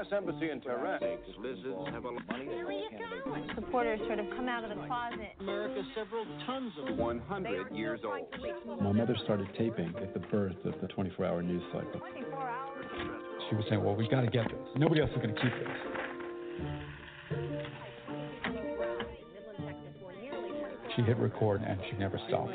U.S. Embassy in Tehran. Lizards have a lot of money. Where are you going? Supporters sort of come out of the closet. America several tons of 100 years old. My mother started taping at the birth of the 24-hour news cycle. 24 hours. She was saying, "Well, we've got to get this. Nobody else is going to keep this." She hit record and she never stopped.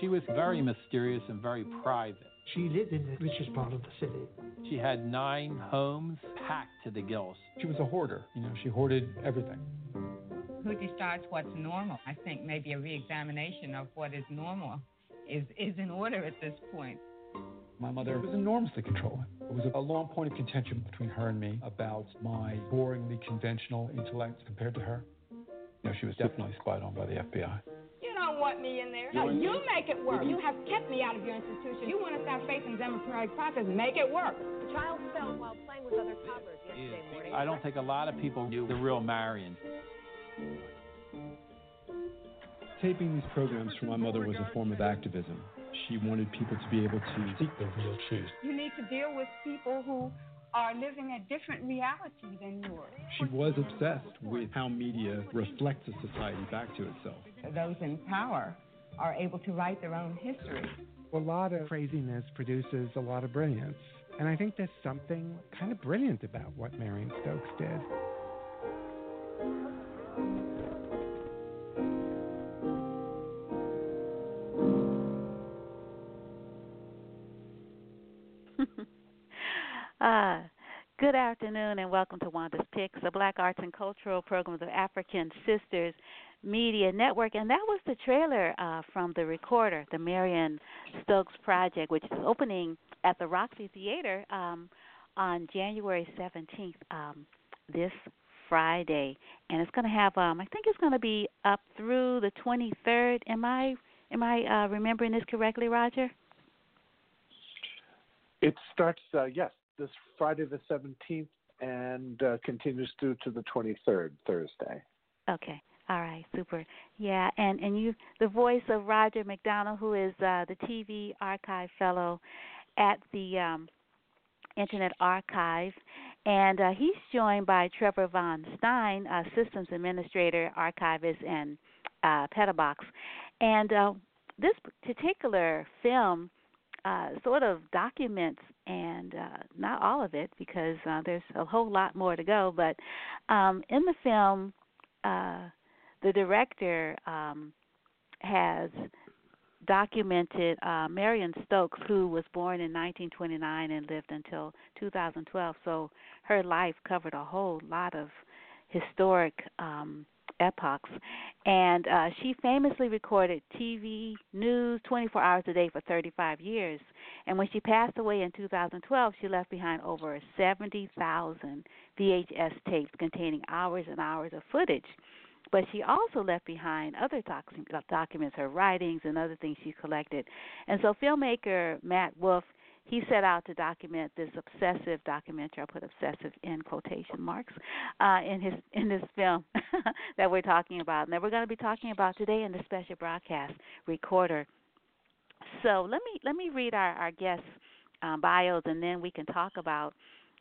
She was very mysterious and very private. She lived in the richest part of the city. She had nine homes packed to the gills. She was a hoarder. You know, she hoarded everything. Who decides what's normal? I think maybe a reexamination of what is normal is, is in order at this point. My mother was enormously controlling. It was a long point of contention between her and me about my boringly conventional intellect compared to her. You know, she was definitely spied on by the FBI. You don't want me in there. No, you make it work. You have kept me out of your institution. You want us to have faith in the democratic process. Make it work. The child fell while playing with other toddlers yesterday morning. I don't think a lot of people knew the real Marion. Taping these programs for my mother was a form of activism. She wanted people to be able to seek the real truth. You need to deal with people who are living a different reality than yours. She was obsessed with how media reflects a society back to itself. Those in power are able to write their own history. A lot of craziness produces a lot of brilliance. And I think there's something kind of brilliant about what Marion Stokes did. Uh, good afternoon and welcome to Wanda's Picks, the Black Arts and Cultural Program of African Sisters Media Network. And that was the trailer uh, from The Recorder, the Marion Stokes Project, which is opening at the Roxie Theater um, on January 17th, um, this Friday. And it's going to have, um, I think it's going to be up through the 23rd. Am I, am I uh, remembering this correctly, Roger? It starts, uh, yes, this Friday the 17th and uh, continues through to the 23rd, Thursday. Okay. All right, super. Yeah, and and you, the voice of Roger Macdonald, who is uh, the TV Archive Fellow at the um, Internet Archive, and uh, he's joined by Trevor Von Stein, uh, Systems Administrator, Archivist, and uh. And uh, this particular film uh, sort of documents and uh, not all of it because uh, there's a whole lot more to go. But um, in the film, uh, the director um, has documented uh, Marion Stokes, who was born in 1929 and lived until 2012. So her life covered a whole lot of historic um, epochs. And uh, she famously recorded TV news 24 hours a day for 35 years. And when she passed away in 2012, she left behind over 70,000 VHS tapes containing hours and hours of footage. But she also left behind other doc- documents, her writings and other things she collected. And so filmmaker Matt Wolf he set out to document this obsessive documentary. I put obsessive in quotation marks uh, in his in this film that we're talking about, and that we're going to be talking about today in the special broadcast recorder. So let me let me read our our guests' um, bios, and then we can talk about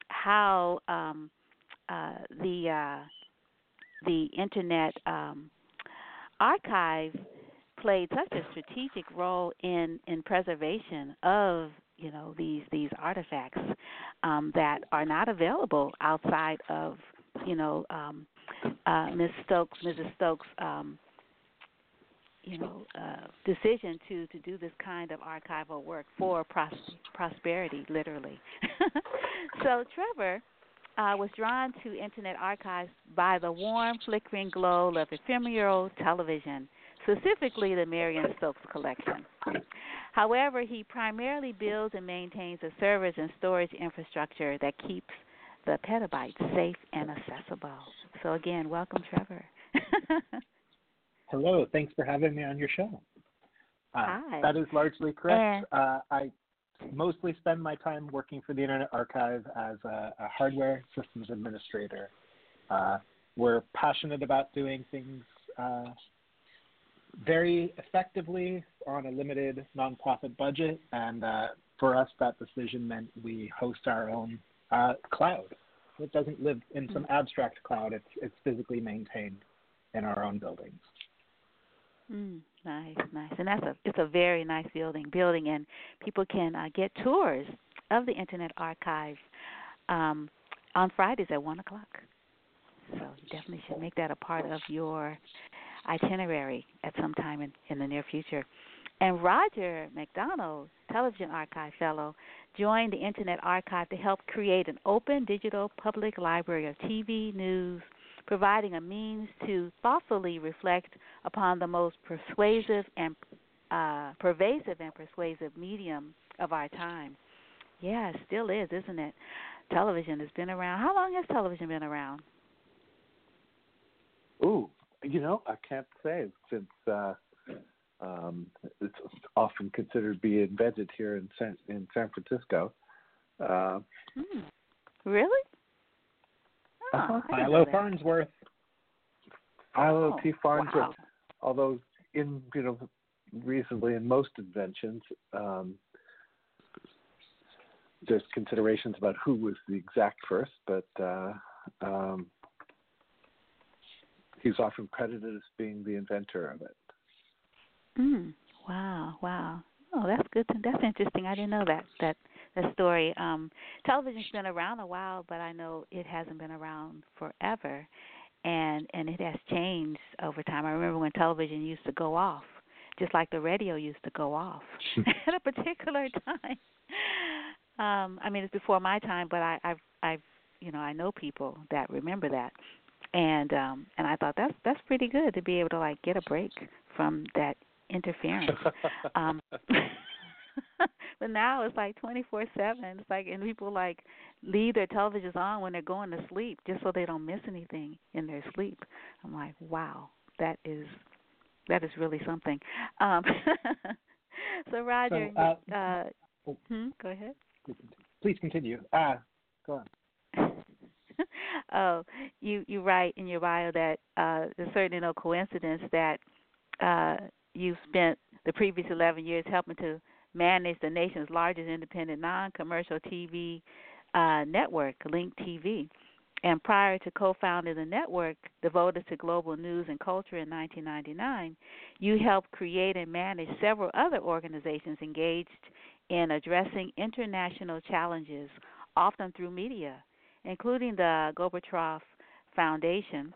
how um, uh, the uh, the internet um, archive played such a strategic role in in preservation of you know these these artifacts um, that are not available outside of you know um, uh, Ms. Stokes, Mrs. Stokes, um, you know, uh, decision to to do this kind of archival work for pros- prosperity, literally. so Trevor uh, was drawn to Internet archives by the warm, flickering glow of ephemeral television, specifically the Marion Stokes collection. However, he primarily builds and maintains a servers and storage infrastructure that keeps the petabytes safe and accessible. So, again, welcome, Trevor. Hello, thanks for having me on your show. Uh, Hi. That is largely correct. Uh, I mostly spend my time working for the Internet Archive as a, a hardware systems administrator. Uh, we're passionate about doing things uh, very effectively on a limited nonprofit budget, and uh, for us, that decision meant we host our own uh, cloud. It doesn't live in some abstract cloud; it's it's physically maintained in our own buildings. Mm, nice, nice, and that's a it's a very nice building. Building, and people can uh, get tours of the Internet Archive um, on Fridays at one o'clock. So you definitely should make that a part of your itinerary at some time in, in the near future. And Roger Macdonald, Television Archive Fellow, joined the Internet Archive to help create an open digital public library of TV, news, providing a means to thoughtfully reflect upon the most persuasive and uh, pervasive and persuasive medium of our time. Yeah, it still is, isn't it? Television has been around. How long has television been around? Ooh, you know, I can't say since uh, um, it's often considered to be invented here in San in San Francisco. Uh, hmm. Really? Oh, uh-huh. Philo Farnsworth. Philo oh, T. Farnsworth. Wow. Although in you know recently in most inventions, um, there's considerations about who was the exact first, but uh, um, he's often credited as being the inventor of it. Mm. Wow, wow. Oh, that's good. To, that's interesting. I didn't know that that that story. Um, television's been around a while, but I know it hasn't been around forever, and and it has changed over time. I remember when television used to go off, just like the radio used to go off at a particular time. Um, I mean, it's before my time, but I, I've I've you know I know people that remember that, and um, and I thought that's that's pretty good to be able to like get a break from that interference. um, but now it's like twenty four seven. It's like and people like leave their televisions on when they're going to sleep just so they don't miss anything in their sleep. I'm like, wow, that is that is really something. Um, so Roger, So, uh, uh, hmm, go ahead. Please continue. Ah, go on. Oh, you you write in your bio that uh, there's certainly no coincidence that uh, you spent the previous 11 years helping to manage the nation's largest independent non-commercial TV uh, network, Link TV. And prior to co-founding the network devoted to global news and culture in 1999, you helped create and manage several other organizations engaged in addressing international challenges, often through media, including the Gorbachev Foundation.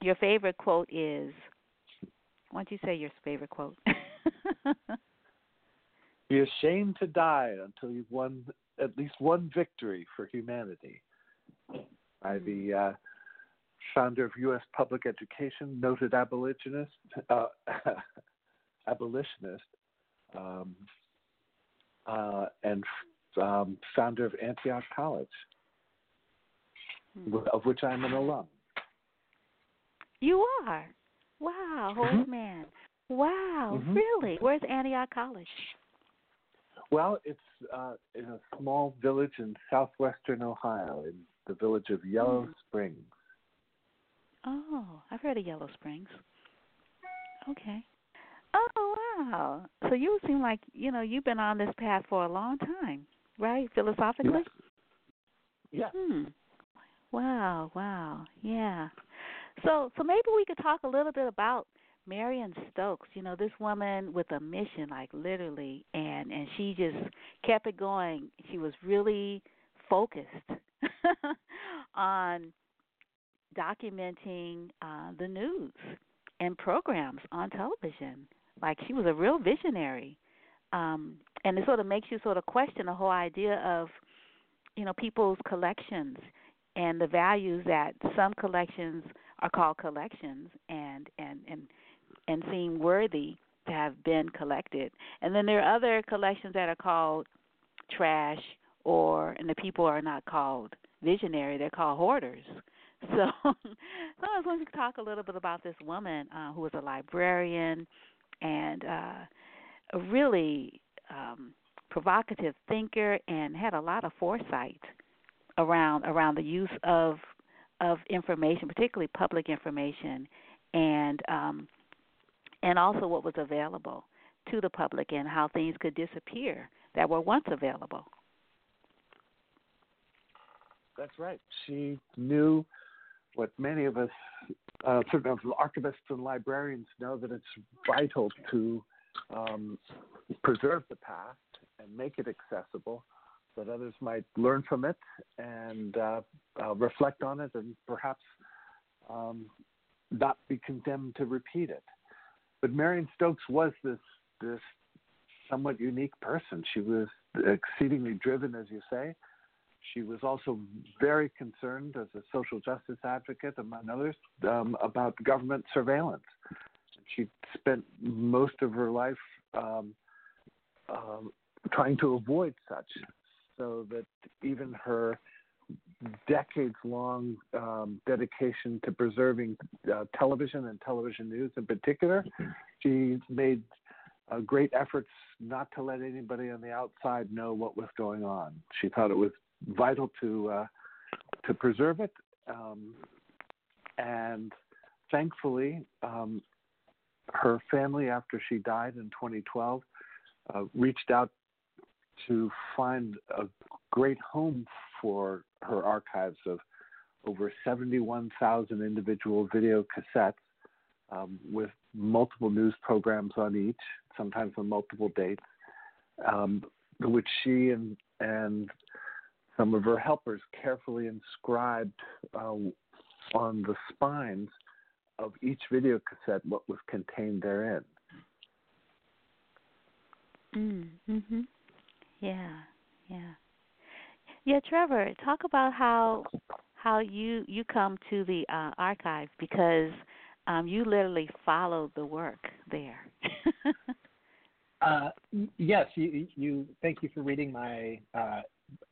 Your favorite quote is why don't you say your favorite quote? Be ashamed to die until you've won at least one victory for humanity. By the uh, founder of U.S. public education, noted abolitionist, uh, abolitionist, um, uh, and um, founder of Antioch College. Of which I'm an alum. You are. Wow, old man. Wow, Mhm. really? Where's Antioch College? Well, it's uh, in a small village in southwestern Ohio, in the village of Yellow Hmm. Springs. Oh, I've heard of Yellow Springs. Okay. Oh wow. So you seem like you know you've been on this path for a long time, right? Philosophically. Yeah. Hmm. Wow. Wow. Yeah. So so maybe we could talk a little bit about Marion Stokes. You know, this woman with a mission, like literally, and and she just kept it going. She was really focused on documenting uh, the news and programs on television. Like she was a real visionary, um, and it sort of makes you sort of question the whole idea of, you know, people's collections and the values that some collections are called collections and and and and seem worthy to have been collected, and then there are other collections that are called trash or and the people are not called visionary; they're called hoarders. So, so I was going to talk a little bit about this woman uh, who was a librarian and uh, a really um, provocative thinker and had a lot of foresight around around the use of of information, particularly public information, and um, and also what was available to the public and how things could disappear that were once available. That's right. She knew what many of us, uh, certainly archivists and librarians, know that it's vital to um, preserve the past and make it accessible that others might learn from it and uh, uh, reflect on it and perhaps um, not be condemned to repeat it. But Marion Stokes was this this somewhat unique person. She was exceedingly driven, as you say. She was also very concerned as a social justice advocate, among others, um, about government surveillance. She spent most of her life um, um, trying to avoid such, so that even her decades long um, dedication to preserving uh, television and television news in particular, she made uh, great efforts not to let anybody on the outside know what was going on. She thought it was vital to uh, to preserve it, um, and thankfully, um, her family, after she died in 2012, uh, reached out to find a great home for her archives of over 71,000 individual video cassettes um, with multiple news programs on each, sometimes on multiple dates, um, which she and and some of her helpers carefully inscribed uh, on the spines of each video cassette what was contained therein. Mm, mhm. Yeah. Yeah. Yeah, Trevor, talk about how how you you come to the uh, archive because um, you literally follow the work there. uh, yes, you, you. Thank you for reading my uh,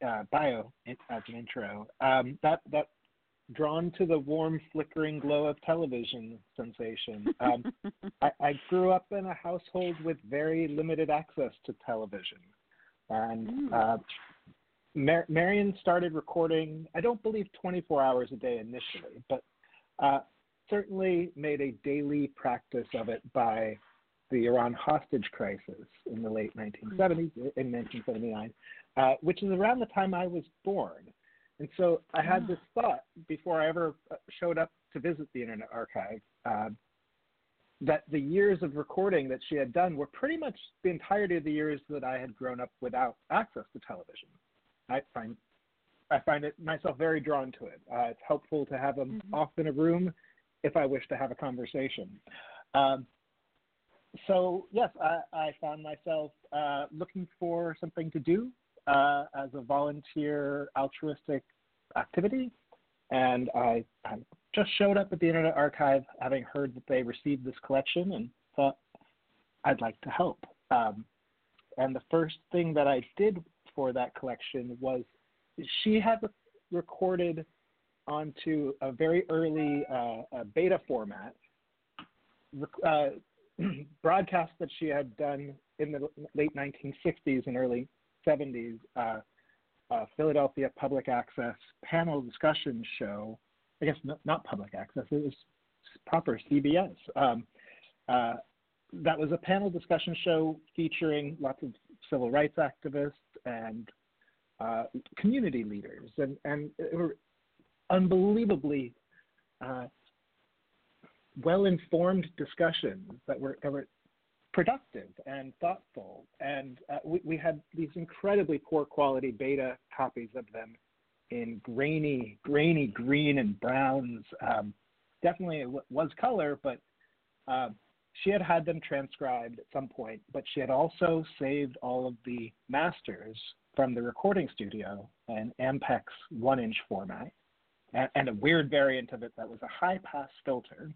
uh, bio as an intro. Um, that that drawn to the warm, flickering glow of television sensation. Um, I, I grew up in a household with very limited access to television, and Hmm. uh, Mar- Marion started recording. I don't believe 24 hours a day initially, but uh, certainly made a daily practice of it by the Iran hostage crisis in the late 1970s, in 1979, uh, which is around the time I was born. And so I had this thought before I ever uh, showed up to visit the Internet Archive uh, that the years of recording that she had done were pretty much the entirety of the years that I had grown up without access to television. I find I find it myself very drawn to it. Uh, it's helpful to have them off in a room if I wish to have a conversation. Um, so yes, I, I found myself uh, looking for something to do uh, as a volunteer altruistic activity, and I, I just showed up at the Internet Archive, having heard that they received this collection, and thought I'd like to help. Um, and the first thing that I did for that collection was she had recorded onto a very early uh, uh, beta format uh, broadcast that she had done in the late 1960s and early 70s, uh, uh, Philadelphia Public Access panel discussion show. I guess not, not public access; it was proper CBS. Um, uh, that was a panel discussion show featuring lots of civil rights activists and uh, community leaders, and and unbelievably uh, well-informed discussions that were, that were productive and thoughtful. And uh, we, we had these incredibly poor quality beta copies of them in grainy, grainy green and browns. Um, definitely it was color, but uh, she had had them transcribed at some point. But she had also saved all of the masters from the recording studio in Ampex one-inch format, and, and a weird variant of it that was a high-pass filter.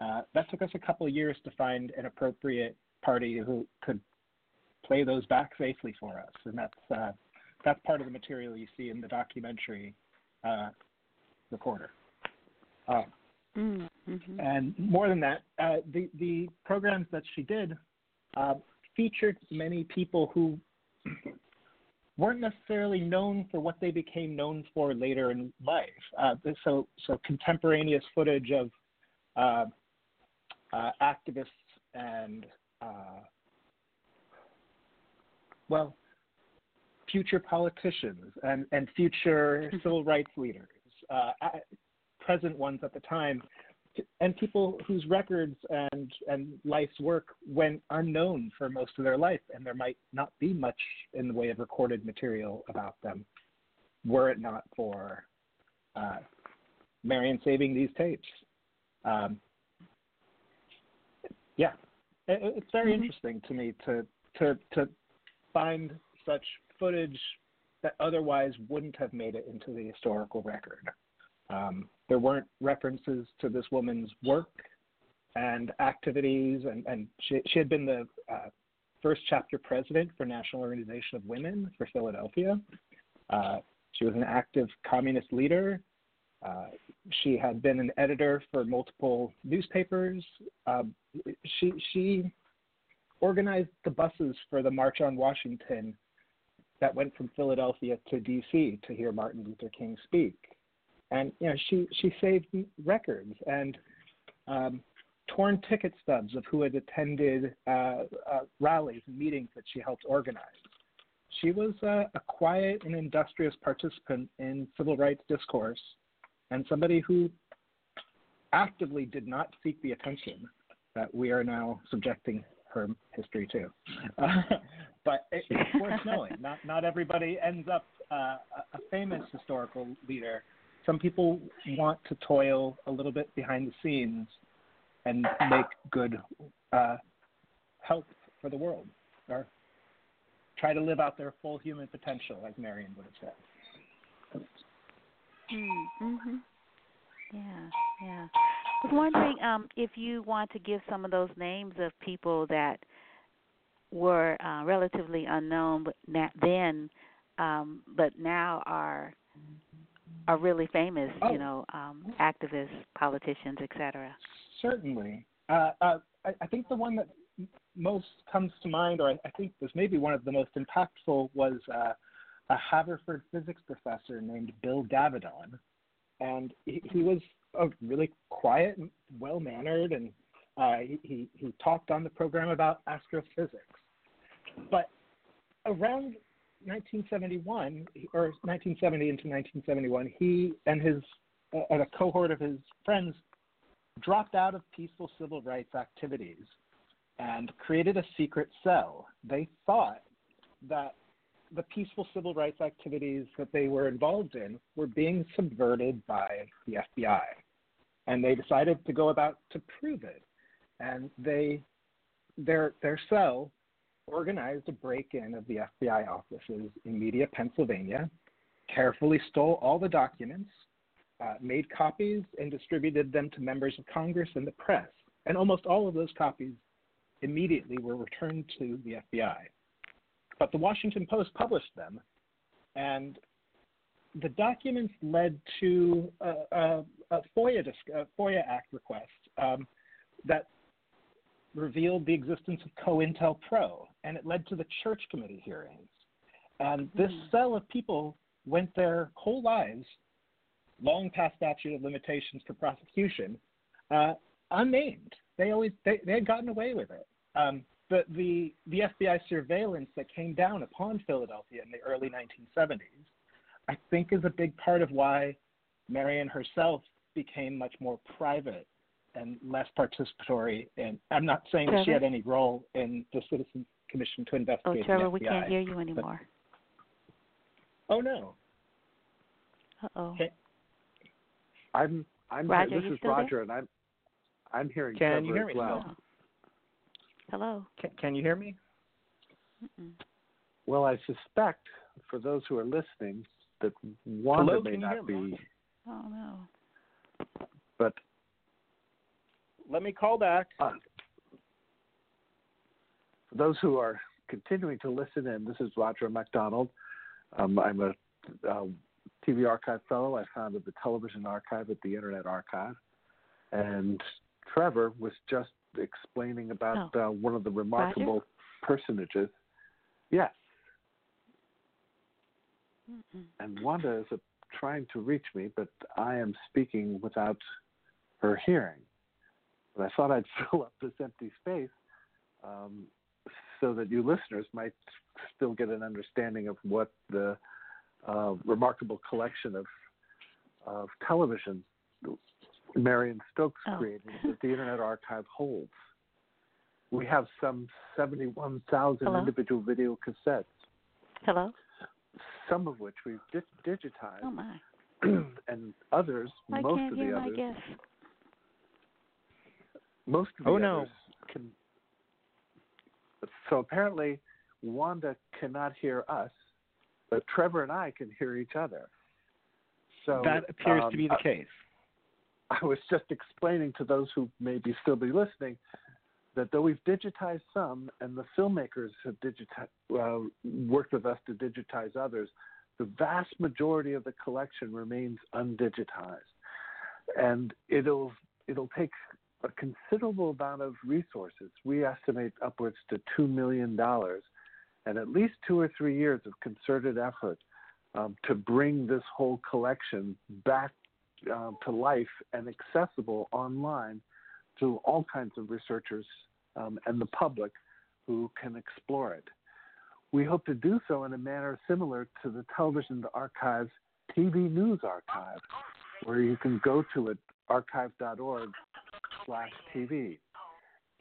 Uh, that took us a couple years to find an appropriate party who could play those back safely for us, and that's uh, that's part of the material you see in the documentary uh, recorder. Uh, mm-hmm. and more than that, uh, the the programs that she did uh, featured many people who weren't necessarily known for what they became known for later in life. Uh, so so contemporaneous footage of uh, uh, activists and uh, well, future politicians and, and future civil rights leaders, uh, present ones at the time, and people whose records and, and life's work went unknown for most of their life, and there might not be much in the way of recorded material about them were it not for uh, Marion saving these tapes. Um, yeah, it, it's very mm-hmm. interesting to me to to to find such footage that otherwise wouldn't have made it into the historical record. Um, there weren't references to this woman's work and activities, and, and she, she had been the uh, first chapter president for National Organization of Women for Philadelphia. Uh, she was an active communist leader. Uh, she had been an editor for multiple newspapers. Um, she she organized the buses for the March on Washington that went from Philadelphia to D.C. to hear Martin Luther King speak, and you know she she saved records and um, torn ticket stubs of who had attended uh, uh, rallies and meetings that she helped organize. She was uh, a quiet and industrious participant in civil rights discourse, and somebody who actively did not seek the attention that we are now subjecting her history to. Uh, but it, it's worth knowing. Not not everybody ends up uh, a famous historical leader. Some people want to toil a little bit behind the scenes and make good uh, help for the world, or try to live out their full human potential, like Marion would have said. Mm-hmm. Yeah, yeah. I was wondering um, if you want to give some of those names of people that were uh, relatively unknown, but na- then, um, but now are are really famous. Oh. You know, um, activists, politicians, etc. Certainly. Uh, uh, I, I think the one that most comes to mind, or I, I think was maybe one of the most impactful, was uh, a Haverford physics professor named Bill Davidon, and he, he was a really quiet, well mannered, and uh, he, he talked on the program about astrophysics. But around 1971 or 1970 into 1971, he and his uh, and a cohort of his friends dropped out of peaceful civil rights activities and created a secret cell. They thought that the peaceful civil rights activities that they were involved in were being subverted by the FBI. And they decided to go about to prove it. And they their their cell organized a break-in of the FBI offices in Media, Pennsylvania, carefully stole all the documents, uh, made copies, and distributed them to members of Congress and the press. And almost all of those copies immediately were returned to the FBI. But the Washington Post published them, and the documents led to a, a, a FOIA, a FOIA Act request um, that revealed the existence of COINTELPRO, and it led to the Church Committee hearings. And this mm. cell of people went their whole lives, long past statute of limitations for prosecution, uh, unnamed. They always they, they had gotten away with it. Um, the, the, the FBI surveillance that came down upon Philadelphia in the early 1970s, I think, is a big part of why Marion herself became much more private and less participatory. And I'm not saying that she had any role in the Citizens Commission to investigate oh, Trevor, the FBI. we can't hear you anymore. But, oh no. Uh oh. Okay. I'm I'm Roger, here. This you is still Roger, there? and I'm I'm hearing Can Trevor you hear as me well. still? Hello. Can, can you hear me? Mm-mm. Well, I suspect for those who are listening that Wanda Hello, may not be. Oh no. but Let me call back. uh, for those who are continuing to listen in, this is Roger Macdonald. Um, I'm a uh, TV archive fellow. I founded the television archive at the Internet Archive, and Trevor was just explaining about Oh. uh, one of the remarkable personages. Yes, Mm-mm. and Wanda is uh, trying to reach me, but I am speaking without her hearing. But I thought I'd fill up this empty space um, so that you listeners might still get an understanding of what the uh, remarkable collection of of television Marion Stokes Oh. created that the Internet Archive holds. We have some 71,000 individual video cassettes, Hello. some of which we've di- digitized, Oh my. and others, I most can't of hear the my others, most of the Oh, no. others can. So apparently, Wanda cannot hear us, but Trevor and I can hear each other. So that appears um, to be the I- case. I was just explaining to those who maybe still be listening that though we've digitized some, and the filmmakers have digitized, uh, worked with us to digitize others, the vast majority of the collection remains undigitized, and it'll it'll take a considerable amount of resources. We estimate upwards to two million dollars, and at least two or three years of concerted effort um, to bring this whole collection back uh, to life and accessible online to all kinds of researchers um, and the public who can explore it. We hope to do so in a manner similar to the Television Archive's TV News Archive, where you can go to it archive.org slash TV.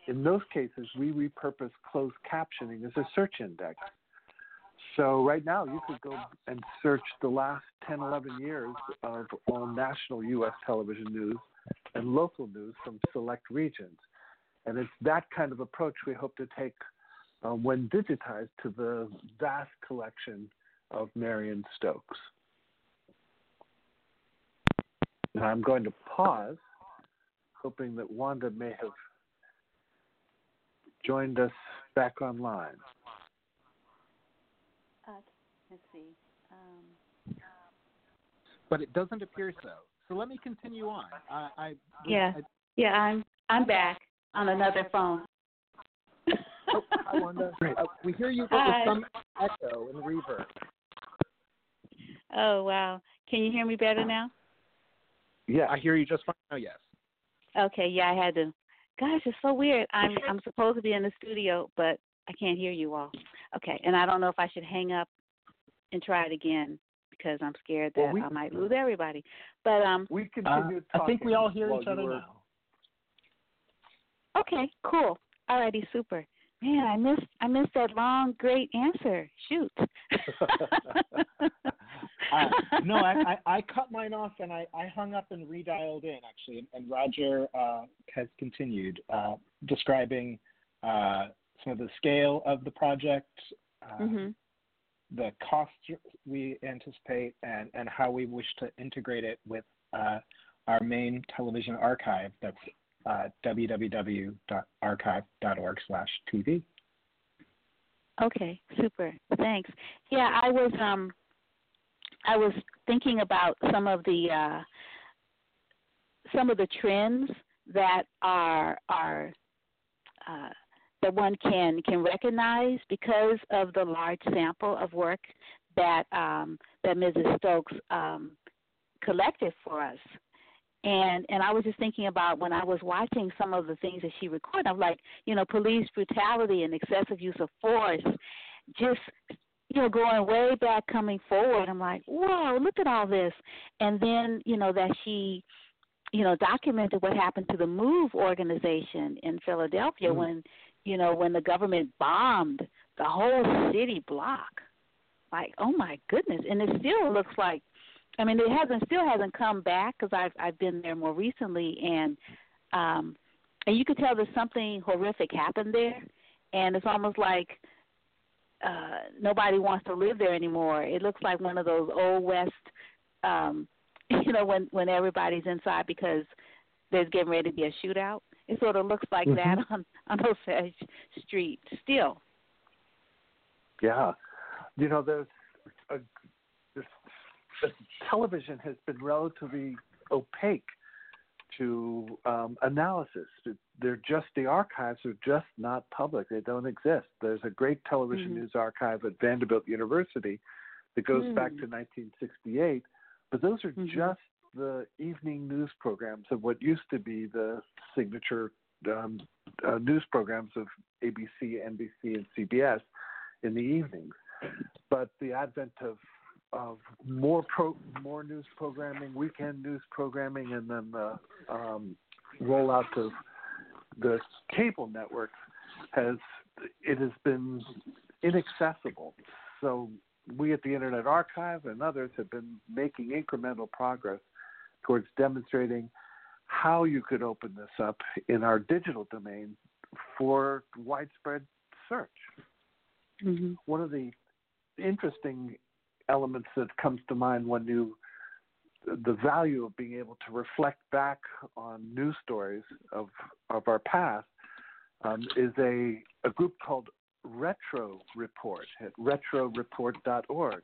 In those cases, we repurpose closed captioning as a search index. So right now, you could go and search the last 10, 11 years of all national U.S. television news and local news from select regions. And it's that kind of approach we hope to take uh, when digitized to the vast collection of Marion Stokes. Now I'm going to pause, hoping that Wanda may have joined us back online. Uh, let's see. Um, But it doesn't appear so. So let me continue on. I, I Yeah. I, yeah, I'm I'm back on another phone. oh, hi, Wanda. Uh, we hear you, but with some echo and reverb. oh wow. Can you hear me better now? Yeah, I hear you just fine now. Yes. Okay, yeah, I had to. Gosh, it's so weird. I'm I'm supposed to be in the studio, but I can't hear you all. Okay, and I don't know if I should hang up and try it again because I'm scared that Well, we- I might lose everybody. But um, we Uh, continued I think we all hear each other were- now. okay, cool. Alrighty, super. Man, I missed I missed that long, great answer. Shoot. Uh, no, I, I, I cut mine off and I, I hung up and redialed in actually, and, and Roger uh, has continued uh, describing uh, some of the scale of the project, uh, mhm. the costs we anticipate, and, and how we wish to integrate it with uh, our main television archive. That's www.archive.org/tv. Okay, super. Thanks. Yeah, I was um I was thinking about some of the uh some of the trends that are are uh that one can can recognize because of the large sample of work that um that Mrs. Stokes um collected for us. And and I was just thinking about when I was watching some of the things that she recorded, I'm like, you know, police brutality and excessive use of force, just you know, going way back, coming forward. I'm like, whoa, look at all this. And then you know that she, you know, documented what happened to the Move organization in Philadelphia Mm. when, you know, when the government bombed the whole city block. Like, oh my goodness! And it still looks like I mean, it hasn't still hasn't come back because I've I've been there more recently, and um, and you could tell there's something horrific happened there, and it's almost like uh, nobody wants to live there anymore. It looks like one of those old west, um, you know, when when everybody's inside because there's getting ready to be a shootout. It sort of looks like that on on Osage Street still. Yeah, you know, there's the television has been relatively opaque to um, analysis. They're just the archives are just not public. They don't exist. There's a great television Mhm. news archive at Vanderbilt University that goes back Mm. to 1968, but those are Mhm. just the evening news programs of what used to be the signature um, uh, news programs of ABC, NBC, and CBS in the evenings. But the advent of of more pro, more news programming, weekend news programming, and then the um, rollout of the cable networks has it has been inaccessible. So we at the Internet Archive and others have been making incremental progress towards demonstrating how you could open this up in our digital domain for widespread search. Mm-hmm. One of the interesting elements that comes to mind when you the value of being able to reflect back on news stories of of our past um, is a a group called Retro Report at retroreport.org.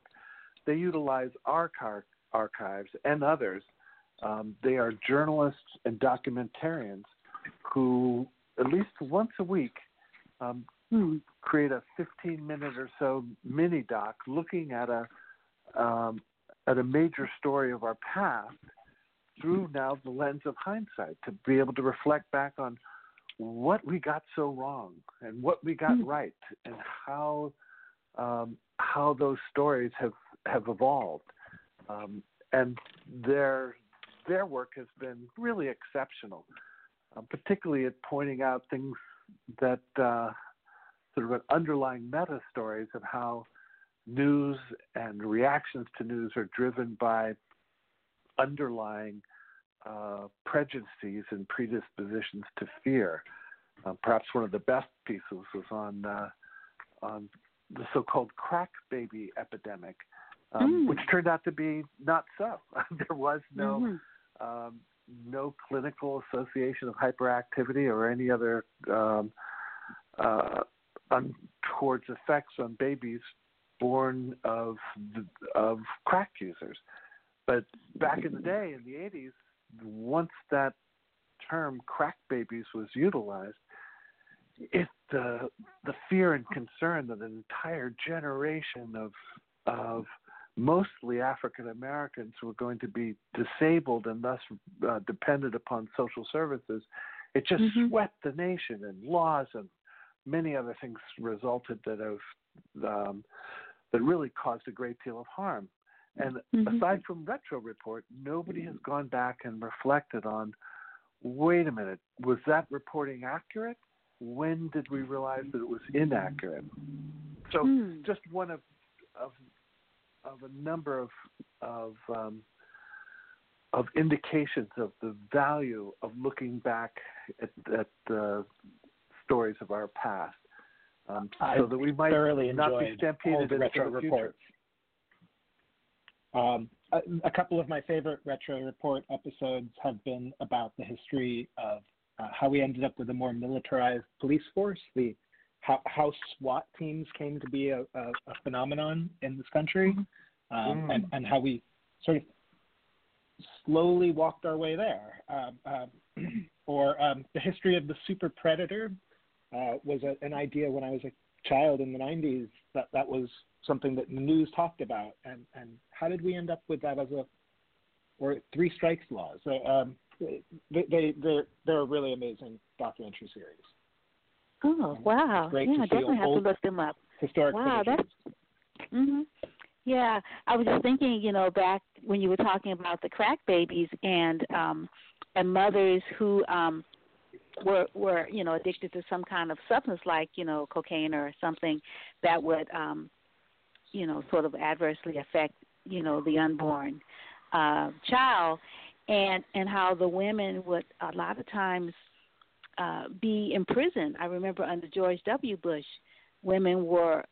They utilize our archives and others. Um, they are journalists and documentarians who, at least once a week, um, create a 15 minute or so mini doc looking at a um, at a major story of our past through now the lens of hindsight to be able to reflect back on what we got so wrong and what we got right and how um, how those stories have have evolved. Um, and their their work has been really exceptional um, particularly at pointing out things that uh, sort of an underlying meta stories of how news and reactions to news are driven by underlying uh, prejudices and predispositions to fear. Uh, perhaps one of the best pieces was on uh, on the so-called crack baby epidemic, um, Mm. which turned out to be not so. there was no Mhm. um, no clinical association of hyperactivity or any other um, uh, untoward effects on babies born of of crack users. But back in the day, in the 80s, once that term "crack babies" was utilized, it the the fear and concern that an entire generation of of mostly African Americans who were going to be disabled and thus uh, dependent upon social services, it just Mhm. swept the nation, and laws and many other things resulted that have um, that really caused a great deal of harm. And Mhm. aside from Retro Report, nobody has gone back and reflected on. Wait a minute, was that reporting accurate? When did we realize that it was inaccurate? So Hmm. just one of of of a number of of um, of indications of the value of looking back at, at the stories of our past, um, so that we might thoroughly not be stampeded into retro the reports. Um, a, a couple of my favorite retro report episodes have been about the history of uh, how we ended up with a more militarized police force, the how, how SWAT teams came to be a, a, a phenomenon in this country, um, Mm. and, and how we sort of slowly walked our way there. Um, um, or um, the history of the super predator uh, was a, an idea when I was a child in the 90s that that was something that the news talked about. And, and how did we end up with that as a, or three strikes laws? So, um, they, they, they're, they're a really amazing documentary series. Oh wow! Great yeah, to see definitely have to look them up. Historic Wow, traditions. that's mhm. Yeah, I was just thinking, you know, back when you were talking about the crack babies and um and mothers who um were were, you know, addicted to some kind of substance like, you know, cocaine or something that would um you know, sort of adversely affect, you know, the unborn uh child and and how the women would a lot of times uh, be imprisoned. I remember under George W. Bush, women were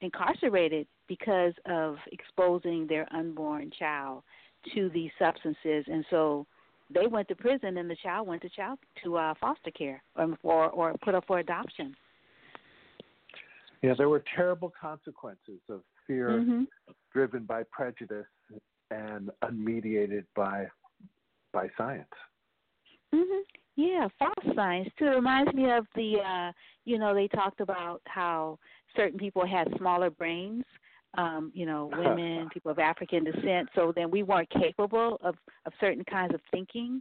incarcerated because of exposing their unborn child to these substances, and so they went to prison, and the child went to child to uh, foster care or, or or put up for adoption. Yeah, there were terrible consequences of fear Mhm. driven by prejudice and unmediated by by science. Mhm. Yeah, false science too. It reminds me of the uh you know, they talked about how certain people had smaller brains, um, you know, women, people of African descent, so then we weren't capable of of certain kinds of thinking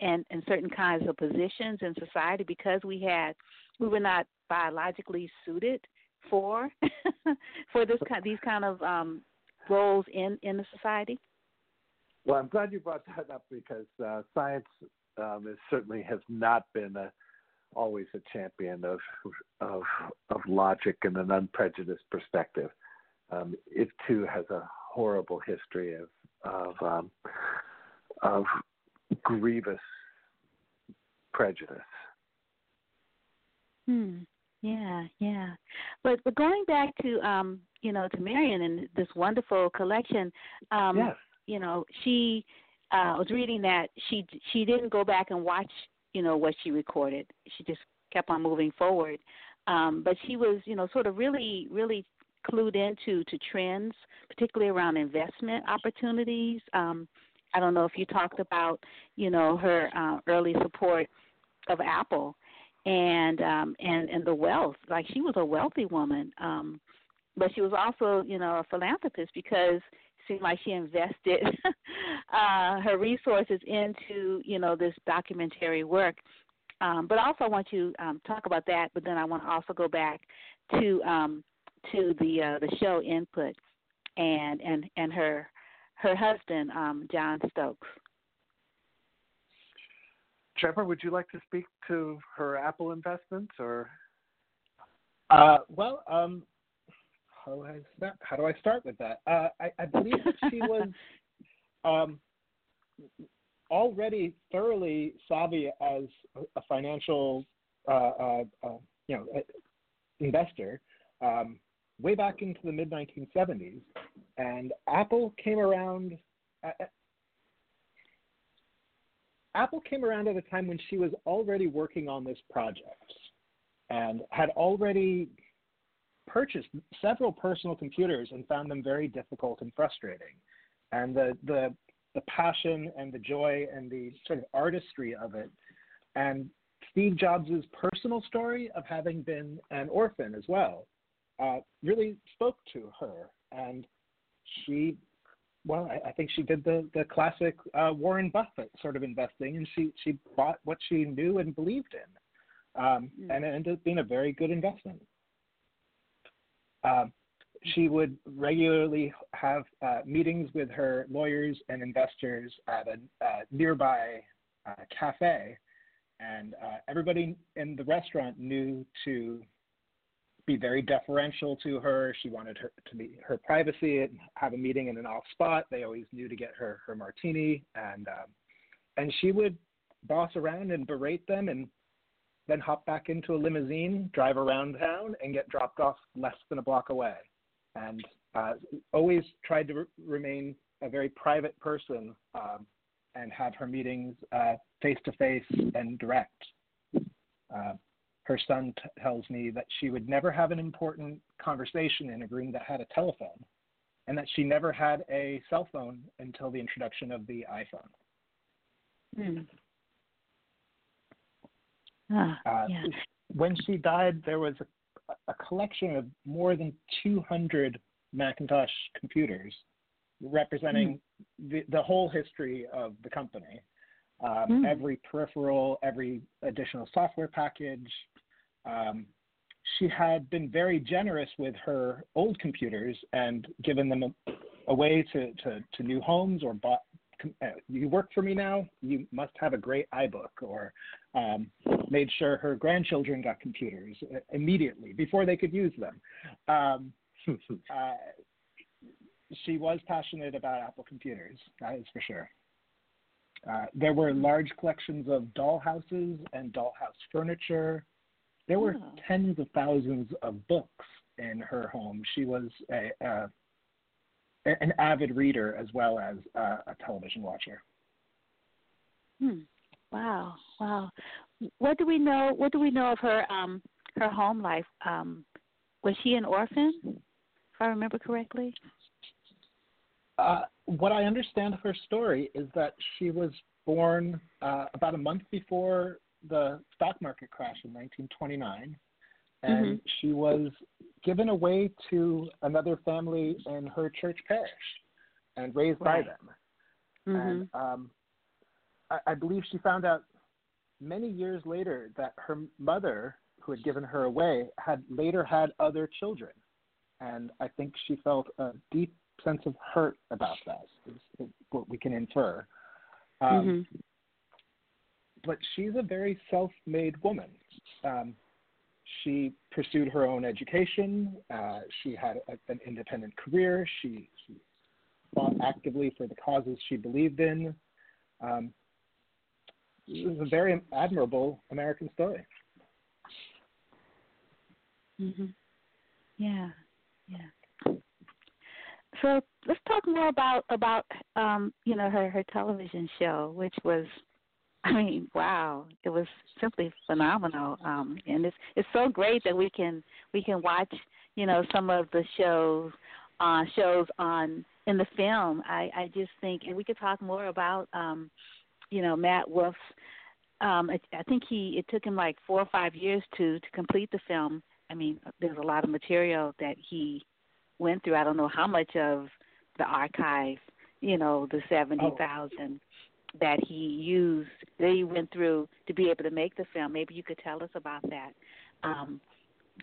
and and certain kinds of positions in society because we had we were not biologically suited for for this kind these kind of um, roles in in the society? Well, I'm glad you brought that up because uh, science um, is, certainly has not been a, always a champion of of of logic and an unprejudiced perspective. Um, it too has a horrible history of of um, of grievous prejudice. Hmm. Yeah, yeah. But but going back to um, you know, to Marion and this wonderful collection, um yes. you know, she uh was reading that she she didn't go back and watch, you know, what she recorded. She just kept on moving forward. Um, but she was, you know, sort of really, really clued into to trends, particularly around investment opportunities. Um, I don't know if you talked about, you know, her uh, early support of Apple and um and and the wealth. Like she was a wealthy woman. Um but she was also, you know, a philanthropist because it seemed like she invested uh her resources into, you know, this documentary work. Um, but also I want you um talk about that, but then I want to also go back to um to the uh the show input and and and her her husband, um, John Stokes. Trevor, would you like to speak to her Apple investments or? Uh, well, um, how, do I start, how do I start with that? Uh, I, I believe that she was um, already thoroughly savvy as a financial, uh, uh, uh you know, investor um, way back into the mid 1970s, and Apple came around. Uh, Apple came around at a time when she was already working on this project and had already purchased several personal computers and found them very difficult and frustrating. And the, the, the passion and the joy and the sort of artistry of it, and Steve Jobs' personal story of having been an orphan as well, uh, really spoke to her. And she well, I, I think she did the the classic uh, Warren Buffett sort of investing, and she she bought what she knew and believed in, um, mm. and it ended up being a very good investment. Um, she would regularly have uh, meetings with her lawyers and investors at a uh, nearby uh, cafe, and uh, everybody in the restaurant knew to be very deferential to her. She wanted her to be her privacy and have a meeting in an off spot. They always knew to get her her martini, and um, and she would boss around and berate them, and then hop back into a limousine, drive around town, and get dropped off less than a block away. And uh, always tried to re- remain a very private person um, and have her meetings face to face and direct. Uh, her son t- tells me that she would never have an important conversation in a room that had a telephone, and that she never had a cell phone until the introduction of the iPhone. Hmm. Ah, uh, yeah. When she died, there was a, a collection of more than 200 Macintosh computers representing mm. the, the whole history of the company. Um, mm. Every peripheral, every additional software package, um, she had been very generous with her old computers and given them away to, to, to new homes or bought uh, you work for me now? You must have a great iBook or um, made sure her grandchildren got computers uh, immediately before they could use them. Um, uh, she was passionate about apple computers that is for sure. Uh, there were large collections of dollhouses and dollhouse furniture there were oh. tens of thousands of books in her home. She was a, an avid reader as well as a, a television watcher. Hmm. Wow, wow. What do we know? What do we know of her um, her home life? Um, was she an orphan, if I remember correctly? Uh, what I understand of her story is that she was born uh, about a month before the stock market crash in 1929, and mm-hmm. she was given away to another family in her church parish and raised right. by them. Mm-hmm. And um, I, I believe she found out many years later that her mother, who had given her away, had later had other children, and I think she felt a deep sense of hurt about that. Is, is what we can infer. Um, mm-hmm. But she's a very self-made woman. Um, she pursued her own education. Uh, she had a, an independent career. She, she fought actively for the causes she believed in. Um, it was a very admirable American story. Mhm. Yeah. Yeah. So let's talk more about about um, you know her her television show, which was, I mean, wow, it was simply phenomenal. Um, and it's it's so great that we can we can watch you know some of the shows uh, shows on in the film. I I just think, and we could talk more about um, you know Matt Wolf's. Um, I, I think he it took him like four or five years to to complete the film. I mean, there's a lot of material that he went through. I don't know how much of the archive, you know, the seventy thousand oh. That he used that he went through to be able to make the film. Maybe you could tell us about that. Um,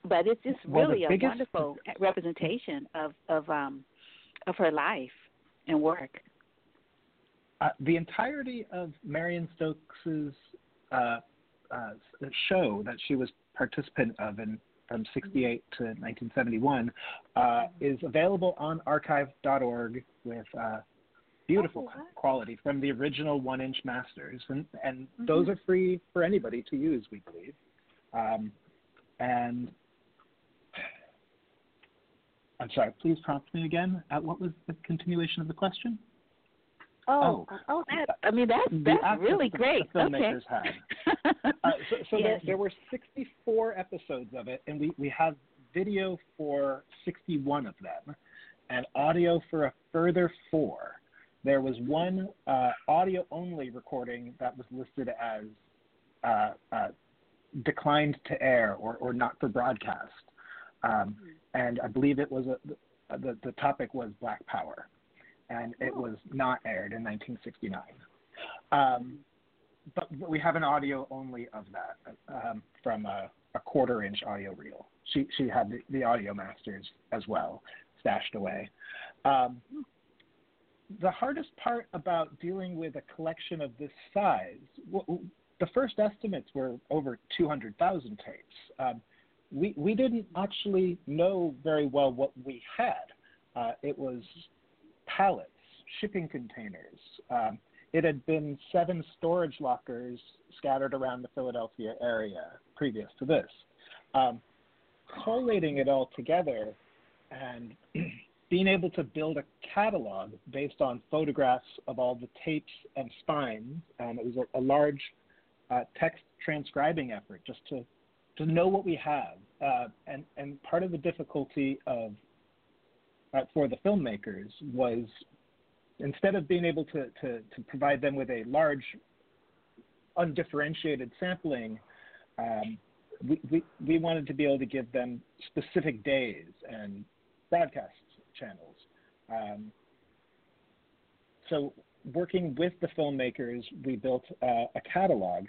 but it's just really well, a wonderful representation of of um, of her life and work. Uh, the entirety of Marion Stokes's uh, uh, show that she was participant of in from 68 to 1971 uh, is available on archive.org with uh, beautiful oh, quality from the original one-inch masters, and, and mm-hmm. those are free for anybody to use, we believe. Um, and I'm sorry, please prompt me again. Uh, what was the continuation of the question? Oh, oh, oh that, I mean that's that's really great. Okay. uh, so, so yes. there, there were 64 episodes of it, and we we have video for 61 of them, and audio for a further four. There was one uh, audio only recording that was listed as uh, uh, declined to air or, or not for broadcast, um, and I believe it was a, the the topic was Black Power and it was not aired in 1969. Um, but, we have an audio only of that um, from a, a, quarter inch audio reel. She she had the, the audio masters as well stashed away. Um, the hardest part about dealing with a collection of this size, the first estimates were over 200,000 tapes. Um, we we didn't actually know very well what we had. Uh, it was pallets, shipping containers. Um, it had been seven storage lockers scattered around the Philadelphia area previous to this. Um, collating it all together and being able to build a catalog based on photographs of all the tapes and spines, and it was a, a large uh, text transcribing effort just to to know what we have. Uh, and and part of the difficulty of uh, for the filmmakers was instead of being able to, to, to provide them with a large undifferentiated sampling, um, we, we, we wanted to be able to give them specific days and broadcast channels. Um, so, working with the filmmakers, we built uh, a catalog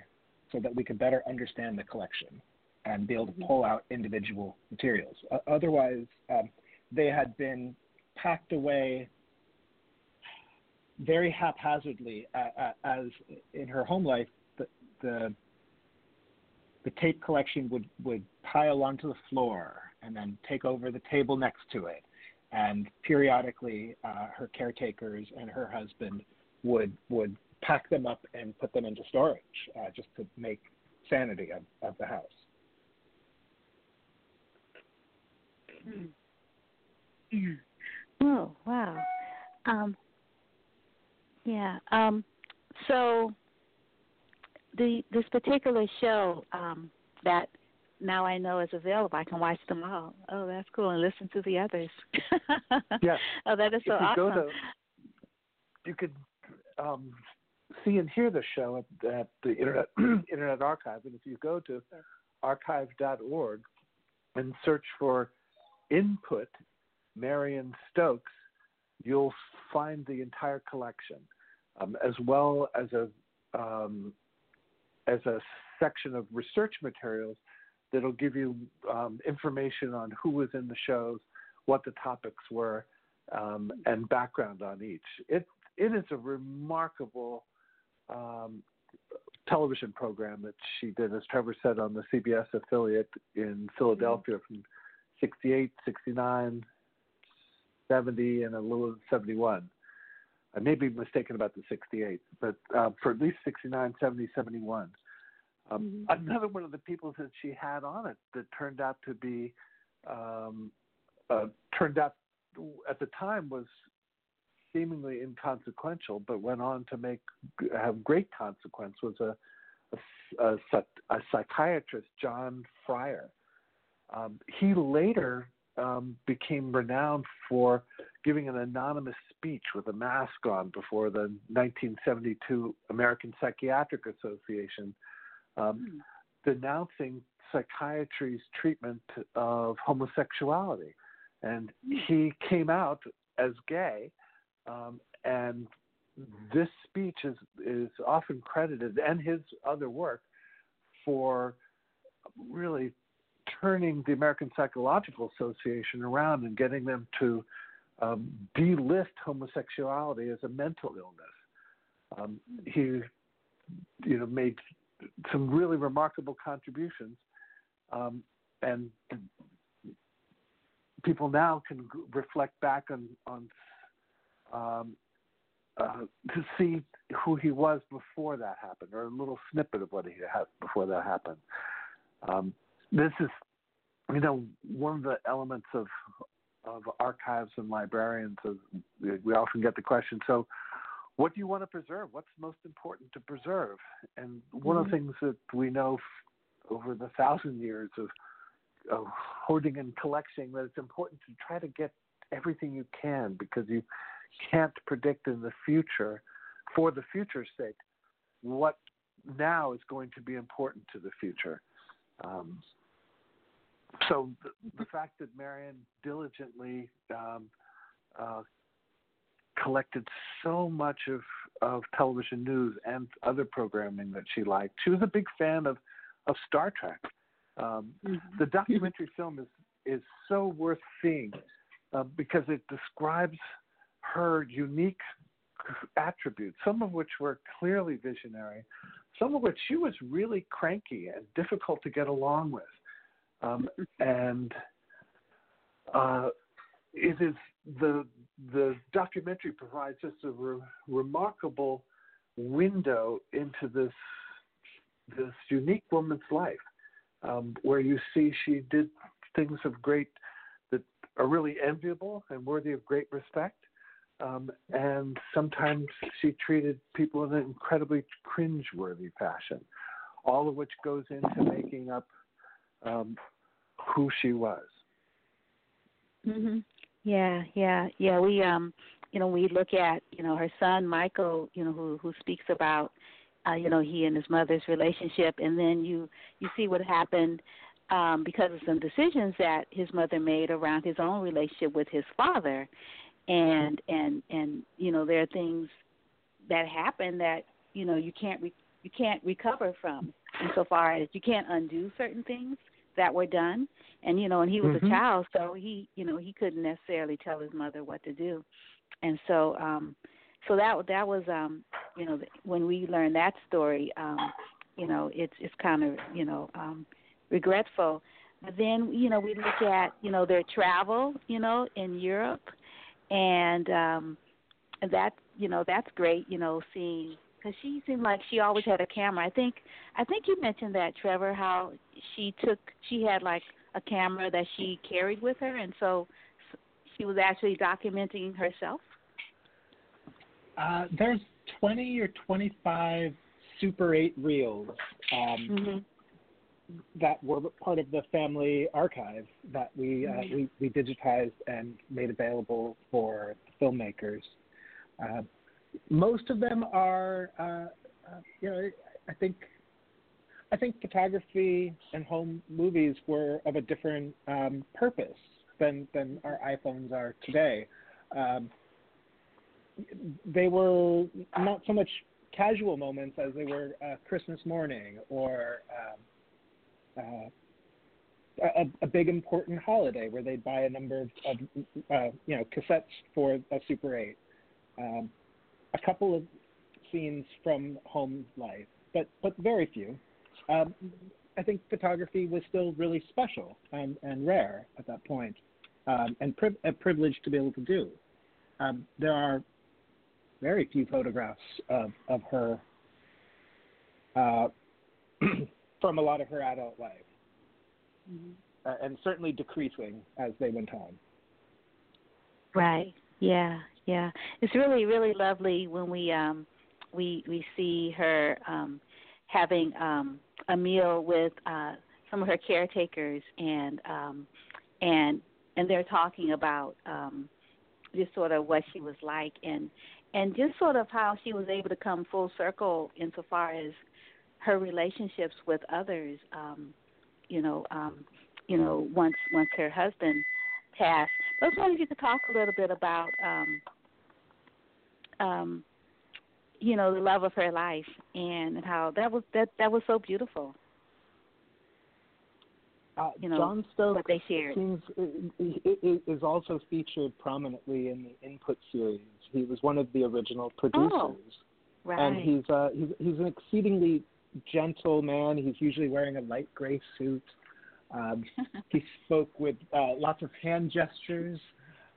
so that we could better understand the collection and be able to pull out individual materials. Uh, otherwise, um, they had been packed away very haphazardly uh, as in her home life the, the the tape collection would would pile onto the floor and then take over the table next to it and periodically uh, her caretakers and her husband would would pack them up and put them into storage uh, just to make sanity of, of the house. Yeah. Oh wow. Um, yeah. Um, so the this particular show um, that now I know is available, I can watch them all. Oh, that's cool, and listen to the others. yes. Oh, that is so if you awesome. Go to, you could um, see and hear the show at, at the Internet Internet Archive, and if you go to archive.org and search for input Marion Stokes, you'll find the entire collection, um, as well as a um, as a section of research materials that'll give you um, information on who was in the shows, what the topics were, um, and background on each. It it is a remarkable um, television program that she did, as Trevor said, on the CBS affiliate in Philadelphia from 68, 69, 70, and a little 71. I may be mistaken about the 68, but uh, for at least 69, 70, 71. Um, mm-hmm. Another one of the people that she had on it that turned out to be um, uh, turned out at the time was seemingly inconsequential, but went on to make have great consequence was a a, a, a psychiatrist, John Fryer. Um, he later um, became renowned for giving an anonymous speech with a mask on before the 1972 American Psychiatric Association, um, denouncing psychiatry's treatment of homosexuality. And he came out as gay, um, and this speech is is often credited, and his other work, for really turning the American Psychological Association around and getting them to um, delist homosexuality as a mental illness. Um, he, you know, made some really remarkable contributions, um, and people now can reflect back on on um, uh, to see who he was before that happened, or a little snippet of what he had before that happened. Um, this is, you know, one of the elements of of archives and librarians. We often get the question, so what do you want to preserve? What's most important to preserve? And one mm-hmm. of the mm-hmm. things that we know f- over the thousand years of, of hoarding and collecting that it's important to try to get everything you can because you can't predict in the future, for the future's sake, what now is going to be important to the future. Um, so the, the, fact that Marion diligently um, uh, collected so much of, of television news and other programming that she liked. She was a big fan of, of Star Trek. Um, mm-hmm. The documentary film is is so worth seeing uh, because it describes her unique attributes, some of which were clearly visionary, some of which she was really cranky and difficult to get along with. Um, and uh, it is the the documentary provides just a re- remarkable window into this this unique woman's life, um, where you see she did things of great that are really enviable and worthy of great respect, um, and sometimes she treated people in an incredibly cringe-worthy fashion, all of which goes into making up um, who she was. Mm-hmm. Yeah, yeah, yeah. We um, you know, we look at you know her son Michael, you know, who who speaks about, uh, you know, he and his mother's relationship, and then you you see what happened um, because of some decisions that his mother made around his own relationship with his father, and and and you know there are things that happen that you know you can't re- you can't recover from insofar as you can't undo certain things that were done and you know and he was mm-hmm. a child so he you know he couldn't necessarily tell his mother what to do and so um so that that was um you know when we learned that story um you know it's it's kind of you know um regretful but then you know we look at you know their travel you know in Europe and um that you know that's great you know seeing because she seemed like she always had a camera. I think i think you mentioned that trevor how she took she had like a camera that she carried with her and so she was actually documenting herself? Uh there's 20 or 25 super 8 reels um mm-hmm. that were part of the family archive that we uh, we, we digitized and made available for filmmakers. Uh, most of them are, uh, uh, you know, I think I think photography and home movies were of a different um, purpose than than our iPhones are today. Um, they were not so much casual moments as they were uh, Christmas morning or um, uh, a, a big important holiday where they'd buy a number of, of uh, you know cassettes for a Super 8. Um, a couple of scenes from home life, but but very few. Um, I think photography was still really special and, and rare at that point, um, and pri- a privilege to be able to do. Um, there are very few photographs of, of her uh, from a lot of her adult life, mm-hmm. uh, and certainly decreasing as they went on. Right. Yeah. Yeah. It's really really lovely when we um we we see her um having um a meal with uh some of her caretakers and um and and they're talking about um just sort of what she was like and and just sort of how she was able to come full circle insofar as her relationships with others um you know um you know once once her husband passed but i was wondering if you could talk a little bit about um um you know the love of her life and how that was that that was so beautiful uh, you know, John Stokes what they shared. Seems, is also featured prominently in the Input series. He was one of the original producers, oh, right. and he's uh, he's he's an exceedingly gentle man. He's usually wearing a light gray suit. Um, he spoke with uh, lots of hand gestures,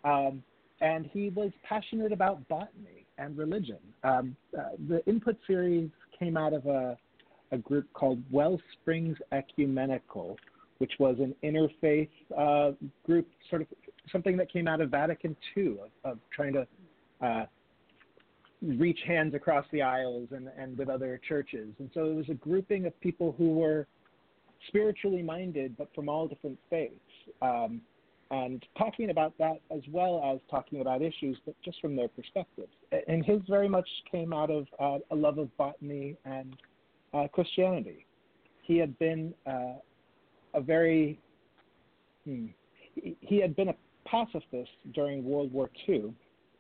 um, and he was passionate about botany and religion. Um, uh, the Input series came out of a a group called Wellsprings Ecumenical, which was an interfaith uh, group, sort of something that came out of Vatican II, of, of trying to uh, reach hands across the aisles and, and with other churches. And so it was a grouping of people who were spiritually minded, but from all different faiths. Um, and talking about that as well as talking about issues, but just from their perspectives. And his very much came out of uh, a love of botany and uh, Christianity. He had been uh, a very hmm, he had been a pacifist during World War II,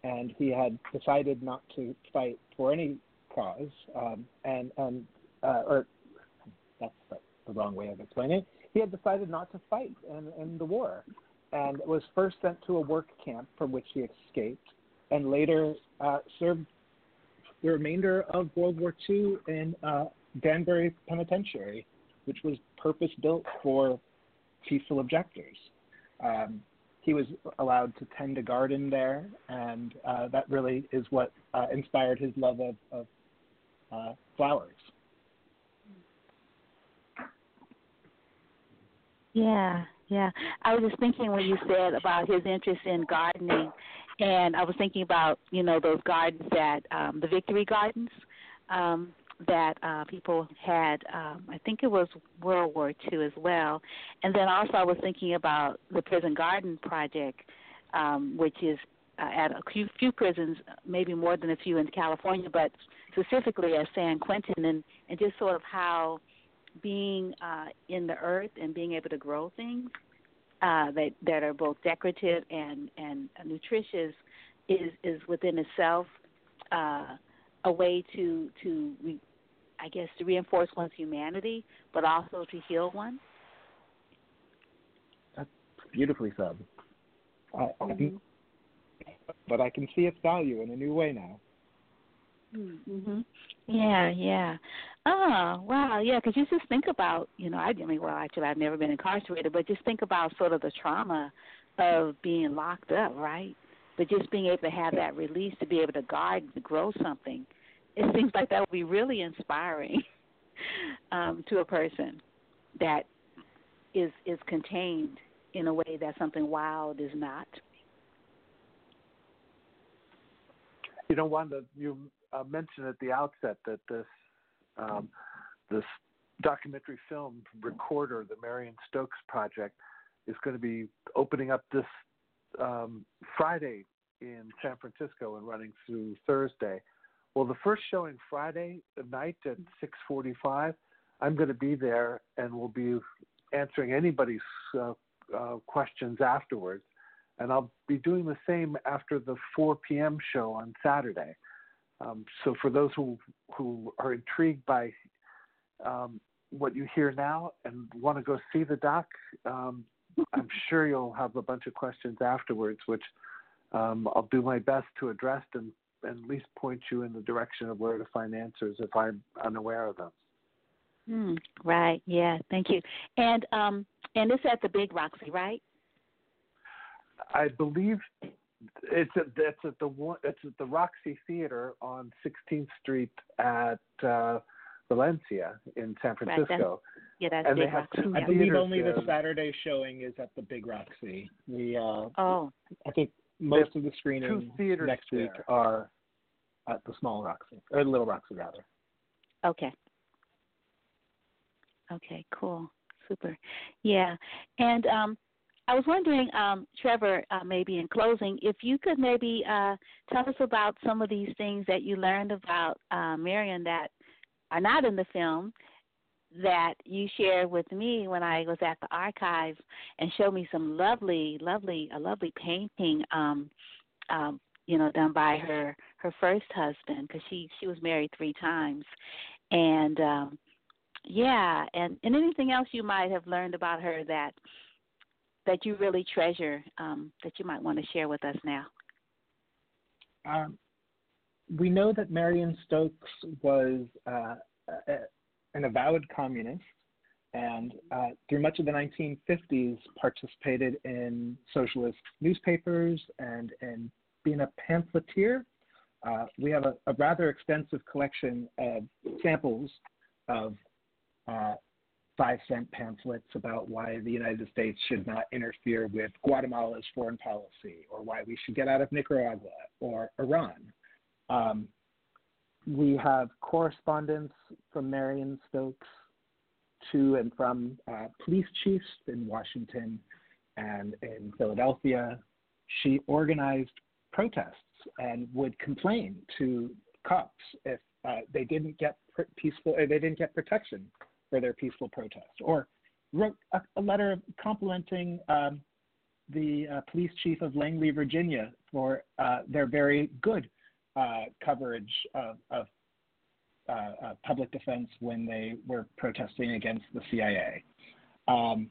and he had decided not to fight for any cause, um, and and uh, or that's the, the wrong way of explaining it. He had decided not to fight in, in the war, and was first sent to a work camp from which he escaped, and later uh, served the remainder of World War II in uh, Danbury Penitentiary, which was purpose built for peaceful objectors. Um, he was allowed to tend a garden there, and uh, that really is what uh, inspired his love of, of uh, flowers. Yeah, yeah. I was just thinking when you said about his interest in gardening, and I was thinking about you know those gardens that um, the Victory Gardens. Um, that uh, people had. Um, I think it was World War II as well, and then also I was thinking about the Prison Garden Project, um, which is uh, at a few, few prisons, maybe more than a few in California, but specifically at San Quentin, and and just sort of how being uh, in the earth and being able to grow things uh, that that are both decorative and and nutritious is is within itself. Uh, a way to to re, I guess to reinforce one's humanity, but also to heal one. That's beautifully said. I, mm-hmm. but I can see its value in a new way now. Mm-hmm. Yeah, yeah. Oh, wow, yeah. Because you just think about, you know, I, I mean, well, actually, I've never been incarcerated, but just think about sort of the trauma of being locked up, right? But just being able to have that release to be able to guard, to grow something, it seems like that would be really inspiring um, to a person that is is contained in a way that something wild is not. You know, Wanda, you uh, mentioned at the outset that this um, this documentary film recorder, the Marion Stokes Project, is going to be opening up this um, Friday in San Francisco and running through Thursday. Well, the first showing Friday night at 6:45, I'm going to be there and we'll be answering anybody's uh, uh, questions afterwards. And I'll be doing the same after the 4 p.m. show on Saturday. Um, so for those who who are intrigued by um, what you hear now and want to go see the doc, um, I'm sure you'll have a bunch of questions afterwards, which um, I'll do my best to address and, and at least point you in the direction of where to find answers if I'm unaware of them. Hmm, right. Yeah. Thank you. And um, and it's at the Big Roxie, right? I believe it's at it's at the one it's at the Roxie Theater on 16th Street at uh, Valencia in San Francisco. Right, Francisco. Yeah, that's and Big they have Roxie. two I believe theaters only the. Saturday showing is at the Big Roxie. We, uh, Oh, I think most of the screenings two theaters next week there. are at the Small Roxie or the Little Roxie rather. okay. Okay, cool. Super. Yeah. And um I was wondering, um, Trevor, uh, maybe in closing, if you could maybe uh, tell us about some of these things that you learned about uh, Marion that are not in the film that you shared with me when I was at the archive and showed me some lovely, lovely, a lovely painting, um, um, you know, done by her her first husband because she she was married three times, and um, yeah, and and anything else you might have learned about her that that you really treasure um, that you might want to share with us now. Um, we know that Marion Stokes was uh, a, an avowed communist and uh, through much of the 1950s participated in socialist newspapers and in being a pamphleteer. Uh, we have a, a, rather extensive collection of samples of uh, five cent pamphlets about why the United States should not interfere with Guatemala's foreign policy or why we should get out of Nicaragua or Iran. Um, we have correspondence from Marion Stokes to and from uh, police chiefs in Washington and in Philadelphia. She organized protests and would complain to cops if uh, they didn't get peaceful, or they didn't get protection for their peaceful protest, or wrote a, a letter complimenting um, the uh, police chief of Langley, Virginia, for uh, their very good uh, coverage of, of uh, uh, public defense when they were protesting against the CIA. Um,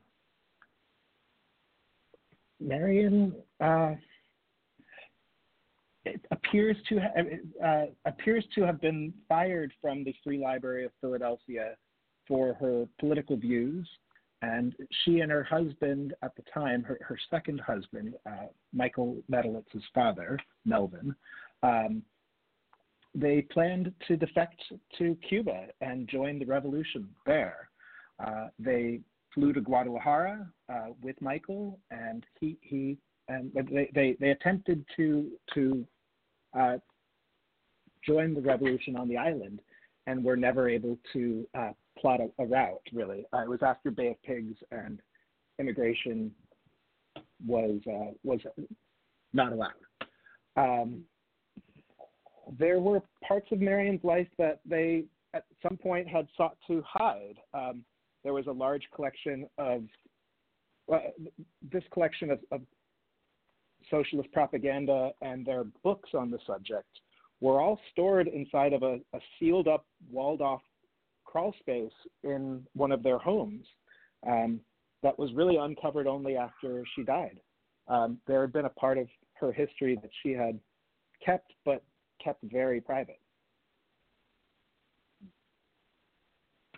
Marion uh, appears to ha- appears to have been fired from the Free Library of Philadelphia for her political views. And she and her husband at the time, her, her second husband, uh, Michael Metelits's father, Melvin, um, they planned to defect to Cuba and join the revolution there. Uh, they flew to Guadalajara uh, with Michael, and he, he and they, they, they attempted to to uh, join the revolution on the island, and were never able to uh, plot a, a route, really. Uh, it was after Bay of Pigs and immigration was uh, was not allowed. Um, there were parts of Marion's life that they at some point had sought to hide. Um, there was a large collection of uh, this collection of, of socialist propaganda and their books on the subject were all stored inside of a, a sealed up, walled off crawl space in one of their homes um, that was really uncovered only after she died. Um, there had been a part of her history that she had kept, but kept very private.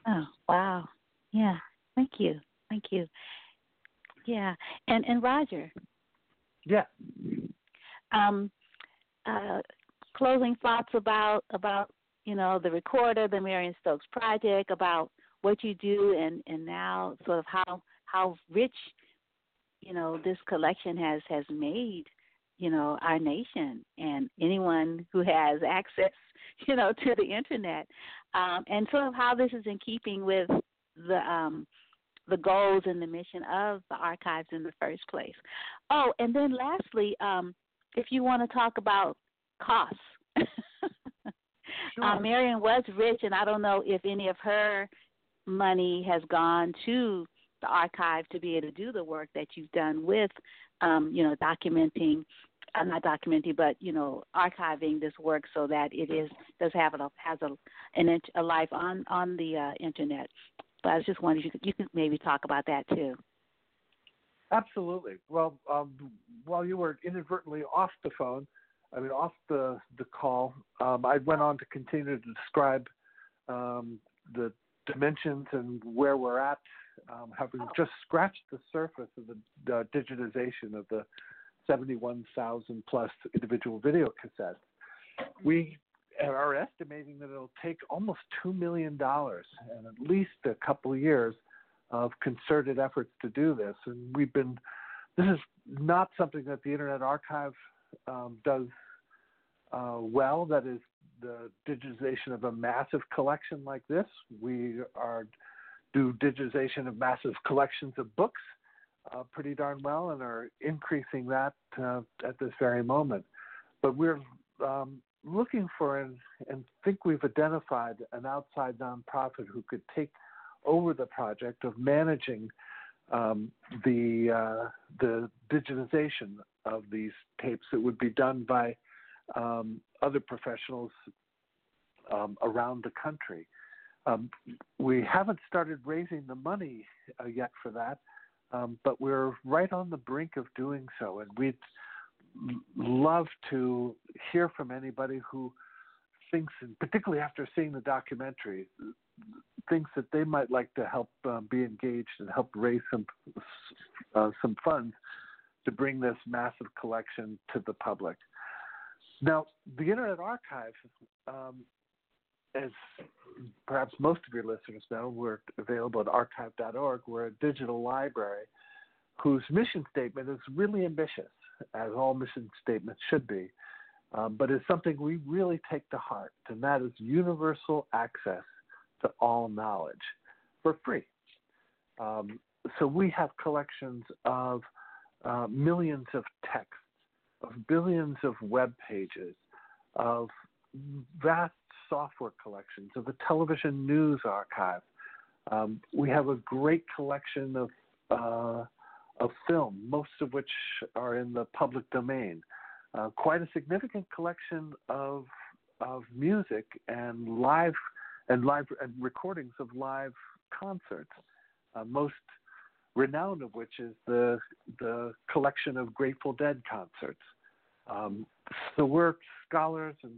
Oh wow! Yeah, thank you, thank you. Yeah, and and Roger. Yeah. Um, uh, closing thoughts about about you know the recorder, the Marion Stokes project, about what you do, and and now sort of how how rich you know this collection has has made you know our nation and anyone who has access you know to the internet um, and sort of how this is in keeping with the um, the goals and the mission of the archives in the first place. Oh, and then lastly, um, if you want to talk about costs, sure. uh, Marion was rich, and I don't know if any of her money has gone to the archive to be able to do the work that you've done with, um, you know, documenting, uh, not documenting, but you know, archiving this work so that it is does have a has a an a life on on the uh, internet. But I was just wondering if you could, you could maybe talk about that too. Absolutely. Well, um, while you were inadvertently off the phone, I mean off the the call, um, I went on to continue to describe um, the dimensions and where we're at, um, having just scratched the surface of the uh, digitization of the 71,000 plus individual video cassettes. We are estimating that it'll take almost two million dollars and at least a couple of years of concerted efforts to do this. And we've been, this is not something that the Internet Archive um, does uh, well. That is the digitization of a massive collection like this. We are do digitization of massive collections of books uh, pretty darn well and are increasing that uh, at this very moment. But we're um, looking for and, and think we've identified an outside nonprofit who could take over the project of managing um, the uh, the digitization of these tapes. That would be done by um, other professionals um, around the country. Um, we haven't started raising the money uh, yet for that, um, but we're right on the brink of doing so, and we'd love to hear from anybody who thinks, and particularly after seeing the documentary, thinks that they might like to help um, be engaged and help raise some uh, some funds to bring this massive collection to the public. Now, the Internet Archive, um, as perhaps most of your listeners know, we're available at archive.org. We're a digital library whose mission statement is really ambitious, as all mission statements should be, um, but it's something we really take to heart, and that is universal access to all knowledge for free. Um, so we have collections of uh, millions of texts, of billions of web pages, of vast software collections, of the television news archive. Um, we have a great collection of uh, of film, most of which are in the public domain. Uh, quite a significant collection of of music and live and live and recordings of live concerts. Uh, most renowned of which is the the collection of Grateful Dead concerts. Um, so we're scholars and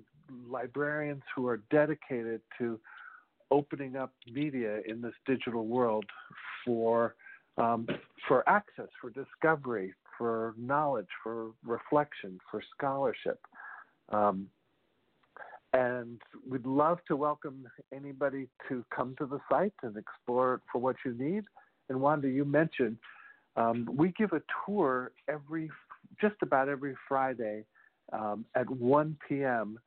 librarians who are dedicated to opening up media in this digital world for um, for access, for discovery, for knowledge, for reflection, for scholarship. Um, and we'd love to welcome anybody to come to the site and explore it for what you need. And Wanda, you mentioned um, we give a tour every, just about every Friday um, at 1 p.m.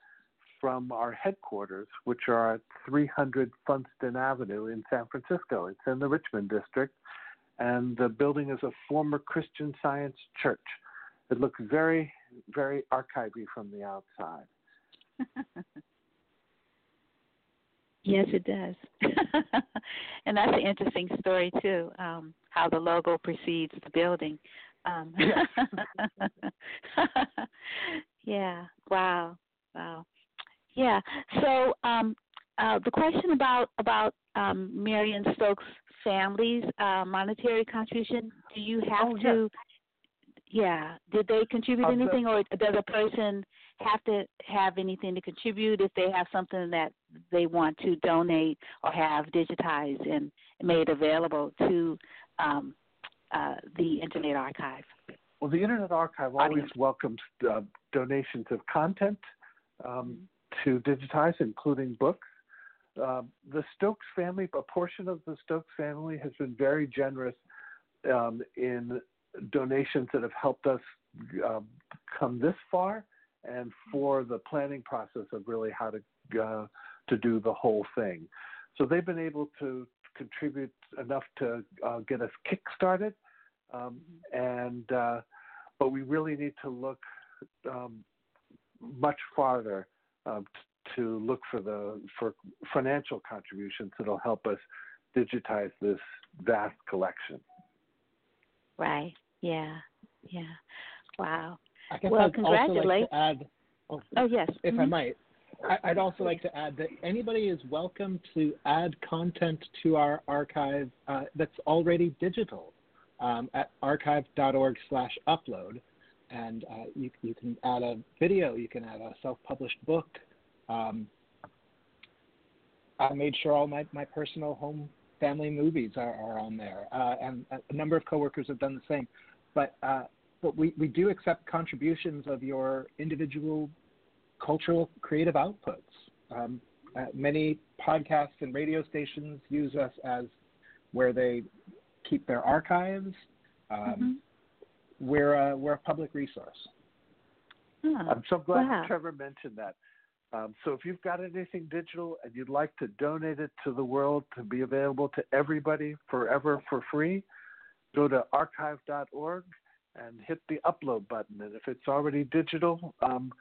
from our headquarters, which are at 300 Funston Avenue in San Francisco. It's in the Richmond district, and the building is a former Christian Science church. It looks very, very archivy from the outside. yes, it does. and that's an interesting story too. Um, how the logo precedes the building. Um, yeah. Wow. Wow. Yeah. So um, uh, the question about about um, Marion Stokes' family's uh, monetary contribution. Do you have oh, to? Yeah. Did they contribute Uh, anything, or does a person have to have anything to contribute if they have something that they want to donate or have digitized and made available to um, uh, the Internet Archive? Well, the Internet Archive always welcomes uh, donations of content um, to digitize, including books. Uh, the Stokes family, a portion of the Stokes family, has been very generous um, in donations that have helped us uh, come this far, and for the planning process of really how to uh, to do the whole thing. So they've been able to contribute enough to uh, get us kick-started, um, and uh, but we really need to look um, much farther um, to look for the for financial contributions that'll help us digitize this vast collection. Right. Yeah. Yeah. Wow. I guess well, I'd also like congratulations. to add. Oh, Oh, yes. if I Mhm. might, I- I'd also like to add that anybody is welcome to add content to our archive uh, that's already digital um, at archive.org/upload, and uh, you you can add a video, you can add a self-published book. Um, I made sure all my, my personal home family movies are, are on there, uh, and a number of coworkers have done the same. But uh, but we, we do accept contributions of your individual cultural creative outputs. Um, uh, many podcasts and radio stations use us as where they keep their archives. Um, We're a, we're a public resource. Oh, I'm so glad wow. Trevor mentioned that. Um, so if you've got anything digital and you'd like to donate it to the world to be available to everybody forever for free, go to archive.org and hit the upload button. And if it's already digital, um,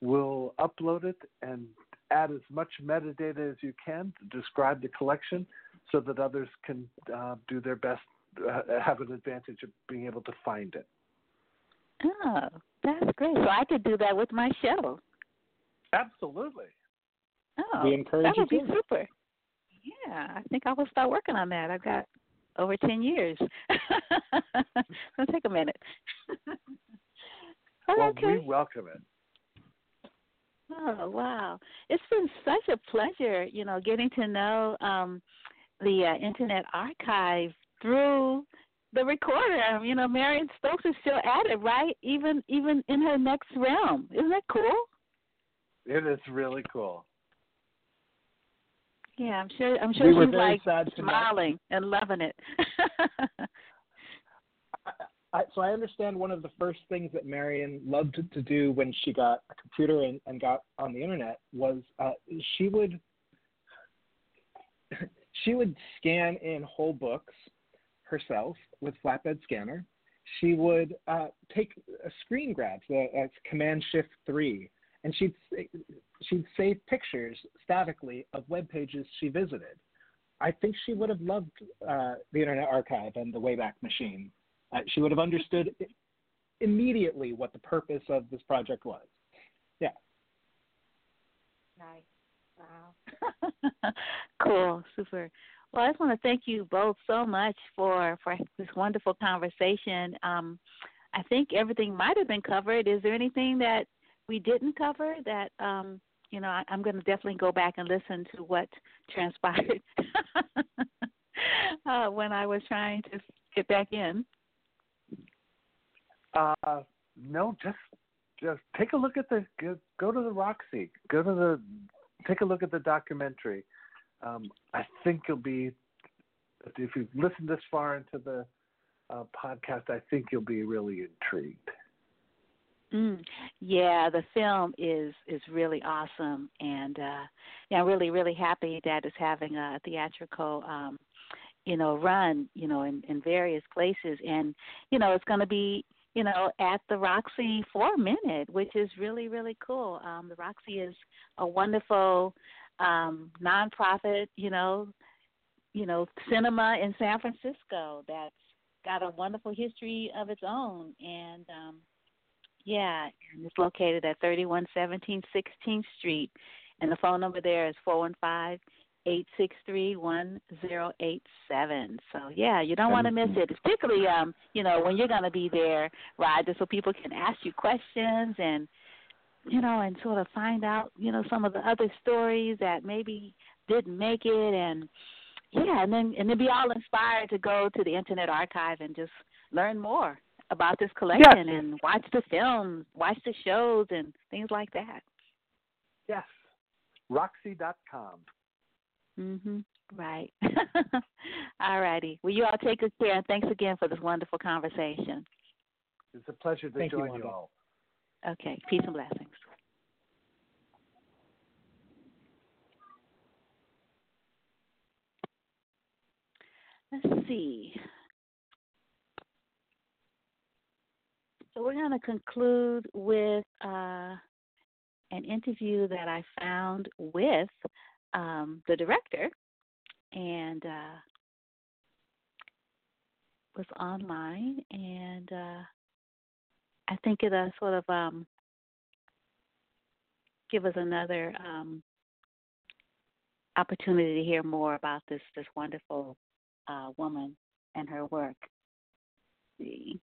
we'll upload it and add as much metadata as you can to describe the collection so that others can uh, do their best, uh, have an advantage of being able to find it. Oh, that's great. So I could do that with my show. Absolutely. Oh, We encourage that you would be to. super. Yeah, I think I will start working on that. I've got over ten years. It'll take a minute. Well, okay. we welcome it. Oh wow, it's been such a pleasure, you know, getting to know um, the uh, Internet Archive through the recorder. Um, you know, Marion Stokes is still at it, right? Even even in her next realm. Isn't that cool? It is really cool. Yeah, I'm sure. I'm sure We she's like sad to not- smiling and loving it. I, so I understand one of the first things that Marion loved to do when she got a computer and, and got on the internet was uh, she would she would scan in whole books herself with flatbed scanner. She would uh, take a screen grabs, uh, that's Command Shift three, and she'd she'd save pictures statically of web pages she visited. I think she would have loved uh, the Internet Archive and the Wayback Machine. Uh, she would have understood immediately what the purpose of this project was. Yeah. Nice. Wow. cool. Super. Well, I just want to thank you both so much for for this wonderful conversation. Um, I think everything might have been covered. Is there anything that we didn't cover that um, you know, I, I'm going to definitely go back and listen to what transpired uh, when I was trying to get back in. Uh, no, just just take a look at the go, to the Roxie, go to the take a look at the documentary. Um, I think you'll be if you've listened this far into the uh, podcast, I think you'll be really intrigued. Mm. Yeah, the film is is really awesome, and uh, yeah, I'm really really happy that it's having a theatrical, um, you know, run, you know, in in various places, and you know, it's going to be you know at the Roxie for a minute, which is really really cool. Um, the Roxie is a wonderful um, nonprofit, you know, you know, cinema in San Francisco that's got a wonderful history of its own, and um, yeah, and it's located at 3117 16th Street, and the phone number there is 415 863 1087. So, yeah, you don't want to miss it, particularly, um, you know, when you're going to be there, Roger, so people can ask you questions and, you know, and sort of find out, you know, some of the other stories that maybe didn't make it. And, yeah, and then and then be all inspired to go to the Internet Archive and just learn more about this collection and watch the films, watch the shows, and things like that. Yes, Roxie.com. Mhm. Right. all righty. Well, you all take good care, and thanks again for this wonderful conversation. It's a pleasure to Thank you, join you, Wanda. all. Okay. Peace and blessings. Let's see. So we're going to conclude with uh, an interview that I found with um, the director, and uh, was online, and uh, I think it'll sort of um, give us another um, opportunity to hear more about this this wonderful uh, woman and her work. Let's see.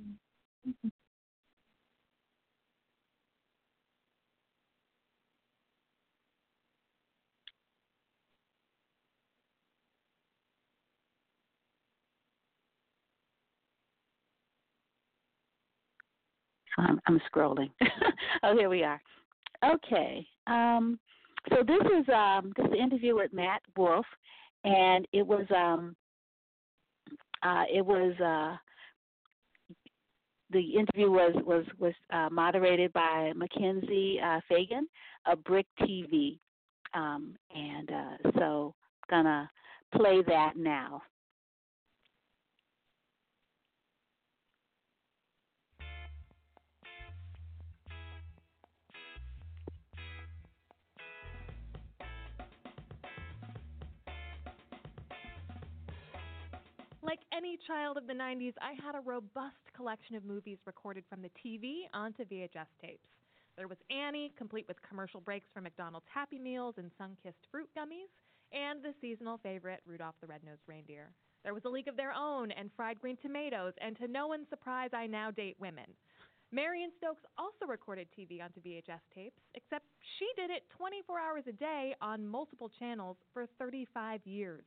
Mm-hmm. So I'm, I'm scrolling. oh, here we are. Okay. Um, so this is um, this interview with Matt Wolf, and it was um, uh, it was uh, the interview was was was uh, moderated by MacKenzie uh, Fegan of Bric TV, um, and uh, so gonna play that now. Like any child of the 90s, I had a robust collection of movies recorded from the TV onto VHS tapes. There was Annie, complete with commercial breaks for McDonald's Happy Meals and sun-kissed fruit gummies, and the seasonal favorite Rudolph the Red-Nosed Reindeer. There was A League of Their Own and Fried Green Tomatoes, and to no one's surprise, I now date women. Marion Stokes also recorded TV onto VHS tapes, except she did it 24 hours a day on multiple channels for 35 years.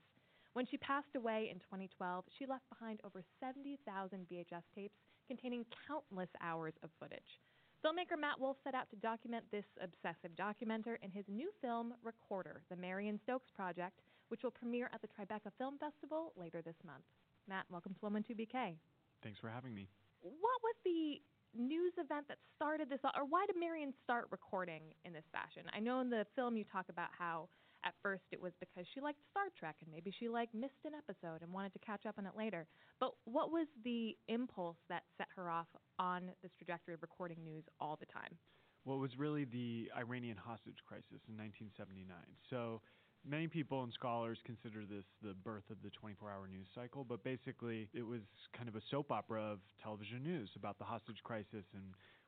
When she passed away in 2012, she left behind over 70,000 VHS tapes containing countless hours of footage. Filmmaker Matt Wolf set out to document this obsessive documenter in his new film, Recorder, The Marion Stokes Project, which will premiere at the Tribeca Film Festival later this month. Matt, welcome to 112BK. Thanks for having me. What was the news event that started this, or why did Marion start recording in this fashion? I know in the film you talk about how at first it was because she liked Star Trek and maybe she like missed an episode and wanted to catch up on it later. But what was the impulse that set her off on this trajectory of recording news all the time? Well, it was really the Iranian hostage crisis in 1979. So many people and scholars consider this the birth of the 24 hour news cycle, but basically it was kind of a soap opera of television news about the hostage crisis and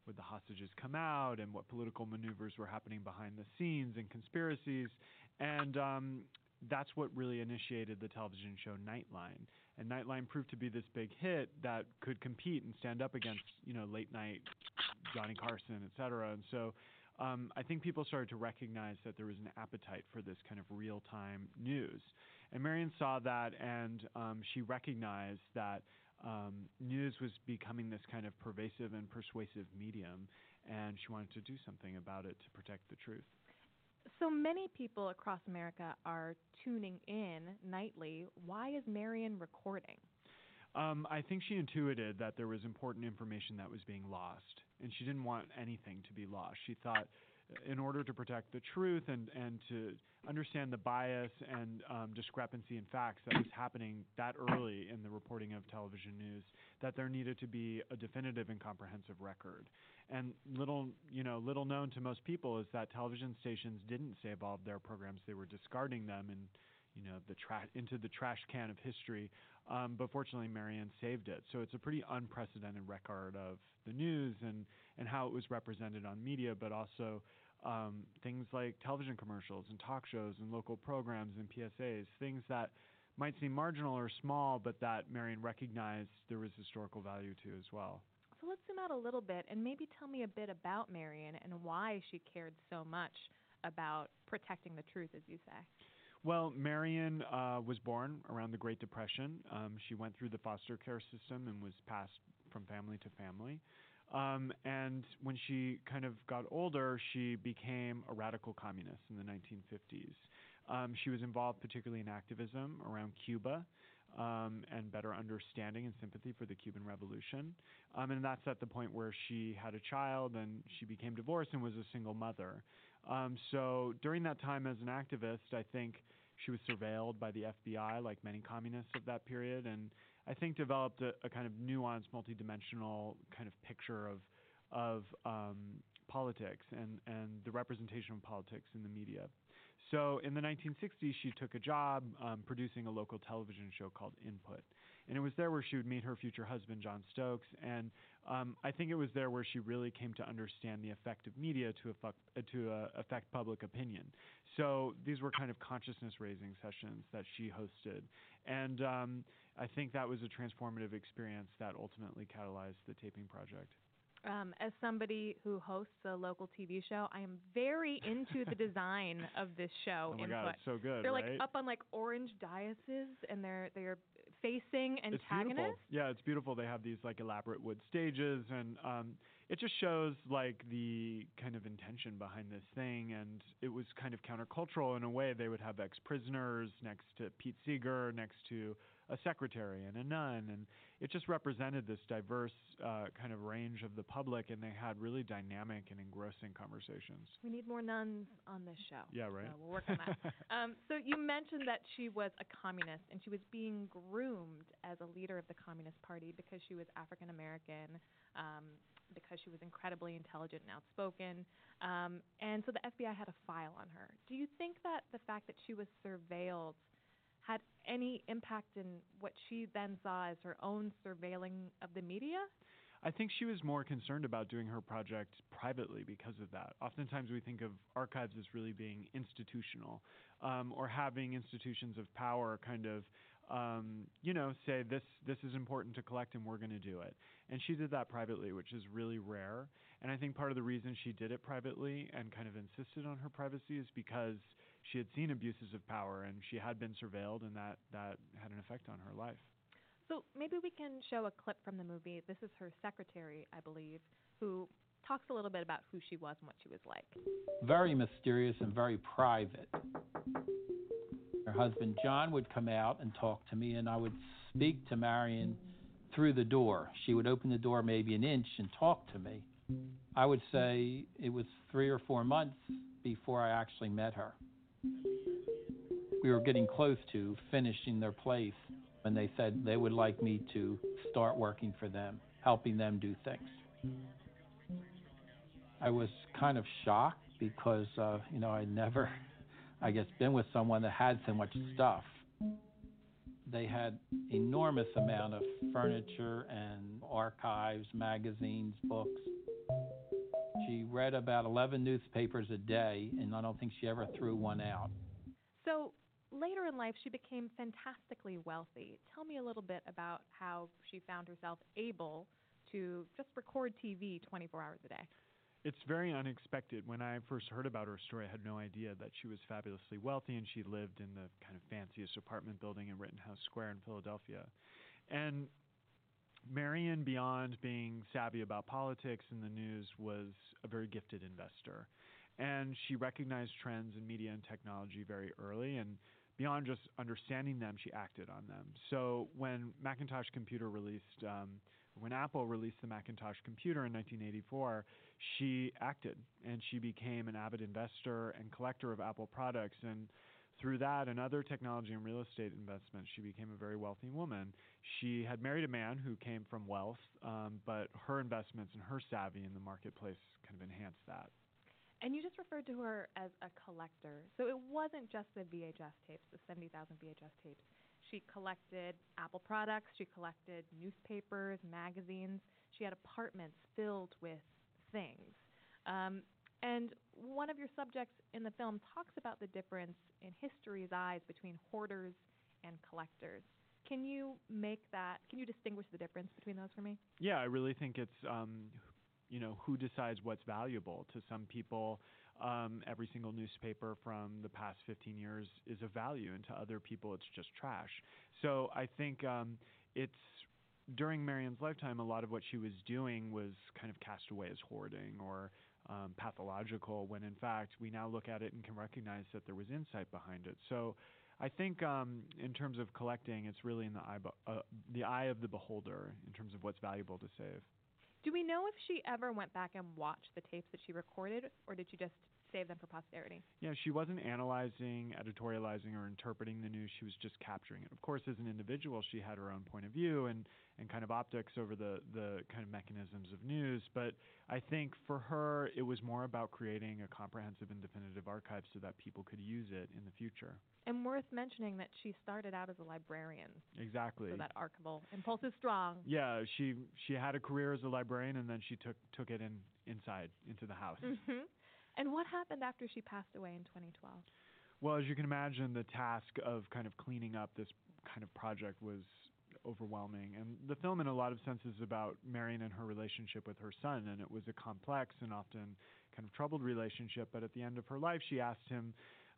would the hostages come out and what political maneuvers were happening behind the scenes and conspiracies. And um, that's what really initiated the television show Nightline. And Nightline proved to be this big hit that could compete and stand up against, you know, late night Johnny Carson, et cetera. And so um, I think people started to recognize that there was an appetite for this kind of real time news. And Marion saw that and um, she recognized that um, news was becoming this kind of pervasive and persuasive medium, and she wanted to do something about it to protect the truth. So many people across America are tuning in nightly. Why is Marion recording? Um, I think she intuited that there was important information that was being lost, and she didn't want anything to be lost. She thought, in order to protect the truth and, and to understand the bias and um, discrepancy in facts that was happening that early in the reporting of television news, that there needed to be a definitive and comprehensive record. And little, you know, little known to most people is that television stations didn't save all of their programs; they were discarding them and, you know, the tra- into the trash can of history. Um, but fortunately, Marion saved it. So it's a pretty unprecedented record of the news and and how it was represented on media, but also um, things like television commercials and talk shows and local programs and PSAs, things that might seem marginal or small, but that Marion recognized there was historical value to as well. So let's zoom out a little bit and maybe tell me a bit about Marion and why she cared so much about protecting the truth, as you say. Well, Marion uh, was born around the Great Depression. Um, she went through the foster care system and was passed from family to family. Um, and when she kind of got older, she became a radical communist in the 1950s. Um, she was involved particularly in activism around Cuba um, and better understanding and sympathy for the Cuban Revolution. Um, and that's at the point where she had a child and she became divorced and was a single mother. Um, so during that time as an activist, I think she was surveilled by the FBI, like many communists of that period, and I think developed a, a kind of nuanced, multidimensional kind of picture of of um, politics and and the representation of politics in the media. So in the 1960s, she took a job um, producing a local television show called Input. And it was there where she would meet her future husband, John Stokes. And um, I think it was there where she really came to understand the effect of media to affect, uh, to uh, affect public opinion. So these were kind of consciousness raising sessions that she hosted. And um, I think that was a transformative experience that ultimately catalyzed the taping project. Um, as somebody who hosts a local TV show, I am very into the design of this show. Oh my Input. God, it's so good, They're right? like up on like orange dioceses, and they're they're facing antagonists. beautiful. Yeah, it's beautiful. They have these like elaborate wood stages, and um, it just shows like the kind of intention behind this thing. And it was kind of countercultural in a way. They would have ex-prisoners next to Pete Seeger, next to a secretary and a nun, and it just represented this diverse uh, kind of range of the public. And they had really dynamic and engrossing conversations. We need more nuns on this show. Yeah, right. So we'll work on that. um, so you mentioned that she was a communist and she was being groomed as a leader of the Communist Party because she was African American, um, because she was incredibly intelligent and outspoken, um, and so the FBI had a file on her. Do you think that the fact that she was surveilled any impact in what she then saw as her own surveilling of the media? I think she was more concerned about doing her project privately because of that. Oftentimes, we think of archives as really being institutional, um, or having institutions of power kind of, um, you know, say this this is important to collect and we're going to do it. And she did that privately, which is really rare. And I think part of the reason she did it privately and kind of insisted on her privacy is because she had seen abuses of power and she had been surveilled, and that that had an effect on her life. So maybe we can show a clip from the movie. This is her secretary, I believe, who talks a little bit about who she was and what she was like. Very mysterious and very private. Her husband John would come out and talk to me, and I would speak to Marion through the door. She would open the door maybe an inch and talk to me. I would say it was three or four months before I actually met her. We were getting close to finishing their place, and they said they would like me to start working for them, helping them do things. I was kind of shocked because uh, you know I never, I guess, been with someone that had so much stuff. They had enormous amount of furniture and archives, magazines, books. She read about 11 newspapers a day, and I don't think she ever threw one out. So later in life, she became fantastically wealthy. Tell me a little bit about how she found herself able to just record TV 24 hours a day. It's very unexpected. When I first heard about her story, I had no idea that she was fabulously wealthy and she lived in the kind of fanciest apartment building in Rittenhouse Square in Philadelphia. And Marion, beyond being savvy about politics and the news, was a very gifted investor. And she recognized trends in media and technology very early. And beyond just understanding them, she acted on them. So when Macintosh Computer released, um, when Apple released the Macintosh Computer in 1984, she acted and she became an avid investor and collector of Apple products. And through that and other technology and real estate investments, she became a very wealthy woman. She had married a man who came from wealth, um, but her investments and her savvy in the marketplace kind of enhanced that. And you just referred to her as a collector. So it wasn't just the VHS tapes, the 70,000 VHS tapes. She collected Apple products, she collected newspapers, magazines. She had apartments filled with things. Um, and one of your subjects in the film talks about the difference in history's eyes between hoarders and collectors. Can you make that? Can you distinguish the difference between those for me? Yeah, I really think it's um, you know who decides what's valuable. To some people, um, every single newspaper from the past 15 years is of value, and to other people, it's just trash. So I think um, it's during Marion's lifetime, a lot of what she was doing was kind of cast away as hoarding or um, pathological, when in fact we now look at it and can recognize that there was insight behind it. So I think um, in terms of collecting, it's really in the eye, uh, the eye of the beholder in terms of what's valuable to save. Do we know if she ever went back and watched the tapes that she recorded, or did she just save them for posterity. Yeah, she wasn't analyzing, editorializing, or interpreting the news. She was just capturing it. Of course, as an individual, she had her own point of view and, and kind of optics over the, the kind of mechanisms of news. But I think for her, it was more about creating a comprehensive and definitive archive so that people could use it in the future. And worth mentioning that she started out as a librarian. Exactly. So that archival impulse is strong. Yeah, she she had a career as a librarian, and then she took took it in inside into the house. hmm And what happened after she passed away in 2012? Well, as you can imagine, the task of kind of cleaning up this kind of project was overwhelming. And the film, in a lot of senses, is about Marion and her relationship with her son. And it was a complex and often kind of troubled relationship. But at the end of her life, she asked him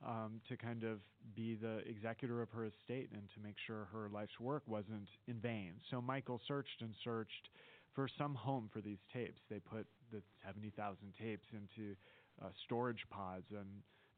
um, to kind of be the executor of her estate and to make sure her life's work wasn't in vain. So Michael searched and searched for some home for these tapes. They put the 70,000 tapes into uh, storage pods, and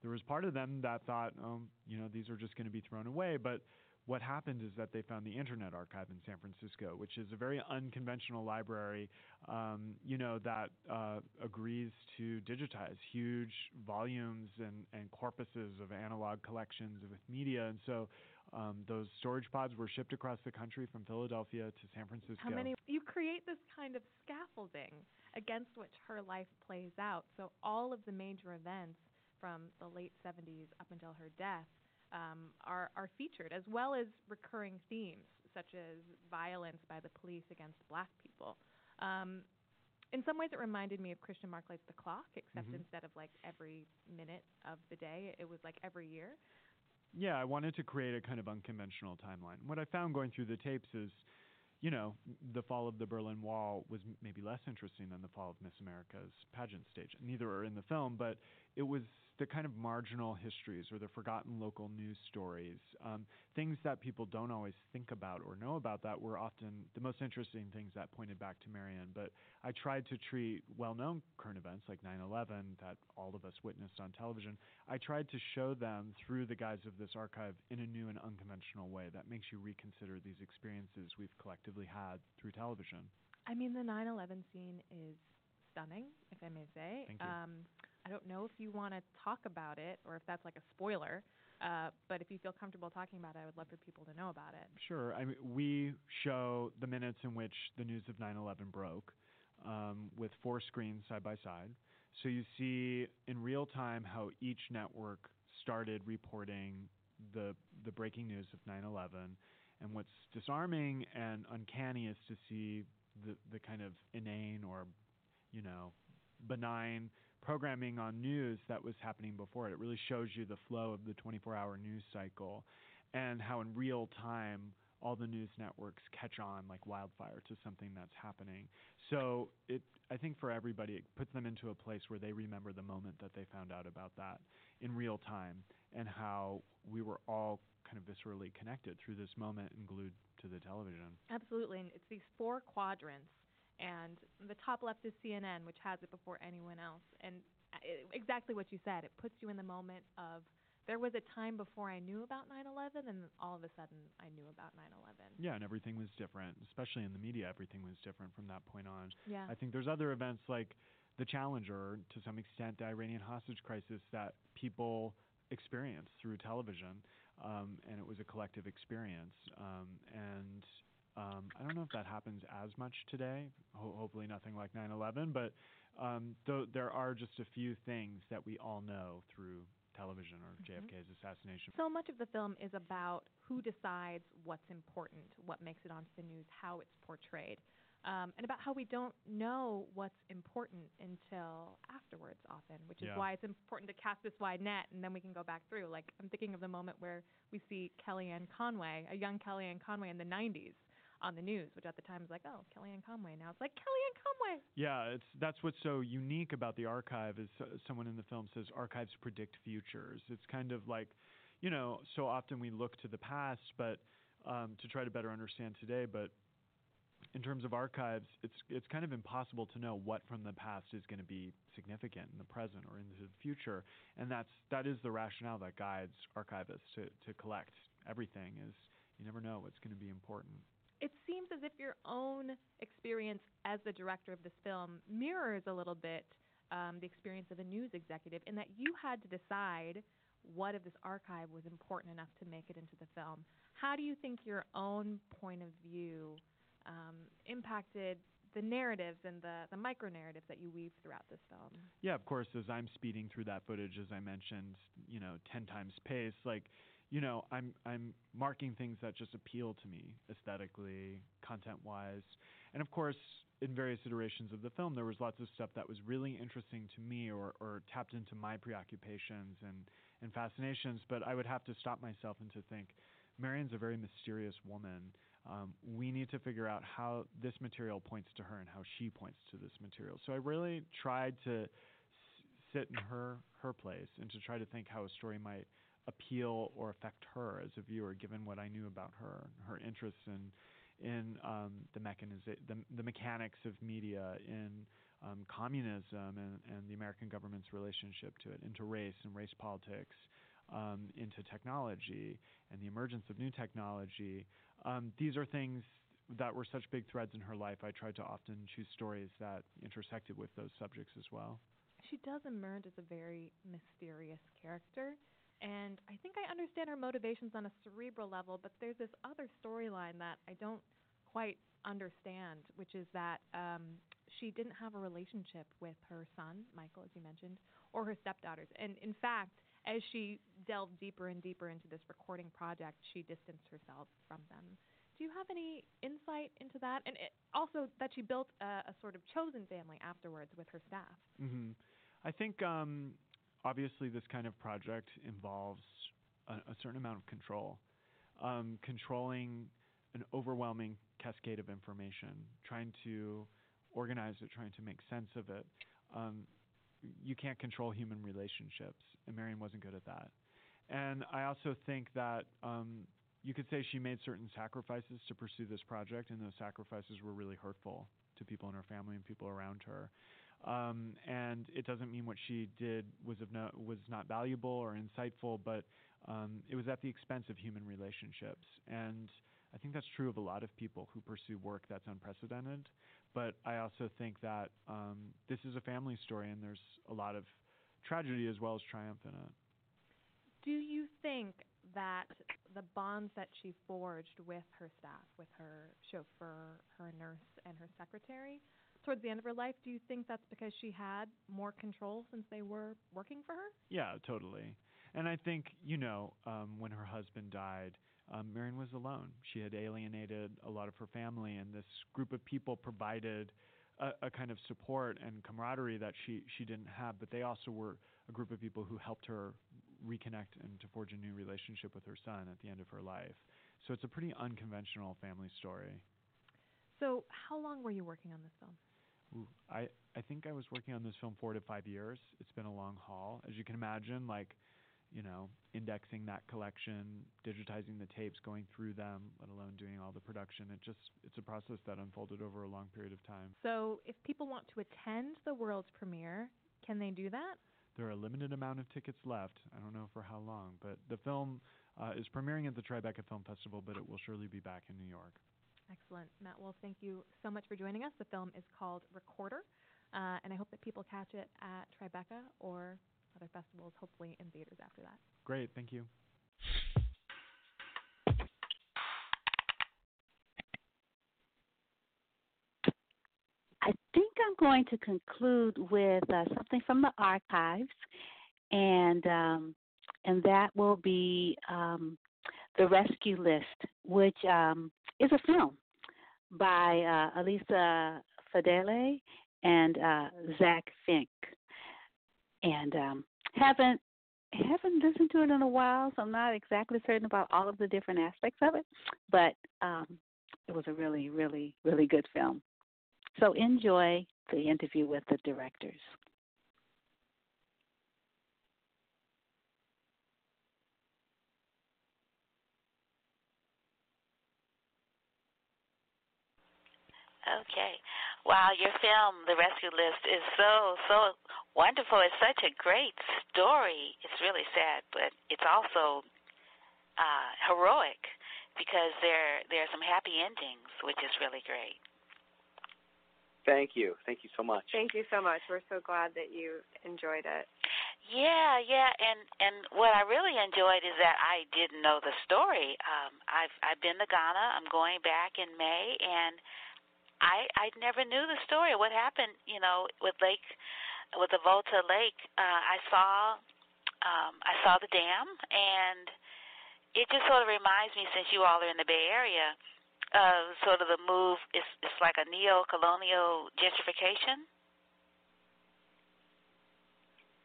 there was part of them that thought, um, you know, these are just going to be thrown away. But what happened is that they found the Internet Archive in San Francisco, which is a very unconventional library, um, you know, that uh, agrees to digitize huge volumes and, and corpuses of analog collections with media. And so um, those storage pods were shipped across the country from Philadelphia to San Francisco. How many? You create this kind of scaffolding against which her life plays out. So all of the major events from the late 70s up until her death um, are are featured, as well as recurring themes such as violence by the police against black people. Um, in some ways, it reminded me of Christian Marclay's The Clock, except Mhm. instead of like every minute of the day, it was like every year. Yeah, I wanted to create a kind of unconventional timeline. What I found going through the tapes is, you know, the fall of the Berlin Wall was m- maybe less interesting than the fall of Miss America's pageant stage. Neither are in the film, but it was the kind of marginal histories or the forgotten local news stories, um, things that people don't always think about or know about that were often the most interesting things that pointed back to Marion. But I tried to treat well known current events like 9 11 that all of us witnessed on television. I tried to show them through the guise of this archive in a new and unconventional way that makes you reconsider these experiences we've collectively had through television. I mean, the 9/11 scene is stunning, if I may say. Thank you. Um, I don't know if you want to talk about it or if that's like a spoiler, uh, but if you feel comfortable talking about it, I would love for people to know about it. Sure. I mean, we show the minutes in which the news of 9/11 broke, um, with four screens side by side. So you see in real time how each network started reporting the the breaking news of 9/11. And what's disarming and uncanny is to see the the kind of inane or, you know, benign programming on news that was happening before it. It really shows you the flow of the 24-hour news cycle and how in real time all the news networks catch on like wildfire to something that's happening. So it I think for everybody it puts them into a place where they remember the moment that they found out about that in real time and how we were all kind of viscerally connected through this moment and glued to the television. Absolutely, and it's these four quadrants, and the top left is CNN, which has it before anyone else, and uh, it, exactly what you said. It puts you in the moment of there was a time before I knew about 9/11, and all of a sudden I knew about 9/11. Yeah, and everything was different, especially in the media. Everything was different from that point on. Yeah. I think there's other events like the Challenger, to some extent, the Iranian hostage crisis that people experienced through television, um, and it was a collective experience. Um, and um, I don't know if that happens as much today. Ho- hopefully, nothing like 9/11, but um, th- there are just a few things that we all know through television or Mhm. JFK's assassination. So much of the film is about who decides what's important, what makes it onto the news, how it's portrayed, um, and about how we don't know what's important until afterwards, often, which is Yeah. why it's important to cast this wide net, and then we can go back through. Like I'm thinking of the moment where we see Kellyanne Conway, a young Kellyanne Conway in the '90s, on the news, which at the time was like, oh, Kellyanne Conway. Now it's like Kellyanne Conway. Yeah, it's that's what's so unique about the archive is uh, someone in the film says archives predict futures. It's kind of like, you know, so often we look to the past, but um, to try to better understand today. But in terms of archives, it's it's kind of impossible to know what from the past is going to be significant in the present or into the future, and that's that is the rationale that guides archivists to to collect everything. Is you never know what's going to be important. It seems as if your own experience as the director of this film mirrors a little bit um, the experience of a news executive in that you had to decide what of this archive was important enough to make it into the film. How do you think your own point of view um, impacted the narratives and the, the micro narratives that you weave throughout this film? Yeah, of course, as I'm speeding through that footage, as I mentioned, you know, 10 times pace, like, you know, I'm I'm marking things that just appeal to me aesthetically, content-wise, and of course, in various iterations of the film, there was lots of stuff that was really interesting to me or, or tapped into my preoccupations and, and fascinations. But I would have to stop myself and to think, Marion's a very mysterious woman. Um, we need to figure out how this material points to her and how she points to this material. So I really tried to s- sit in her her place and to try to think how a story might appeal or affect her as a viewer, given what I knew about her, her interests in in um, the, mechaniza- the the mechanics of media, in um, communism and, and the American government's relationship to it, into race and race politics, um, into technology and the emergence of new technology. Um, these are things that were such big threads in her life. I tried to often choose stories that intersected with those subjects as well. She does emerge as a very mysterious character. And I think I understand her motivations on a cerebral level, but there's this other storyline that I don't quite understand, which is that um, she didn't have a relationship with her son, Michael, as you mentioned, or her stepdaughters. And in fact, as she delved deeper and deeper into this recording project, she distanced herself from them. Do you have any insight into that? And it, also that she built a, a sort of chosen family afterwards with her staff. hmm I think um, obviously this kind of project involves a, a certain amount of control, um, controlling an overwhelming cascade of information, trying to organize it, trying to make sense of it. Um, you can't control human relationships, and Marion wasn't good at that. And I also think that um, you could say she made certain sacrifices to pursue this project, and those sacrifices were really hurtful to people in her family and people around her. Um, and it doesn't mean what she did was of no, was not valuable or insightful, but um, it was at the expense of human relationships. And I think that's true of a lot of people who pursue work that's unprecedented. But I also think that um, this is a family story, and there's a lot of tragedy as well as triumph in it. Do you think that the bonds that she forged with her staff, with her chauffeur, her nurse, and her secretary, towards the end of her life, do you think that's because she had more control since they were working for her? Yeah, totally. And I think, you know, um, when her husband died, um, Marion was alone. She had alienated a lot of her family, and this group of people provided a, a kind of support and camaraderie that she, she didn't have. But they also were a group of people who helped her reconnect and to forge a new relationship with her son at the end of her life. So it's a pretty unconventional family story. So, how long were you working on this film? Ooh, I, I think I was working on this film four to five years. It's been a long haul. As you can imagine, like, you know, indexing that collection, digitizing the tapes, going through them, let alone doing all the production. It just it's a process that unfolded over a long period of time. So, if people want to attend the world's premiere, can they do that? There are a limited amount of tickets left. I don't know for how long, but the film uh, is premiering at the Tribeca Film Festival, but it will surely be back in New York. Excellent. Matt Wolf, thank you so much for joining us. The film is called Recorder, uh, and I hope that people catch it at Tribeca or other festivals, hopefully in theaters after that. Great, thank you. I think I'm going to conclude with uh, something from the archives, and um, and that will be um, the Rescue List, which um, is a film by uh, Alyssa Fedele and uh, Zach Fink, and um, haven't haven't listened to it in a while, so I'm not exactly certain about all of the different aspects of it, but um, it was a really, really, really good film. So enjoy the interview with the directors. Okay. Wow, your film, The Rescue List, is so, so wonderful. It's such a great story. It's really sad, but it's also uh, heroic because there there are some happy endings, which is really great. Thank you. Thank you so much. Thank you so much. We're so glad that you enjoyed it. Yeah, yeah, and and what I really enjoyed is that I didn't know the story. Um, I've I've been to Ghana. I'm going back in May, and I I never knew the story. What happened, you know, with Lake, with the Volta Lake? Uh, I saw, um, I saw the dam, and it just sort of reminds me, since you all are in the Bay Area, of sort of the move. It's it's like a neo-colonial gentrification.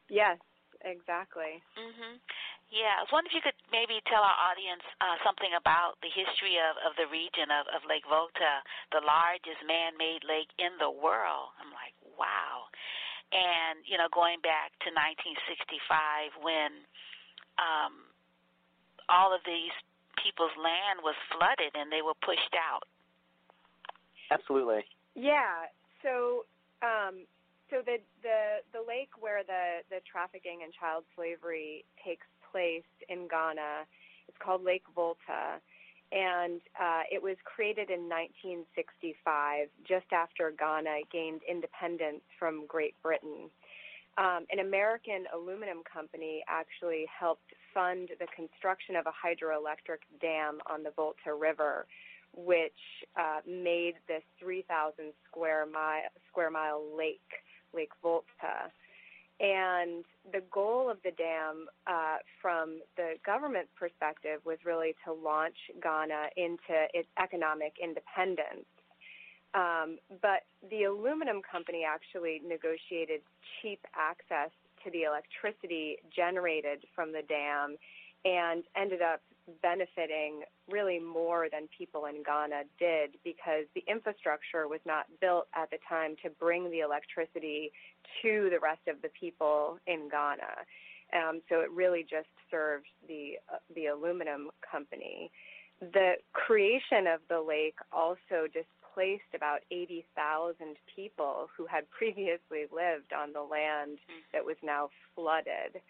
Yes, exactly. Mhm. Yeah, I was wondering if you could maybe tell our audience uh, something about the history of, of the region of, of Lake Volta, the largest man-made lake in the world. I'm like, wow. And you know, going back to 1965 when um, all of these people's land was flooded and they were pushed out. Absolutely. Yeah. So, um, so the the the lake where the the trafficking and child slavery takes place in Ghana It's called Lake Volta, and uh, it was created in 1965, just after Ghana gained independence from Great Britain. Um, an American aluminum company actually helped fund the construction of a hydroelectric dam on the Volta River, which uh, made this 3,000 square mile square mile lake, Lake Volta. And the goal of the dam, uh, from the government perspective, was really to launch Ghana into its economic independence. Um, but the aluminum company actually negotiated cheap access to the electricity generated from the dam and ended up benefiting really more than people in Ghana did because the infrastructure was not built at the time to bring the electricity to the rest of the people in Ghana. Um, so it really just served the uh, the aluminum company. The creation of the lake also displaced about 80,000 people who had previously lived on the land that was now flooded.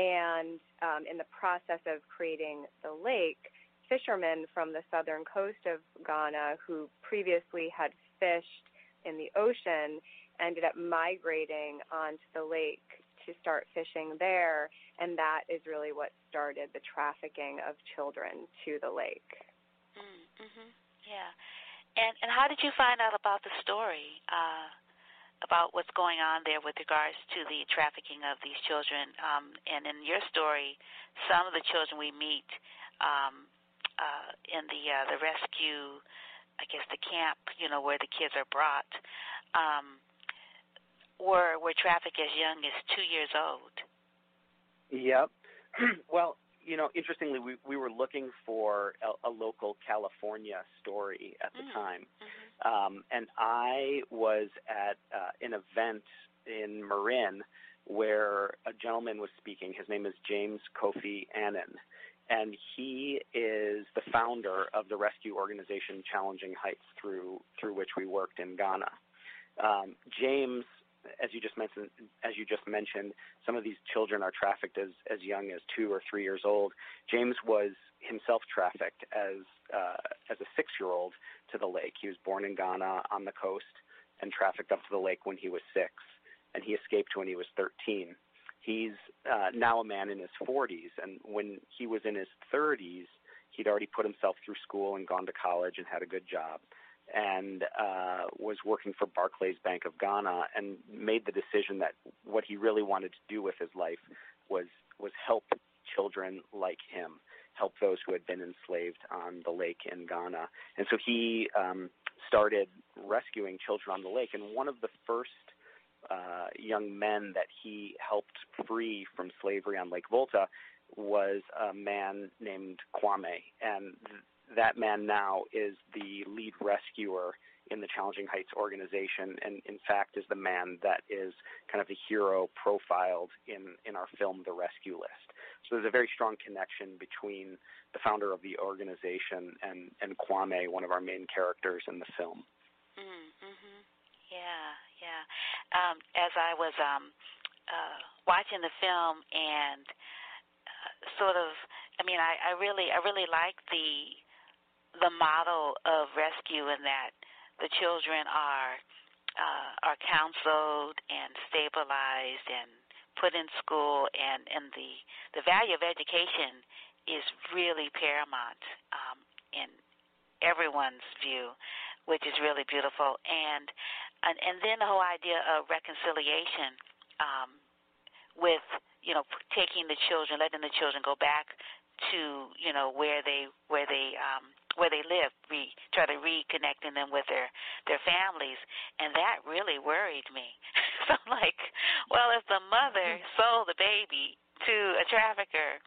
And um, in the process of creating the lake, fishermen from the southern coast of Ghana who previously had fished in the ocean ended up migrating onto the lake to start fishing there, and that is really what started the trafficking of children to the lake. Mm, mhm. Yeah. And and how did you find out about the story? Uh about what's going on there with regards to the trafficking of these children. Um, and in your story, some of the children we meet um, uh, in the uh, the rescue, I guess the camp, you know, where the kids are brought, um, were were trafficked as young as two years old. Yep. well, you know, interestingly, we we were looking for a, a local California story at the Mm. time, um, and I was at uh, an event in Marin where a gentleman was speaking. His name is James Kofi Annan, and he is the founder of the rescue organization Challenging Heights, through through which we worked in Ghana. Um, James, as you just mentioned, as you just mentioned, some of these children are trafficked as as young as two or three years old. James was himself trafficked as uh, as a six year old to the lake. He was born in Ghana on the coast and trafficked up to the lake when he was six, and he escaped when he was 13. He's uh, now a man in his 40s, and when he was in his 30s, he'd already put himself through school and gone to college and had a good job, and uh, was working for Barclays Bank of Ghana, and made the decision that what he really wanted to do with his life was was help children like him, help those who had been enslaved on the lake in Ghana, and so he um, started rescuing children on the lake. And one of the first uh, young men that he helped free from slavery on Lake Volta was a man named Kwame, and that man now is the lead rescuer in the Challenging Heights organization, and in fact is the man that is kind of the hero profiled in in our film, The Rescue List. So there's a very strong connection between the founder of the organization and and Kwame, one of our main characters in the film. Mm, mhm. Yeah, yeah. Um, as I was um, uh, watching the film and uh, sort of, I mean, I, I really, I really like the the model of rescue in that the children are are counseled and stabilized and put in school and and the the value of education is really paramount um, in everyone's view, which is really beautiful. And and, and then the whole idea of reconciliation um, with you know taking the children, letting the children go back to you know where they where they um, where they live, re, try to reconnecting them with their their families, and that really worried me. so I'm like, well, if the mother sold the baby to a trafficker,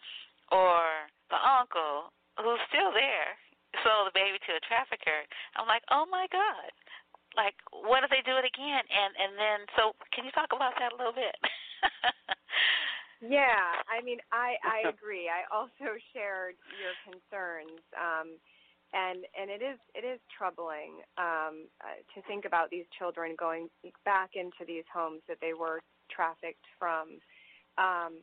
or the uncle who's still there sold the baby to a trafficker, I'm like, oh my god, like what if they do it again? And and then so can you talk about that a little bit? yeah, I mean, I I agree. I also shared your concerns. Um, and and it is it is troubling um, uh, to think about these children going back into these homes that they were trafficked from. Um,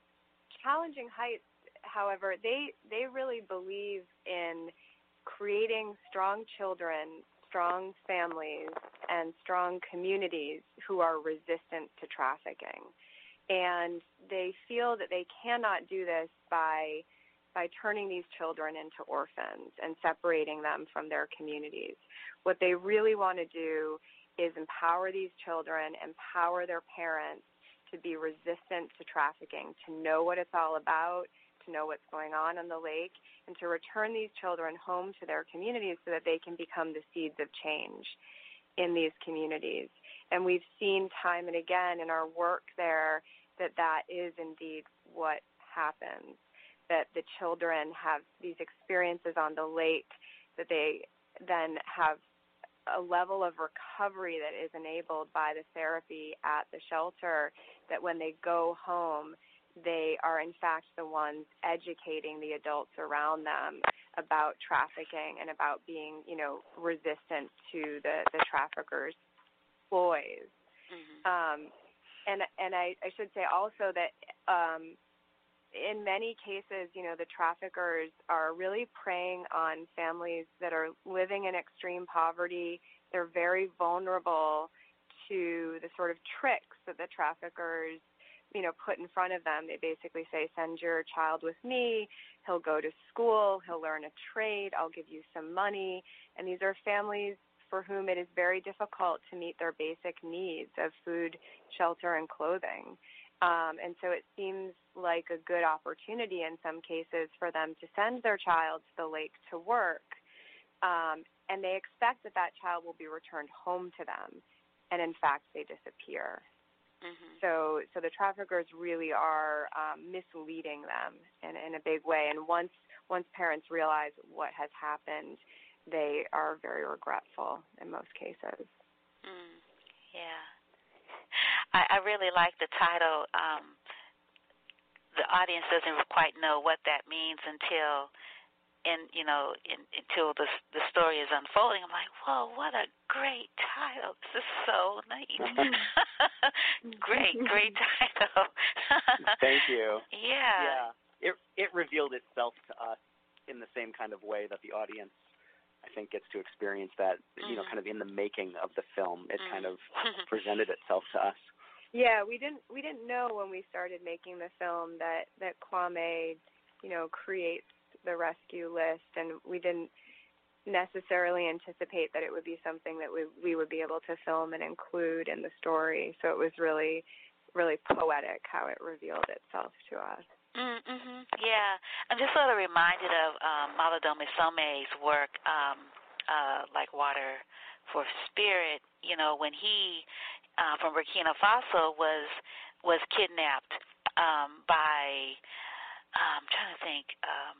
Challenging Heights, however, they they really believe in creating strong children, strong families, and strong communities who are resistant to trafficking. And they feel that they cannot do this by by turning these children into orphans and separating them from their communities. What they really want to do is empower these children, empower their parents to be resistant to trafficking, to know what it's all about, to know what's going on on the lake, and to return these children home to their communities so that they can become the seeds of change in these communities. And we've seen time and again in our work there that that is indeed what happens that the children have these experiences on the lake that they then have a level of recovery that is enabled by the therapy at the shelter that when they go home they are in fact the ones educating the adults around them about trafficking and about being you know resistant to the the traffickers ploys mm-hmm. um and and i i should say also that um in many cases, you know, the traffickers are really preying on families that are living in extreme poverty. They're very vulnerable to the sort of tricks that the traffickers, you know, put in front of them. They basically say, send your child with me. He'll go to school. He'll learn a trade. I'll give you some money. And these are families for whom it is very difficult to meet their basic needs of food, shelter, and clothing. Um, and so it seems like a good opportunity in some cases for them to send their child to the lake to work. Um, and they expect that that child will be returned home to them. And in fact, they disappear. Mm-hmm. So, so the traffickers really are um, misleading them in, in a big way. And once once parents realize what has happened, they are very regretful in most cases. Mm, yeah. I, I really like the title. Um, the audience doesn't quite know what that means until, in you know, in, until the the story is unfolding. I'm like, whoa, what a great title! This is so neat. great, great title. Thank you. Yeah. Yeah. It it revealed itself to us in the same kind of way that the audience I think gets to experience that, you know, Mhm. kind of in the making of the film. It kind of Mhm. presented itself to us. Yeah, we didn't we didn't know when we started making the film that that Kwame, you know, creates the rescue list, and we didn't necessarily anticipate that it would be something that we we would be able to film and include in the story. So it was really really poetic how it revealed itself to us. Mm, mhm. Yeah, I'm just sort of reminded of um, Malidoma Somé's work, um, uh, like Water for Spirit. You know, when he uh, from Burkina Faso was was kidnapped um, by. I'm trying to think. Um,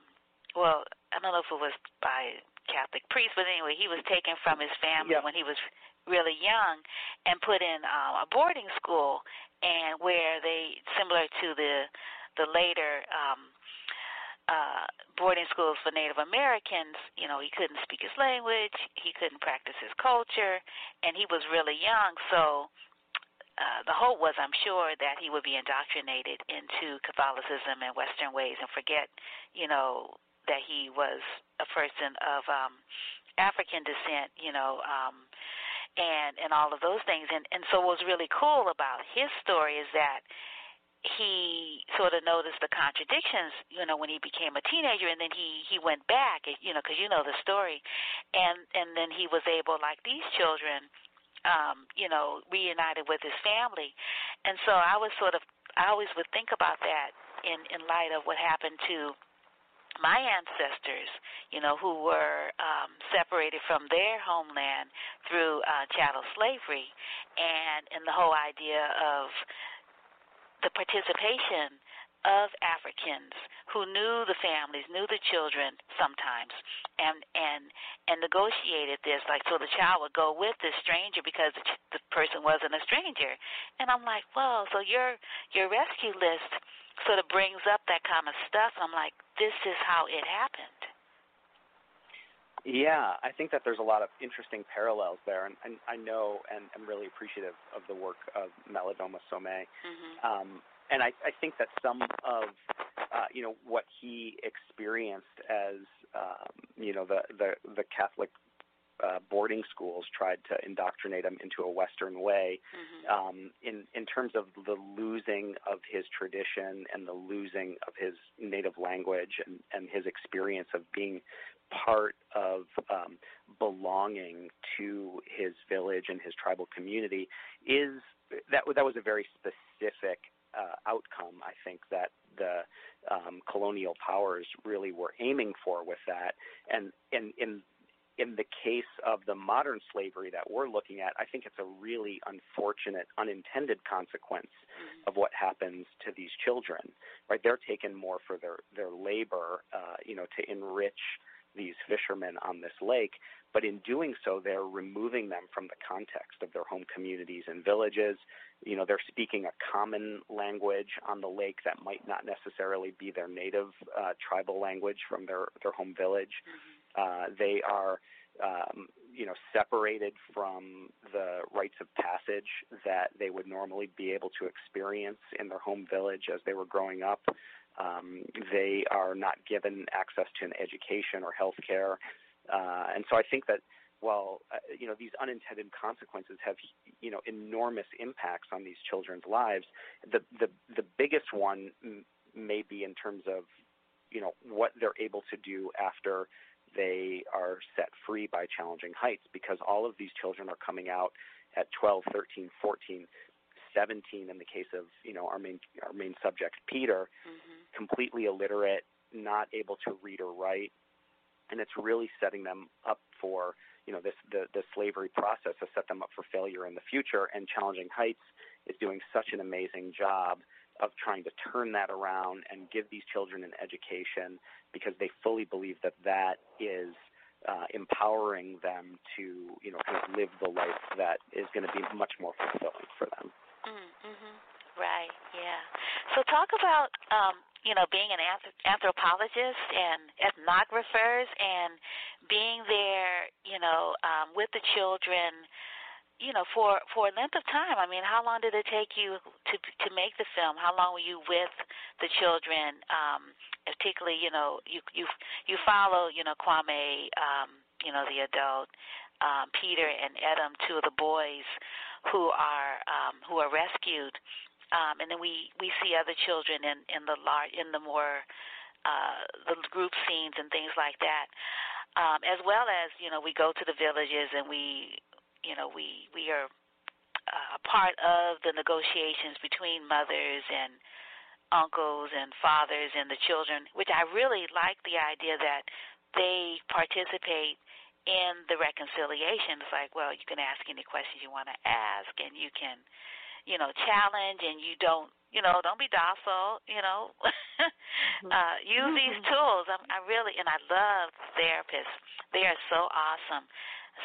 well, I don't know if it was by Catholic priest, but anyway, he was taken from his family Yep. when he was really young and put in um, a boarding school, and where they similar to the the later um, uh, boarding schools for Native Americans, you know, he couldn't speak his language, he couldn't practice his culture, and he was really young. So uh, the hope was, I'm sure, that he would be indoctrinated into Catholicism and Western ways and forget, you know, that he was a person of um, African descent, you know. Um, and and all of those things. And and so what was really cool about his story is that he sort of noticed the contradictions, you know, when he became a teenager, and then he he went back, you know, because you know the story, and and then he was able, like these children, um, you know, reunited with his family, and so I was sort of, I always would think about that in in light of what happened to my ancestors, you know, who were um, separated from their homeland through uh, chattel slavery, and and the whole idea of the participation of Africans who knew the families, knew the children sometimes, and and and negotiated this. Like, so the child would go with this stranger because the, the person wasn't a stranger. And I'm like, well, so your your rescue list sort of brings up that kind of stuff. I'm like, this is how it happened. Yeah, I think that there's a lot of interesting parallels there, and, and I know and I'm really appreciative of the work of Malidoma Somé. Mm-hmm. Um, and I, I think that some of uh, you know what he experienced as um, you know the the, the Catholic uh, boarding schools tried to indoctrinate him into a Western way. Mm-hmm. Um, in in terms of the losing of his tradition and the losing of his native language and, and his experience of being part of um, belonging to his village and his tribal community is that that was a very specific uh, outcome. I think that the um, colonial powers really were aiming for with that, and in in in the case of the modern slavery that we're looking at, I think it's a really unfortunate, unintended consequence of what happens to these children. Right, they're taken more for their their labor, uh, you know, to enrich these fishermen on this lake, but in doing so, they're removing them from the context of their home communities and villages. You know, they're speaking a common language on the lake that might not necessarily be their native uh, tribal language from their their home village. Uh, they are, um, you know, separated from the rites of passage that they would normally be able to experience in their home village as they were growing up. Um, they are not given access to an education or health care. Uh, and so I think that while uh, you know these unintended consequences have you know enormous impacts on these children's lives, the the the biggest one m- may be in terms of you know what they're able to do after they are set free by challenging heights because all of these children are coming out at 12, 13, 14, 17 in the case of you know our main our main subject Peter, mm-hmm. completely illiterate, not able to read or write, and it's really setting them up for you know this the the slavery process has set them up for failure in the future. And Challenging Heights is doing such an amazing job of trying to turn that around and give these children an education because they fully believe that that is uh, empowering them to you know kind of live the life that is going to be much more fulfilling for them. Mm-hmm. Right. Yeah. So talk about um, you know being an anthropologist and ethnographers and being there, you know, um, with the children, you know, for for a length of time. I mean, how long did it take you to to make the film? How long were you with the children? Um, particularly, you know, you you you follow, you know, Kwame, um, you know, the adult, um, Peter and Adam, two of the boys who are um, who are rescued, um, and then we we see other children in in the large in the more uh, the group scenes and things like that, um, as well as you know we go to the villages and we you know we we are uh, part of the negotiations between mothers and uncles and fathers and the children, which I really like the idea that they participate in the reconciliation, it's like, well, you can ask any questions you want to ask, and you can, you know, challenge, and you don't, you know, don't be docile, you know. uh, use these tools. I'm, I really, and I love therapists. They are so awesome.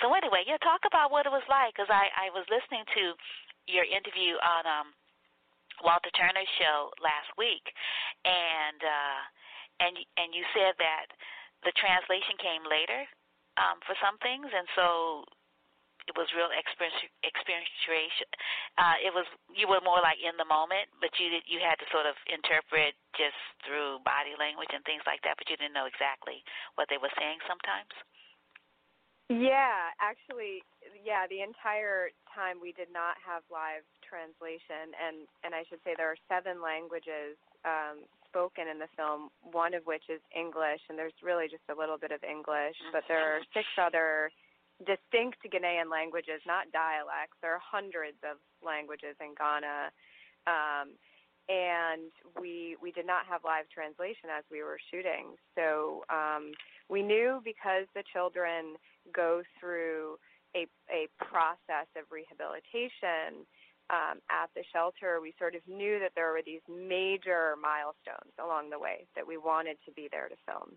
So anyway, yeah, talk about what it was like, because I I was listening to your interview on um Walter Turner's show last week, and uh, and and you said that the translation came later um, for some things, and so it was real experience experientiation. Uh, it was you were more like in the moment, but you did, you had to sort of interpret just through body language and things like that, but you didn't know exactly what they were saying sometimes. Yeah, actually, yeah, the entire time we did not have live translation, and and I should say there are seven languages um, spoken in the film, one of which is English, and there's really just a little bit of English, but there are six other distinct Ghanaian languages, not dialects. There are hundreds of languages in Ghana. Um, and we we did not have live translation as we were shooting. So um, we knew because the children go through a a process of rehabilitation um, at the shelter, we sort of knew that there were these major milestones along the way that we wanted to be there to film,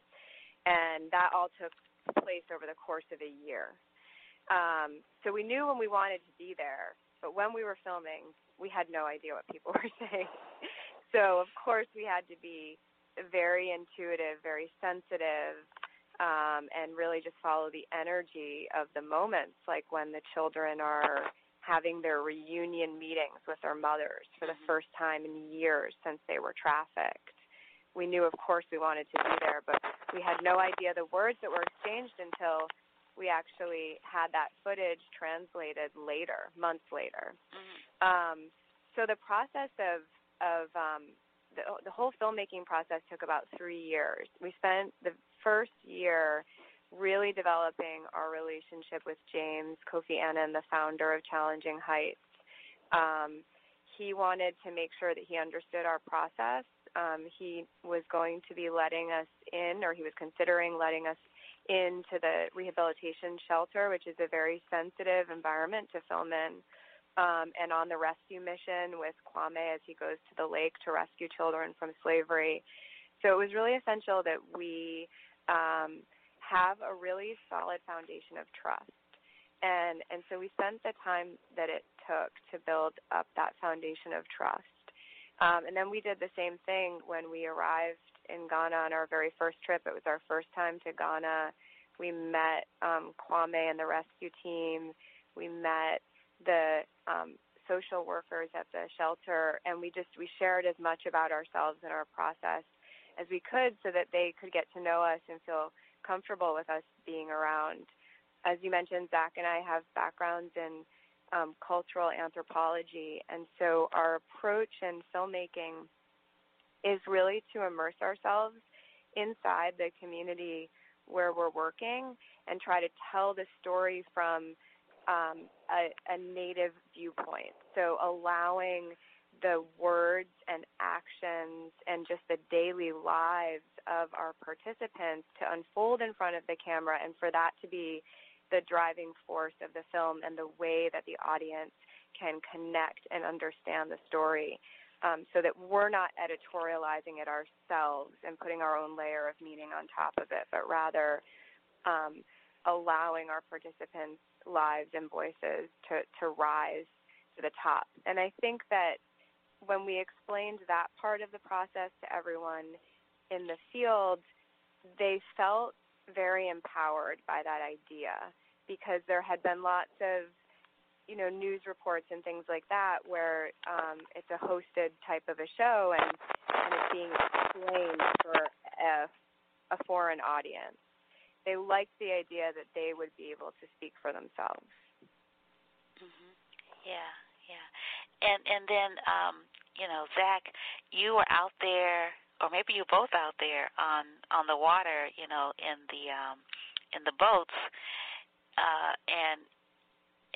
and that all took place over the course of a year. Um, so we knew when we wanted to be there, but when we were filming, we had no idea what people were saying. so of course we had to be very intuitive, very sensitive, um, and really just follow the energy of the moments, like when the children are having their reunion meetings with their mothers for the first time in years since they were trafficked. We knew, of course, we wanted to be there, but we had no idea the words that were exchanged until we actually had that footage translated later, months later. Mm-hmm. Um, so the process of of um, the the whole filmmaking process took about three years. We spent the first year really developing our relationship with James Kofi Annan, the founder of Challenging Heights. Um, he wanted to make sure that he understood our process. Um, he was going to be letting us in, or he was considering letting us into the rehabilitation shelter, which is a very sensitive environment to film in, um, and on the rescue mission with Kwame as he goes to the lake to rescue children from slavery. So it was really essential that we um, have a really solid foundation of trust. And and so we spent the time that it took to build up that foundation of trust. Um, and then we did the same thing when we arrived in Ghana on our very first trip. It was our first time to Ghana. We met um, Kwame and the rescue team. We met the um, social workers at the shelter, and we just we shared as much about ourselves and our process as we could, so that they could get to know us and feel comfortable with us being around. As you mentioned, Zach and I have backgrounds in um, cultural anthropology, and so our approach in filmmaking is really to immerse ourselves inside the community where we're working and try to tell the story from um, a, a native viewpoint. So allowing the words and actions and just the daily lives of our participants to unfold in front of the camera and for that to be the driving force of the film and the way that the audience can connect and understand the story um, so that we're not editorializing it ourselves and putting our own layer of meaning on top of it, but rather um, allowing our participants' lives and voices to, to rise to the top. And I think that when we explained that part of the process to everyone in the field, they felt very empowered by that idea because there had been lots of you know news reports and things like that where um, it's a hosted type of a show and and it's being explained for a, a foreign audience. They liked the idea that they would be able to speak for themselves. Mhm. Yeah, yeah. And and then um, you know, Zach, you were out there or maybe you both out there on on the water, you know, in the um in the boats. Uh and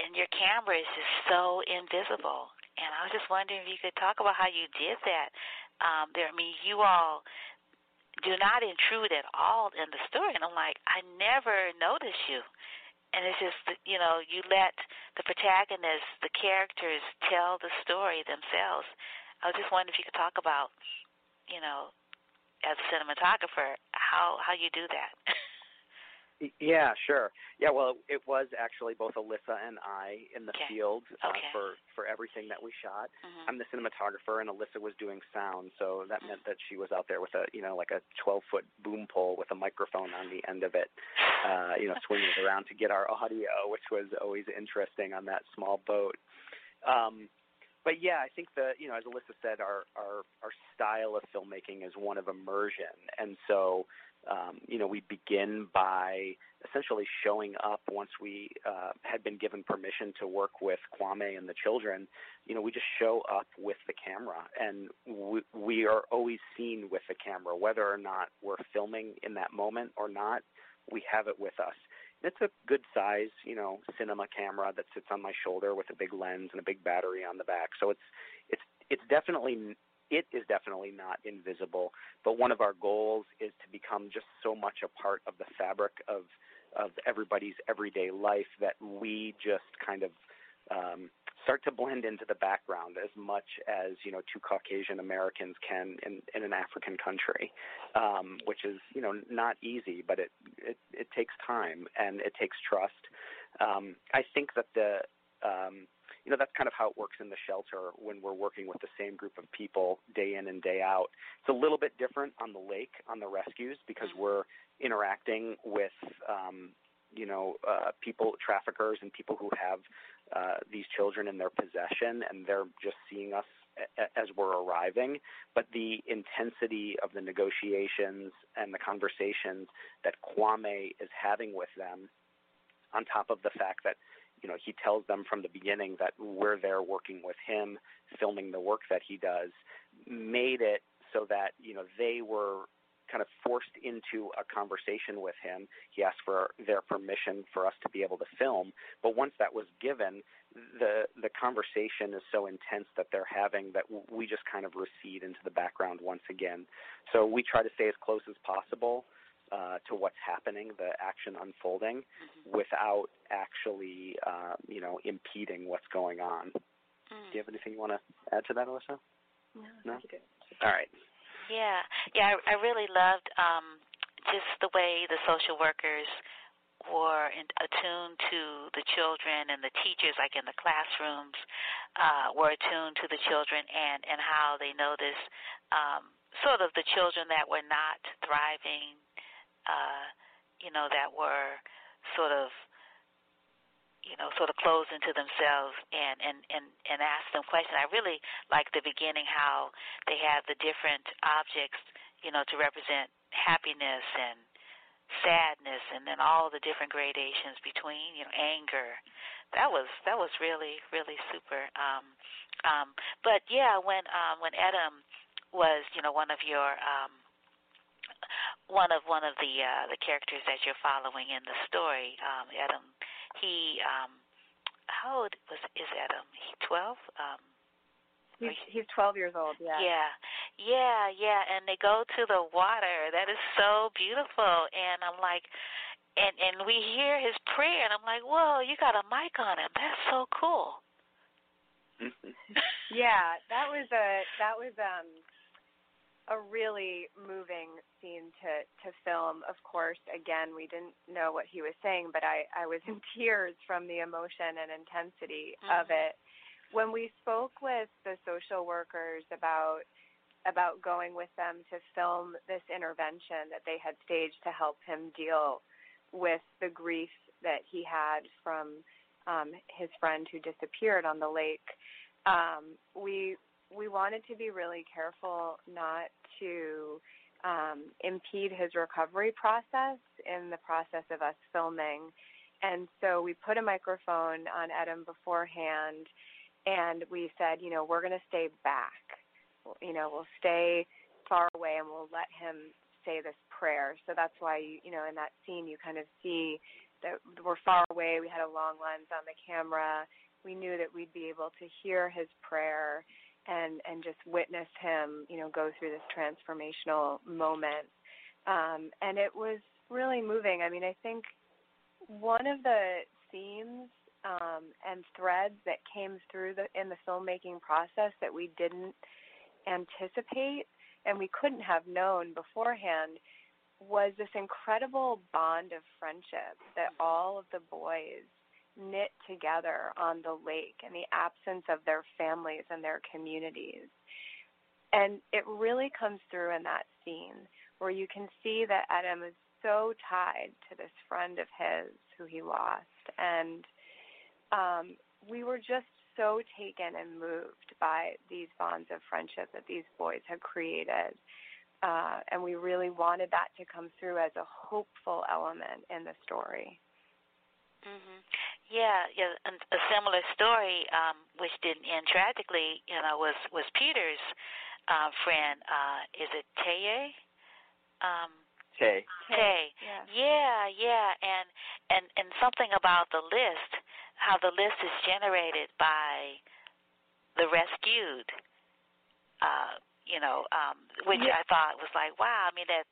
and your camera is just so invisible. And I was just wondering if you could talk about how you did that. Um, there, I mean, you all do not intrude at all in the story, and I'm like, I never noticed you. And it's just, you know, you let the protagonists, the characters, tell the story themselves. I was just wondering if you could talk about, you know, as a cinematographer, how how you do that. Yeah, sure. Yeah, well, it was actually both Alyssa and I in the Okay. field uh, Okay. for for everything that we shot. Mhm. I'm the cinematographer, and Alyssa was doing sound, so that meant that she was out there with a you know like a 12 foot boom pole with a microphone on the end of it, uh, you know, swinging it around to get our audio, which was always interesting on that small boat. Um, but yeah, I think the you know as Alyssa said, our our our style of filmmaking is one of immersion, and so um, you know, we begin by essentially showing up once we uh, had been given permission to work with Kwame and the children. You know, we just show up with the camera, and we, we are always seen with the camera, whether or not we're filming in that moment or not. We have it with us. It's a good size, you know, cinema camera that sits on my shoulder with a big lens and a big battery on the back. So it's it's it's definitely it is definitely not invisible. But one of our goals is to become just so much a part of the fabric of of everybody's everyday life that we just kind of um, start to blend into the background as much as you know two Caucasian Americans can in, in an African country, um, which is you know not easy, but it, it it takes time and it takes trust. Um, I think that the um, you know that's kind of how it works in the shelter when we're working with the same group of people day in and day out. It's a little bit different on the lake on the rescues because we're interacting with um, you know uh, people traffickers and people who have uh, these children in their possession and they're just seeing us as we're arriving, but the intensity of the negotiations and the conversations that Kwame is having with them, on top of the fact that you know he tells them from the beginning that we're there working with him filming the work that he does made it so that you know they were kind of forced into a conversation with him. He asked for their permission for us to be able to film. But once that was given the the conversation is so intense that they're having that we just kind of recede into the background once again. So we try to stay as close as possible uh, to what's happening, the action unfolding, mm-hmm. without actually, uh, you know, impeding what's going on. Mm. Do you have anything you want to add to that, Alyssa? No. no? Okay. All right. Yeah, yeah. I, I really loved um, just the way the social workers were in, attuned to the children and the teachers, like in the classrooms, uh, were attuned to the children and and how they noticed um, sort of the children that were not thriving uh, you know, that were sort of you know, sort of closed into themselves and and and and ask them questions. I really like the beginning how they have the different objects, you know, to represent happiness and sadness, and then all the different gradations between, you know, anger. That was that was really really super. Um, um, but yeah, when um, when Adam was, you know, one of your um, one of one of the uh, the characters that you're following in the story, um, Adam. He um, how old was is Adam? He twelve. Um, he's he's twelve years old. Yeah. Yeah, yeah, yeah. And they go to the water. That is so beautiful. And I'm like, and and we hear his prayer, and I'm like, whoa, you got a mic on him. That's so cool. yeah, that was a that was um a really moving scene to to film. Of course, again, we didn't know what he was saying, but I I was in tears from the emotion and intensity mm-hmm. of it. When we spoke with the social workers about about going with them to film this intervention that they had staged to help him deal with the grief that he had from um, his friend who disappeared on the lake. Um, we we wanted to be really careful not to um, impede his recovery process in the process of us filming. And so we put a microphone on Adam beforehand and we said, you know, we're going to stay back. You know, we'll stay far away and we'll let him say this prayer. So that's why, you, you know, in that scene, you kind of see that we're far away. We had a long lens on the camera. We knew that we'd be able to hear his prayer and and just witness him, you know, go through this transformational moment. Um, and it was really moving. I mean, I think one of the themes um, and threads that came through the in the filmmaking process that we didn't anticipate and we couldn't have known beforehand was this incredible bond of friendship that all of the boys knit together on the lake in the absence of their families and their communities. And it really comes through in that scene where you can see that Adam is so tied to this friend of his who he lost. And um, we were just so taken and moved by these bonds of friendship that these boys have created. uh, and we really wanted that to come through as a hopeful element in the story. Mhm. Yeah, yeah. And a similar story, um, which didn't end tragically, you know, was was Peter's uh, friend. Uh, is it Taye? Um, Tay. Tay. Yeah. Yeah, yeah. And and and something about the list, how the list is generated by the rescued. Uh, you know, um, which Yeah. I thought was like, wow. I mean that.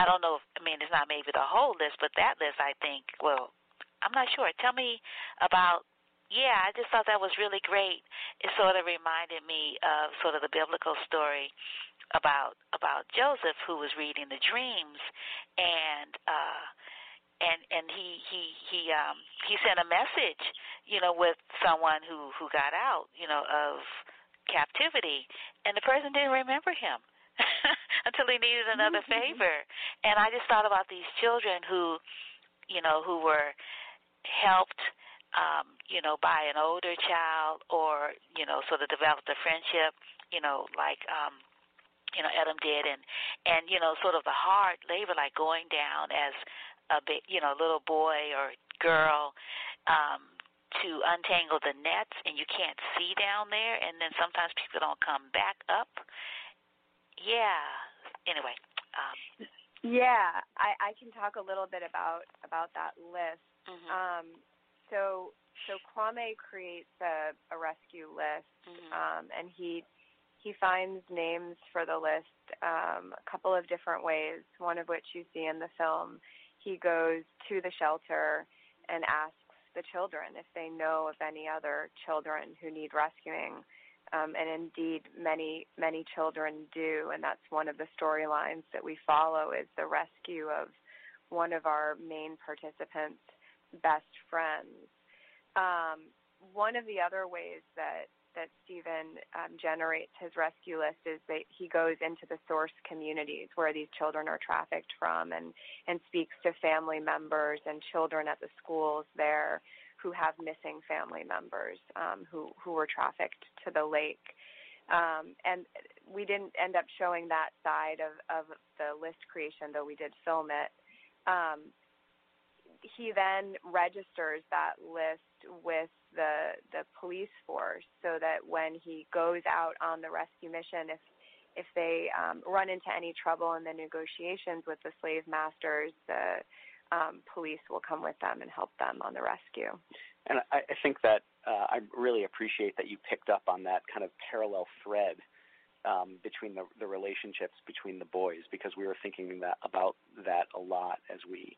I don't know. If, I mean, it's not maybe the whole list, but that list, I think. Well, I'm not sure. Tell me about. Yeah, I just thought that was really great. It sort of reminded me of sort of the biblical story about about Joseph who was reading the dreams and uh and and he he he um he sent a message, you know, with someone who who got out, you know, of captivity and the person didn't remember him until he needed another favor. And I just thought about these children who you know, who were helped um, you know, by an older child or, you know, sort of developed a friendship, you know, like um you know Adam did. And and you know sort of the hard labor like going down as a you know little boy or girl um to untangle the nets and you can't see down there. And then sometimes people don't come back up. Yeah. Anyway um. Yeah, I, I can talk a little bit about about that list. Mhm, Um, so so Kwame creates a, a rescue list, mhm, um, and he he finds names for the list um, a couple of different ways. One of which you see in the film. He goes to the shelter and asks the children if they know of any other children who need rescuing. Um, and indeed, many many children do, and that's one of the storylines that we follow is the rescue of one of our main participants' best friends. Um, one of the other ways that that Stephen um, generates his rescue list is that he goes into the source communities where these children are trafficked from and and speaks to family members and children at the schools there who have missing family members um, who who were trafficked to the lake. Um, and we didn't end up showing that side of, of the list creation, though we did film it. Um, he then registers that list with the the police force so that when he goes out on the rescue mission if if they um, run into any trouble in the negotiations with the slave masters the um, police will come with them and help them on the rescue. And I, I think that uh, I really appreciate that you picked up on that kind of parallel thread um, between the, the relationships between the boys because we were thinking that about that a lot as we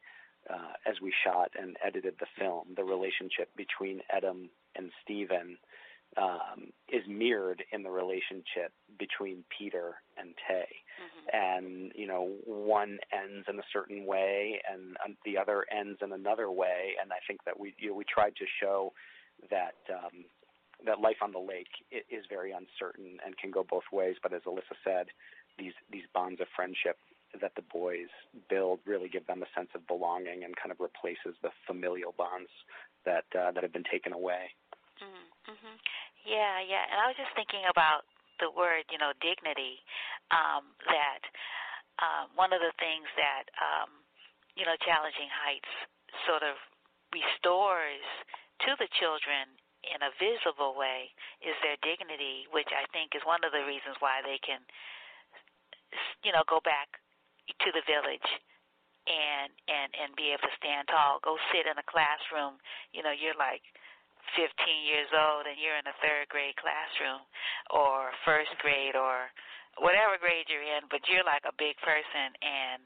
uh, as we shot and edited the film. The relationship between Adam and Stephen um, is mirrored in the relationship between Peter and Tay. And you know one ends in a certain way and um, the other ends in another way. And i think that we you know, we tried to show that um that life on the lake is very uncertain and can go both ways. But as alyssa said these these bonds of friendship that the boys build really give them a sense of belonging and kind of replaces the familial bonds that uh, that have been taken away. Mhm, mhm. yeah yeah. And i was just thinking about the word you know dignity um that um one of the things that um you know challenging heights sort of restores to the children in a visible way is their dignity which i think is one of the reasons why they can you know go back to the village and and and be able to stand tall go sit in a classroom you know you're like 15 years old and you're in a third grade classroom or first grade or whatever grade you're in but you're like a big person and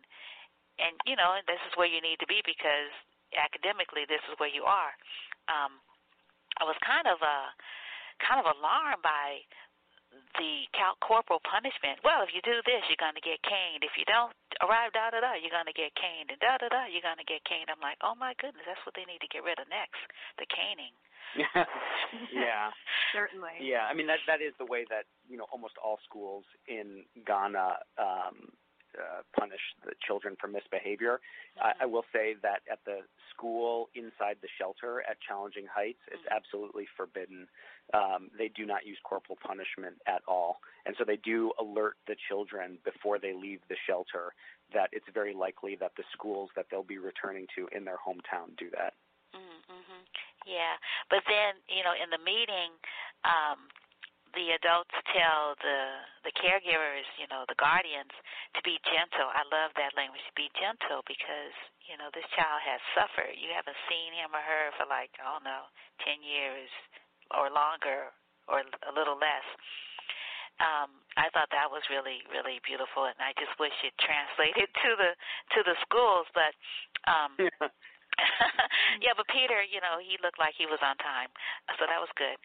and you know this is where you need to be because academically this is where you are um i was kind of uh kind of alarmed by the corporal punishment. Well, if you do this, you're going to get caned. If you don't arrive, da da da, you're going to get caned, and da da da, you're going to get caned. I'm like, oh my goodness, that's what they need to get rid of next, the caning. yeah certainly Yeah, I mean that that is the way that you know almost all schools in Ghana um, uh, punish the children for misbehavior. I, I will say that at the school inside the shelter at Challenging Heights, it's absolutely forbidden. Um, they do not use corporal punishment at all, and so they do alert the children before they leave the shelter that it's very likely that the schools that they'll be returning to in their hometown do that. Mm-hmm. Yeah, but then you know, in the meeting, um, the adults tell the the caregivers, you know, the guardians, to be gentle. I love that language. To be gentle because you know this child has suffered. You haven't seen him or her for like I don't know, ten years or longer, or a little less. Um, I thought that was really really beautiful, and I just wish it translated to the to the schools. But um, yeah, but Peter, you know, he looked like he was on time, so that was good.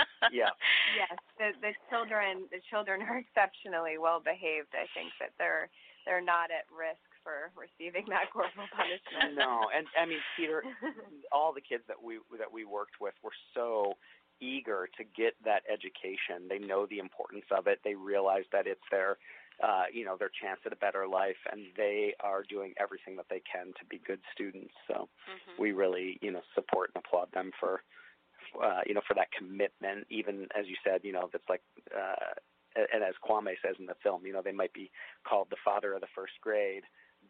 yeah. Yes, the the children the children are exceptionally well behaved. I think that they're they're not at risk for receiving that corporal punishment. No, and I mean Peter, all the kids that we that we worked with were so eager to get that education. They know the importance of it. They realize that it's their uh, you know, their chance at a better life, and they are doing everything that they can to be good students. So mm-hmm. we really, you know, support and applaud them for, uh, you know, for that commitment. Even as you said, you know, that's like, uh, and as Kwame says in the film, you know, they might be called the father of the first grade,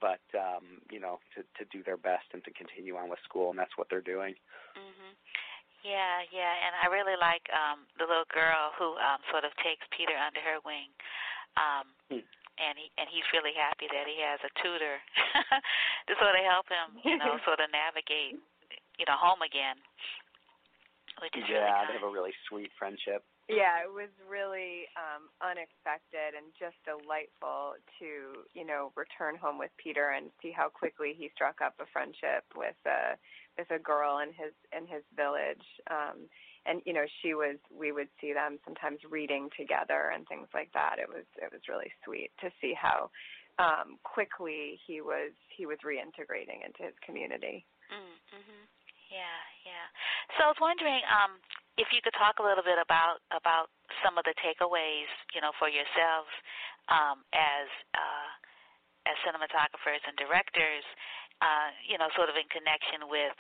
but um, you know, to to do their best and to continue on with school, and that's what they're doing. Mhm. Yeah, yeah, and I really like um the little girl who um sort of takes Peter under her wing. Um hmm. and he and he's really happy that he has a tutor to sort of help him, you know, sort of navigate, you know, home again. Which is yeah, really nice. they have a really sweet friendship. Yeah, it was really um unexpected and just delightful to, you know, return home with Peter and see how quickly he struck up a friendship with a with a girl in his in his village. Um and you know, she was we would see them sometimes reading together and things like that. It was it was really sweet to see how um quickly he was he was reintegrating into his community. Mm, mhm. Yeah, yeah. So I was wondering um if you could talk a little bit about about some of the takeaways, you know, for yourselves um, as uh, as cinematographers and directors, uh, you know, sort of in connection with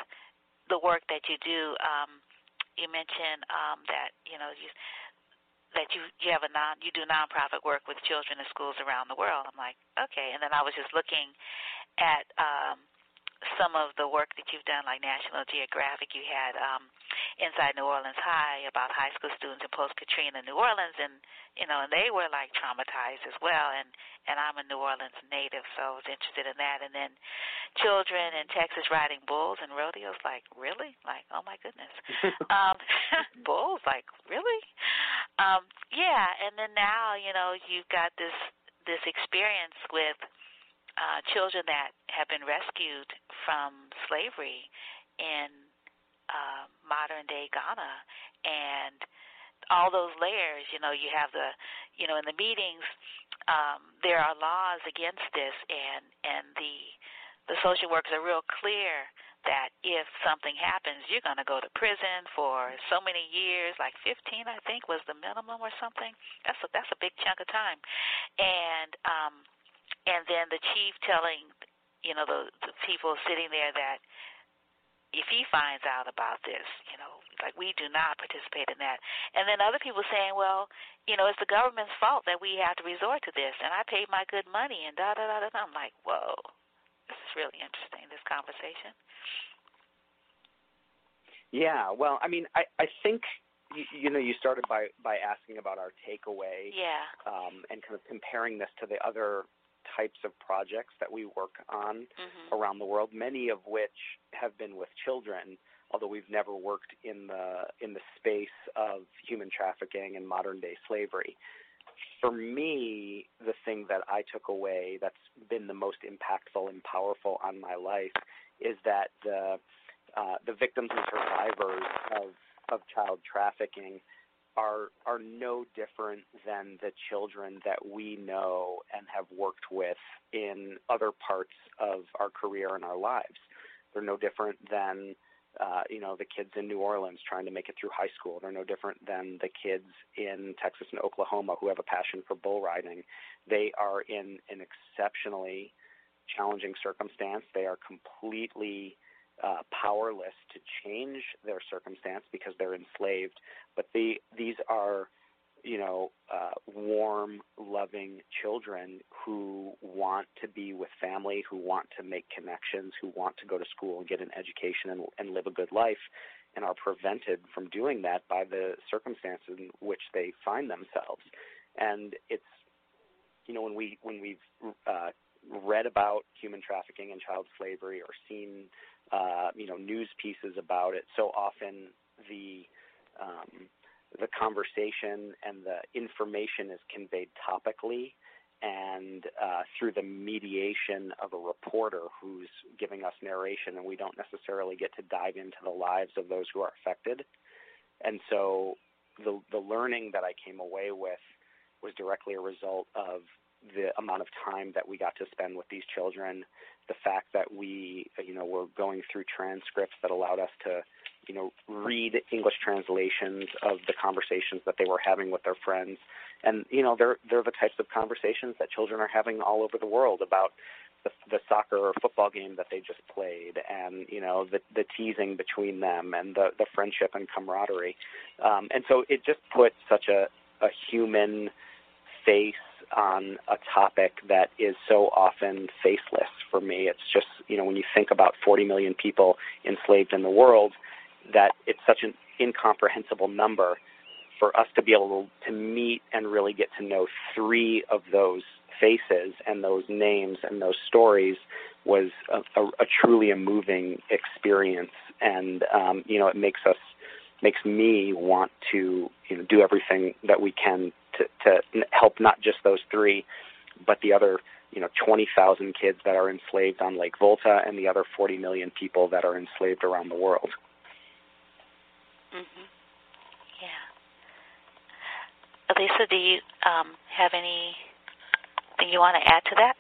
the work that you do. Um, you mentioned um, that you know you that you you have a non you do nonprofit work with children in schools around the world. I'm like, okay, and then I was just looking at um, some of the work that you've done, like National Geographic. You had um, Inside New Orleans High about high school students in post Katrina New Orleans, and you know, and they were like traumatized as well. And and I'm a New Orleans native, so I was interested in that. And then children in Texas riding bulls and rodeos, like really, like oh my goodness, um, bulls, like really, um, yeah. And then now, you know, you've got this this experience with uh, children that have been rescued from slavery in uh, modern day Ghana, and all those layers. You know, you have the, you know, in the meetings, um, there are laws against this, and and the the social workers are real clear that if something happens, you're going to go to prison for so many years, like 15, I think, was the minimum or something. That's a, that's a big chunk of time, and um, and then the chief telling, you know, the, the people sitting there that if he finds out about this, you know, like we do not participate in that. And then other people saying, well, you know, it's the government's fault that we have to resort to this, and I paid my good money, and da da da da. I'm like, whoa, this is really interesting. This conversation. Yeah, well, I mean, I I think you, you know you started by by asking about our takeaway. Yeah. Um, and kind of comparing this to the other types of projects that we work on mm-hmm. around the world, many of which have been with children, although we've never worked in the in the space of human trafficking and modern day slavery. For me, the thing that I took away that's been the most impactful and powerful on my life is that the uh, the victims and survivors of of child trafficking are are no different than the children that we know and have worked with in other parts of our career and our lives. They're no different than uh, you know, the kids in New Orleans trying to make it through high school. They're no different than the kids in Texas and Oklahoma who have a passion for bull riding. They are in an exceptionally challenging circumstance. They are completely uh, powerless to change their circumstance because they're enslaved. But the, these are you know, uh, warm, loving children who want to be with family, who want to make connections, who want to go to school and get an education and, and live a good life, and are prevented from doing that by the circumstances in which they find themselves. And it's, you know, when we when we've uh, read about human trafficking and child slavery or seen, uh, you know, news pieces about it, so often the um, the conversation and the information is conveyed topically and uh, through the mediation of a reporter who's giving us narration, and we don't necessarily get to dive into the lives of those who are affected. And so, the the learning that I came away with was directly a result of the amount of time that we got to spend with these children, the fact that we, you know, were going through transcripts that allowed us to you know, read English translations of the conversations that they were having with their friends. And, you know, they're they're the types of conversations that children are having all over the world about the, the soccer or football game that they just played, and you know the the teasing between them, and the the friendship and camaraderie, um, and so it just put such a a human face on a topic that is so often faceless for me. It's just you know when you think about 40 million people enslaved in the world, that it's such an incomprehensible number for us to be able to meet and really get to know three of those faces and those names and those stories was a, a, a truly a moving experience and um, you know it makes us makes me want to you know do everything that we can to, to help not just those three but the other you know 20,000 kids that are enslaved on Lake Volta and the other 40 million people that are enslaved around the world. Mhm. Yeah. Alyssa, do you um, have anything you want to add to that?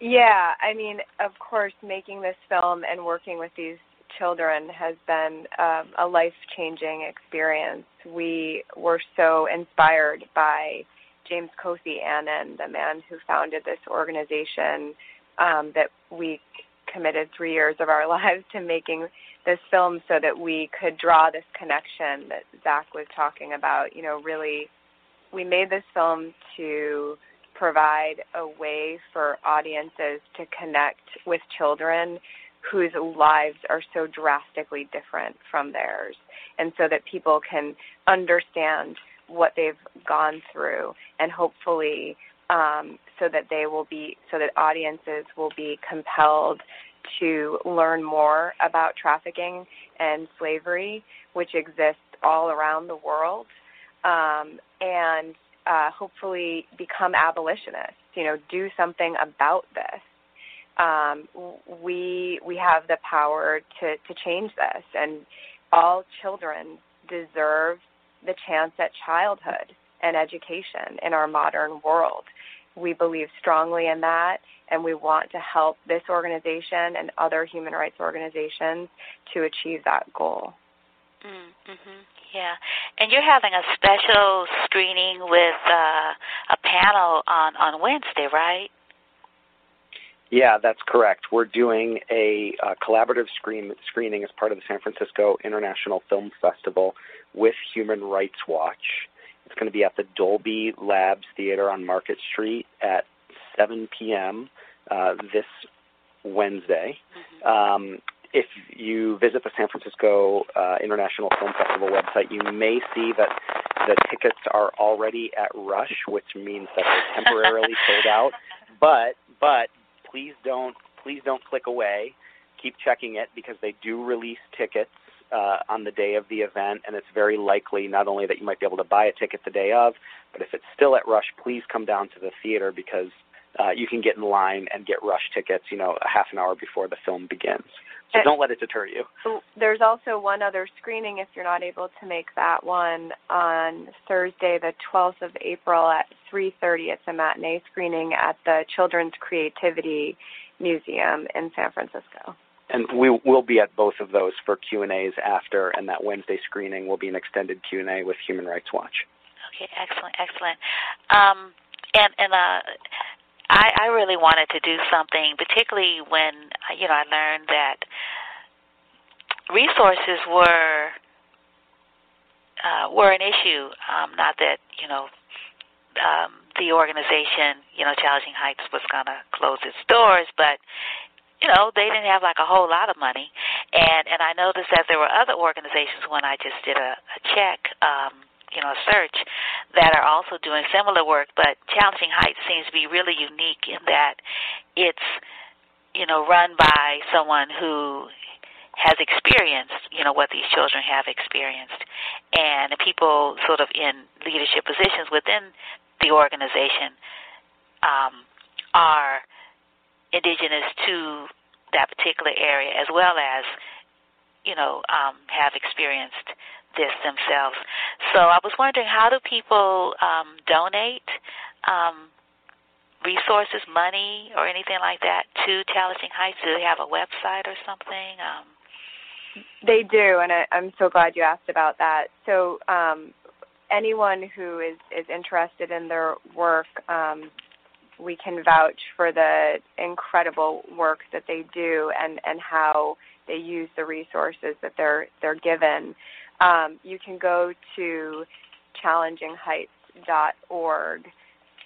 Yeah, I mean, of course, making this film and working with these children has been um, a life changing experience. We were so inspired by James Kofi Annan, the man who founded this organization, um, that we committed three years of our lives to making this film so that we could draw this connection that Zach was talking about. You know, really, we made this film to provide a way for audiences to connect with children whose lives are so drastically different from theirs, and so that people can understand what they've gone through and hopefully um, so that they will be so that audiences will be compelled to learn more about trafficking and slavery, which exists all around the world, um, and uh, hopefully become abolitionists. You know, do something about this. Um, we we have the power to to change this, and all children deserve the chance at childhood and education in our modern world. We believe strongly in that, and we want to help this organization and other human rights organizations to achieve that goal. Mm-hmm. Yeah, and you're having a special screening with uh, a panel on on Wednesday, right? Yeah, that's correct. We're doing a, collaborative screen, screening as part of the San Francisco International Film Festival with Human Rights Watch. It's going to be at the Dolby Labs Theater on Market Street at 7 p.m. Uh, this Wednesday. Mm-hmm. Um, if you visit the San Francisco uh, International Film Festival website, you may see that the tickets are already at rush, which means that they're temporarily sold out. But but please don't please don't click away. Keep checking it because they do release tickets uh, on the day of the event, and it's very likely not only that you might be able to buy a ticket the day of, but if it's still at rush, please come down to the theater because uh, you can get in line and get rush tickets, you know, a half an hour before the film begins. So And- don't let it deter you. There's also one other screening if you're not able to make that one on Thursday, the 12th of April at 3:30. It's a matinee screening at the Children's Creativity Museum in San Francisco. and we will be at both of those for Q and A's after, and that Wednesday screening will be an extended Q and A with Human Rights Watch. Okay, excellent, excellent. Um, and and uh, I I really wanted to do something, particularly when you know I learned that resources were uh, were an issue. Um, not that you know um, the organization, you know, Challenging Heights was going to close its doors, but you know they didn't have like a whole lot of money, and and I noticed that there were other organizations when I just did a, a check. Um, you know, search that are also doing similar work, but Challenging Heights seems to be really unique in that it's, you know, run by someone who has experienced, you know, what these children have experienced. And people sort of in leadership positions within the organization um, are indigenous to that particular area as well as, you know, um, have experienced this themselves. So I was wondering, how do people um, donate um, resources, money, or anything like that to Challenging Heights? Do they have a website or something? Um, they do, and I, I'm so glad you asked about that. So um, anyone who is is interested in their work. Um, we can vouch for the incredible work that they do and, and how they use the resources that they're they're given um, you can go to challengingheights.org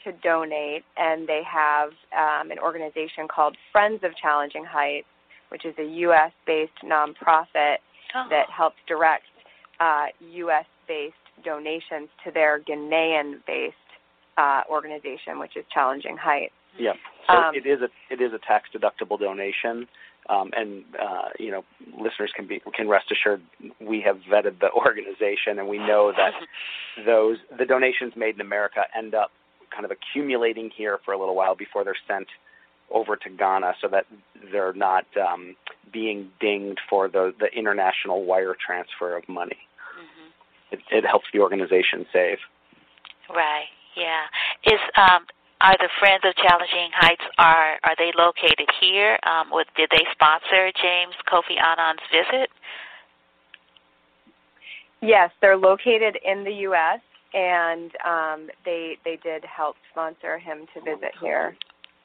to donate, and they have um, an organization called Friends of Challenging Heights, which is a U.S. based nonprofit oh. that helps direct uh, U.S. based donations to their Ghanaian based uh, organization, which is Challenging Heights. Yeah, so Um, it is a it is a tax deductible donation, um, and uh, you know listeners can be can rest assured we have vetted the organization and we know that those the donations made in America end up kind of accumulating here for a little while before they're sent over to Ghana so that they're not um, being dinged for the the international wire transfer of money. It, it helps the organization save. Right. Yeah. Is um are the Friends of Challenging Heights are are they located here? Um, with, did they sponsor James Kofi Annan's visit? Yes, they're located in the U.S. and um, they they did help sponsor him to visit here.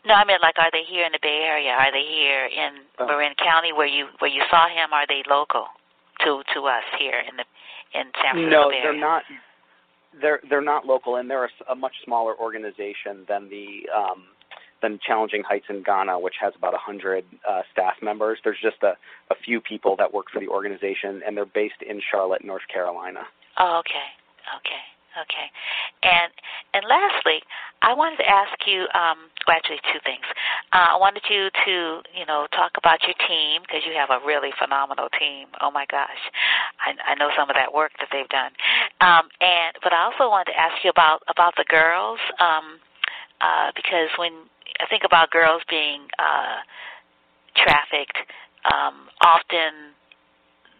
No, I mean like are they here in the Bay Area? Are they here in Oh. Marin County where you where you saw him? Are they local to to us here in the in San Francisco No, Bay they're not. They're they're not local, and they're a, a much smaller organization than the um, than Challenging Heights in Ghana, which has about a hundred uh, staff members. There's just a, a few people that work for the organization, and they're based in Charlotte, North Carolina. Oh, okay, okay, okay. And and lastly, I wanted to ask you, um, well, actually, two things. Uh, I wanted you to, you know, talk about your team because you have a really phenomenal team. Oh my gosh, I, I know some of that work that they've done. Um, and but I also wanted to ask you about about the girls, um, uh, because when I think about girls being uh, trafficked, um, often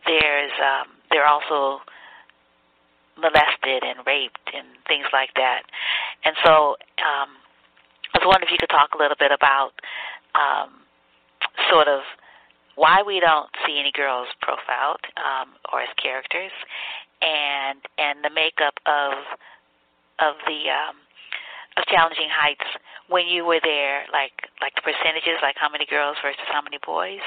there's um, they're also molested and raped and things like that. And so um, I was wondering if you could talk a little bit about um, sort of why we don't see any girls profiled um, or as characters, and and the makeup of of the um, of challenging heights when you were there, like like the percentages, like how many girls versus how many boys.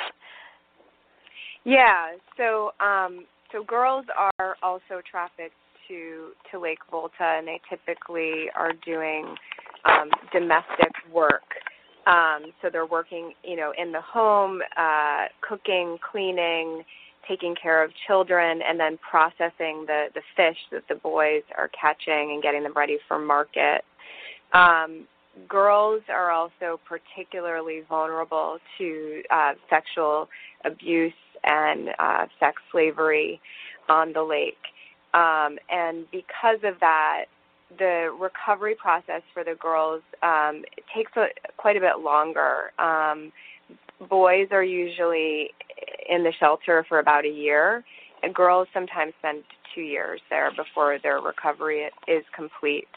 Yeah, so um, so girls are also trafficked to to Lake Volta, and they typically are doing um, domestic work. Um, so they're working, you know, in the home, uh, cooking, cleaning, taking care of children, and then processing the the fish that the boys are catching and getting them ready for market. Um, girls are also particularly vulnerable to uh, sexual abuse and uh, sex slavery on the lake. Um, and because of that, the recovery process for the girls um, takes a, quite a bit longer. Um, boys are usually in the shelter for about a year, and girls sometimes spend two years there before their recovery is complete.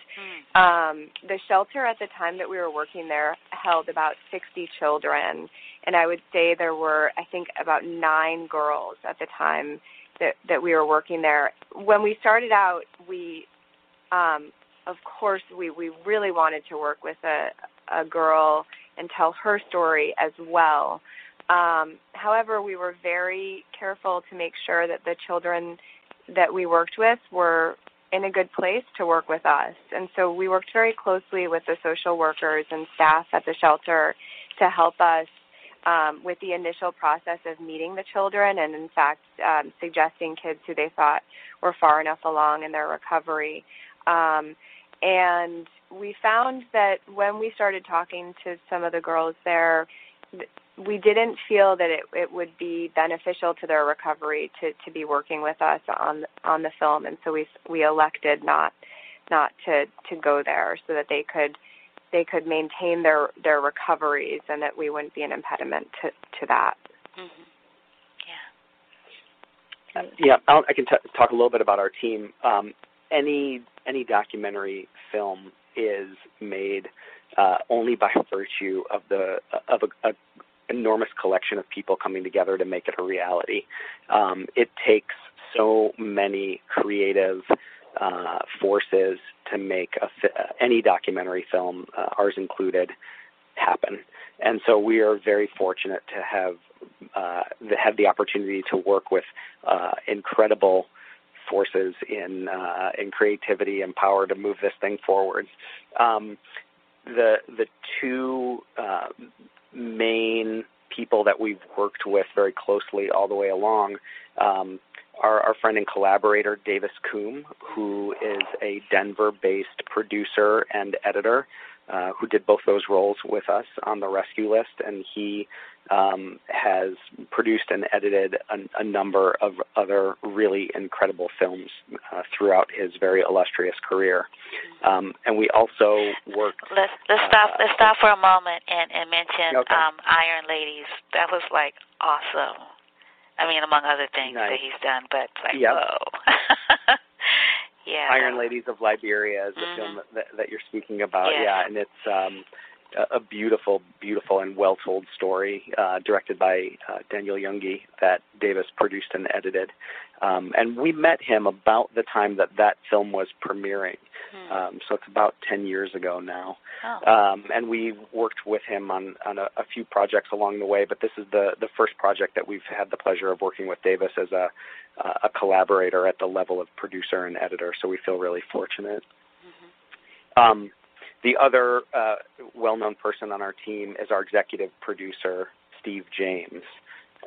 Um, the shelter at the time that we were working there held about 60 children, and I would say there were I think about nine girls at the time that that we were working there. When we started out, we um, of course we we really wanted to work with a a girl and tell her story as well. Um, however, we were very careful to make sure that the children that we worked with were in a good place to work with us. And so we worked very closely with the social workers and staff at the shelter to help us um, with the initial process of meeting the children and, in fact, um, suggesting kids who they thought were far enough along in their recovery. Um, and we found that when we started talking to some of the girls there, we didn't feel that it, it would be beneficial to their recovery to, to be working with us on on the film, and so we we elected not not to to go there so that they could they could maintain their their recoveries and that we wouldn't be an impediment to to that. Mm-hmm. Yeah. Yeah, I'll, I can t- talk a little bit about our team. Um, any any documentary film is made uh, only by virtue of the of a, a enormous collection of people coming together to make it a reality. Um, it takes so many creative uh, forces to make a fi- any documentary film, uh, ours included, happen. And so we are very fortunate to have uh, have the opportunity to work with uh, incredible forces in uh, in creativity and power to move this thing forward. Um, the the two uh, main people that we've worked with very closely all the way along um, are our friend and collaborator Davis Coombe, who is a Denver-based producer and editor uh, who did both those roles with us on the rescue list, and he um, has produced and edited a, a, number of other really incredible films uh, throughout his very illustrious career. Um, and we also work. Let's let's uh, stop let's stop for a moment and and mention okay. um, Iron Ladies. That was like awesome. I mean, among other things nice. that he's done, but like yep. whoa. yeah. Iron Ladies of Liberia is the mm-hmm. film that, that you're speaking about. Yes. Yeah, and it's um, a beautiful, beautiful and well told story uh, directed by uh, Daniel Junge that Davis produced and edited. Um, and we met him about the time that that film was premiering. Hmm. Um, so it's about 10 years ago now. Oh. Um, and we worked with him on, on a, a few projects along the way, but this is the, the first project that we've had the pleasure of working with Davis as a, uh, a collaborator at the level of producer and editor. So we feel really fortunate. Mm-hmm. The other uh, well known person on our team is our executive producer, Steve James.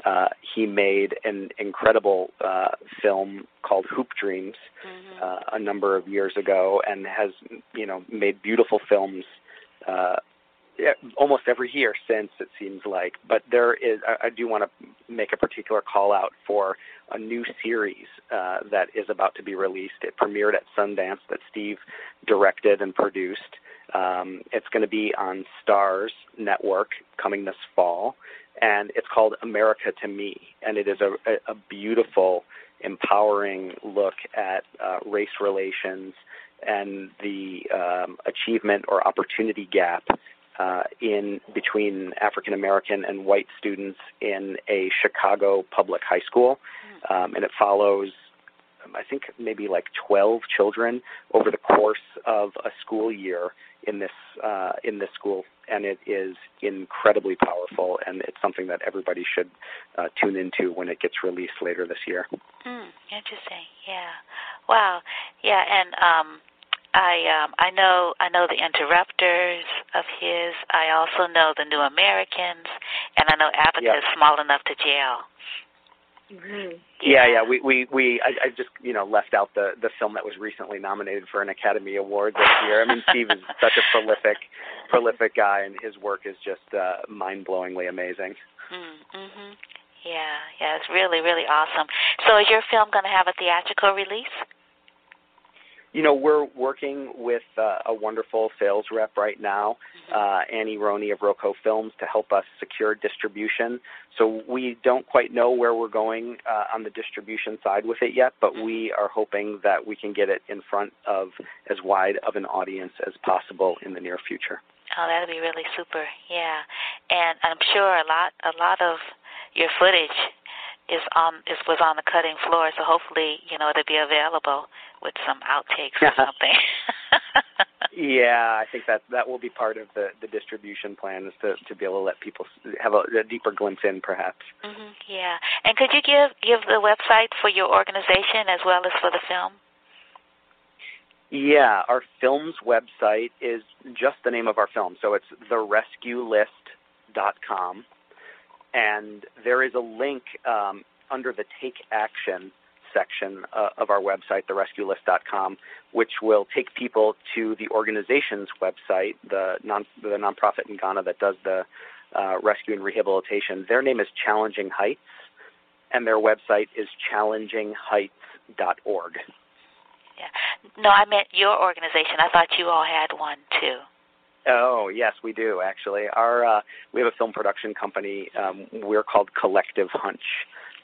Uh, he made an incredible uh, film called Hoop Dreams mm-hmm. uh, a number of years ago, and has you know made beautiful films uh, almost every year since it seems like. But there is, I, I do want to make a particular call out for a new series uh, that is about to be released. It premiered at Sundance that Steve directed and produced. Um, it's going to be on Starz Network coming this fall, and it's called America to Me, and it is a, a, beautiful, empowering look at uh, race relations and the um, achievement or opportunity gap uh, in between African American and white students in a Chicago public high school, um, and it follows. I think maybe like 12 children over the course of a school year in this uh, in this school, and it is incredibly powerful, and it's something that everybody should uh, tune into when it gets released later this year. Mm, interesting. Yeah. Wow. Yeah, and um, I um, I know I know the Interrupters of his. I also know the New Americans, and I know Abacus Yep. Small Enough to Jail. Mm-hmm. Yeah, yeah. We we we I, I just you know left out the the film that was recently nominated for an Academy Award this year. I mean, Steve is such a prolific prolific guy, and his work is just uh, mind blowingly amazing. Mm, mhm. Yeah, yeah. It's really really awesome. So is your film going to have a theatrical release? You know, we're working with uh, a wonderful sales rep right now, uh, Annie Roney of Roco Films, to help us secure distribution. So we don't quite know where we're going uh, on the distribution side with it yet, but we are hoping that we can get it in front of as wide of an audience as possible in the near future. Oh, that'd be really super. Yeah, and I'm sure a lot a lot of your footage is on is was on the cutting floor. So hopefully, you know, it'll be available with some outtakes or something. yeah, I think that that will be part of the the distribution plan is to to be able to let people have a, a deeper glimpse in, perhaps. hmm Yeah, and could you give give the website for your organization as well as for the film? Yeah, our film's website is just the name of our film, so it's therescuelist.com, and there is a link um, under the Take Action section uh, of our website, therescuelist.com, which will take people to the organization's website, the non the nonprofit in Ghana that does the uh, rescue and rehabilitation. Their name is Challenging Heights, and their website is challengingheights.org. Yeah. No, I meant your organization. I thought you all had one too. Oh yes, we do actually. Our uh, we have a film production company. Um, we're called Collective Hunch,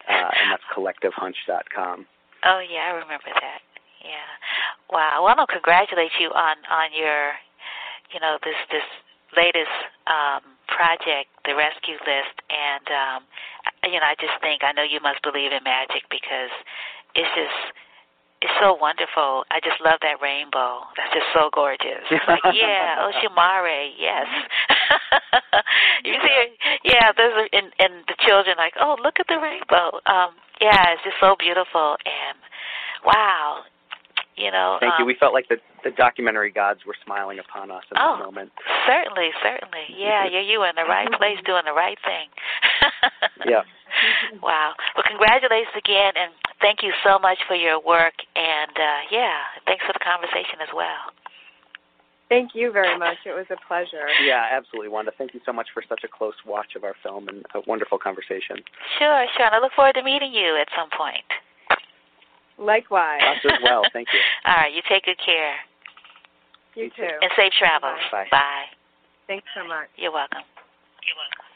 uh, and that's collectivehunch.com. Oh yeah, I remember that. Yeah. Wow. Well, I want to congratulate you on on your, you know, this this latest um, project, the Rescue List, and um, you know, I just think I know you must believe in magic because it's just it's so wonderful. I just love that rainbow. That's just so gorgeous. Like, yeah, Oshumare, yes. you see, yeah, those are, and and the children like, oh, look at the rainbow. Um, yeah, it's just so beautiful, and wow, you know. Thank um, you. We felt like the the documentary gods were smiling upon us in oh, that moment. Certainly, certainly. Yeah, yeah, you were in the right place doing the right thing. yeah. Wow. Well, congratulations again, and thank you so much for your work. And uh, yeah, thanks for the conversation as well. Thank you very much. It was a pleasure. Yeah, absolutely, Wanda. Thank you so much for such a close watch of our film and a wonderful conversation. Sure, sure. And I look forward to meeting you at some point. Likewise. Us as well. Thank you. All right. You take good care. You too. And safe travels. Bye. Bye. Thanks so much. You're welcome. You're welcome.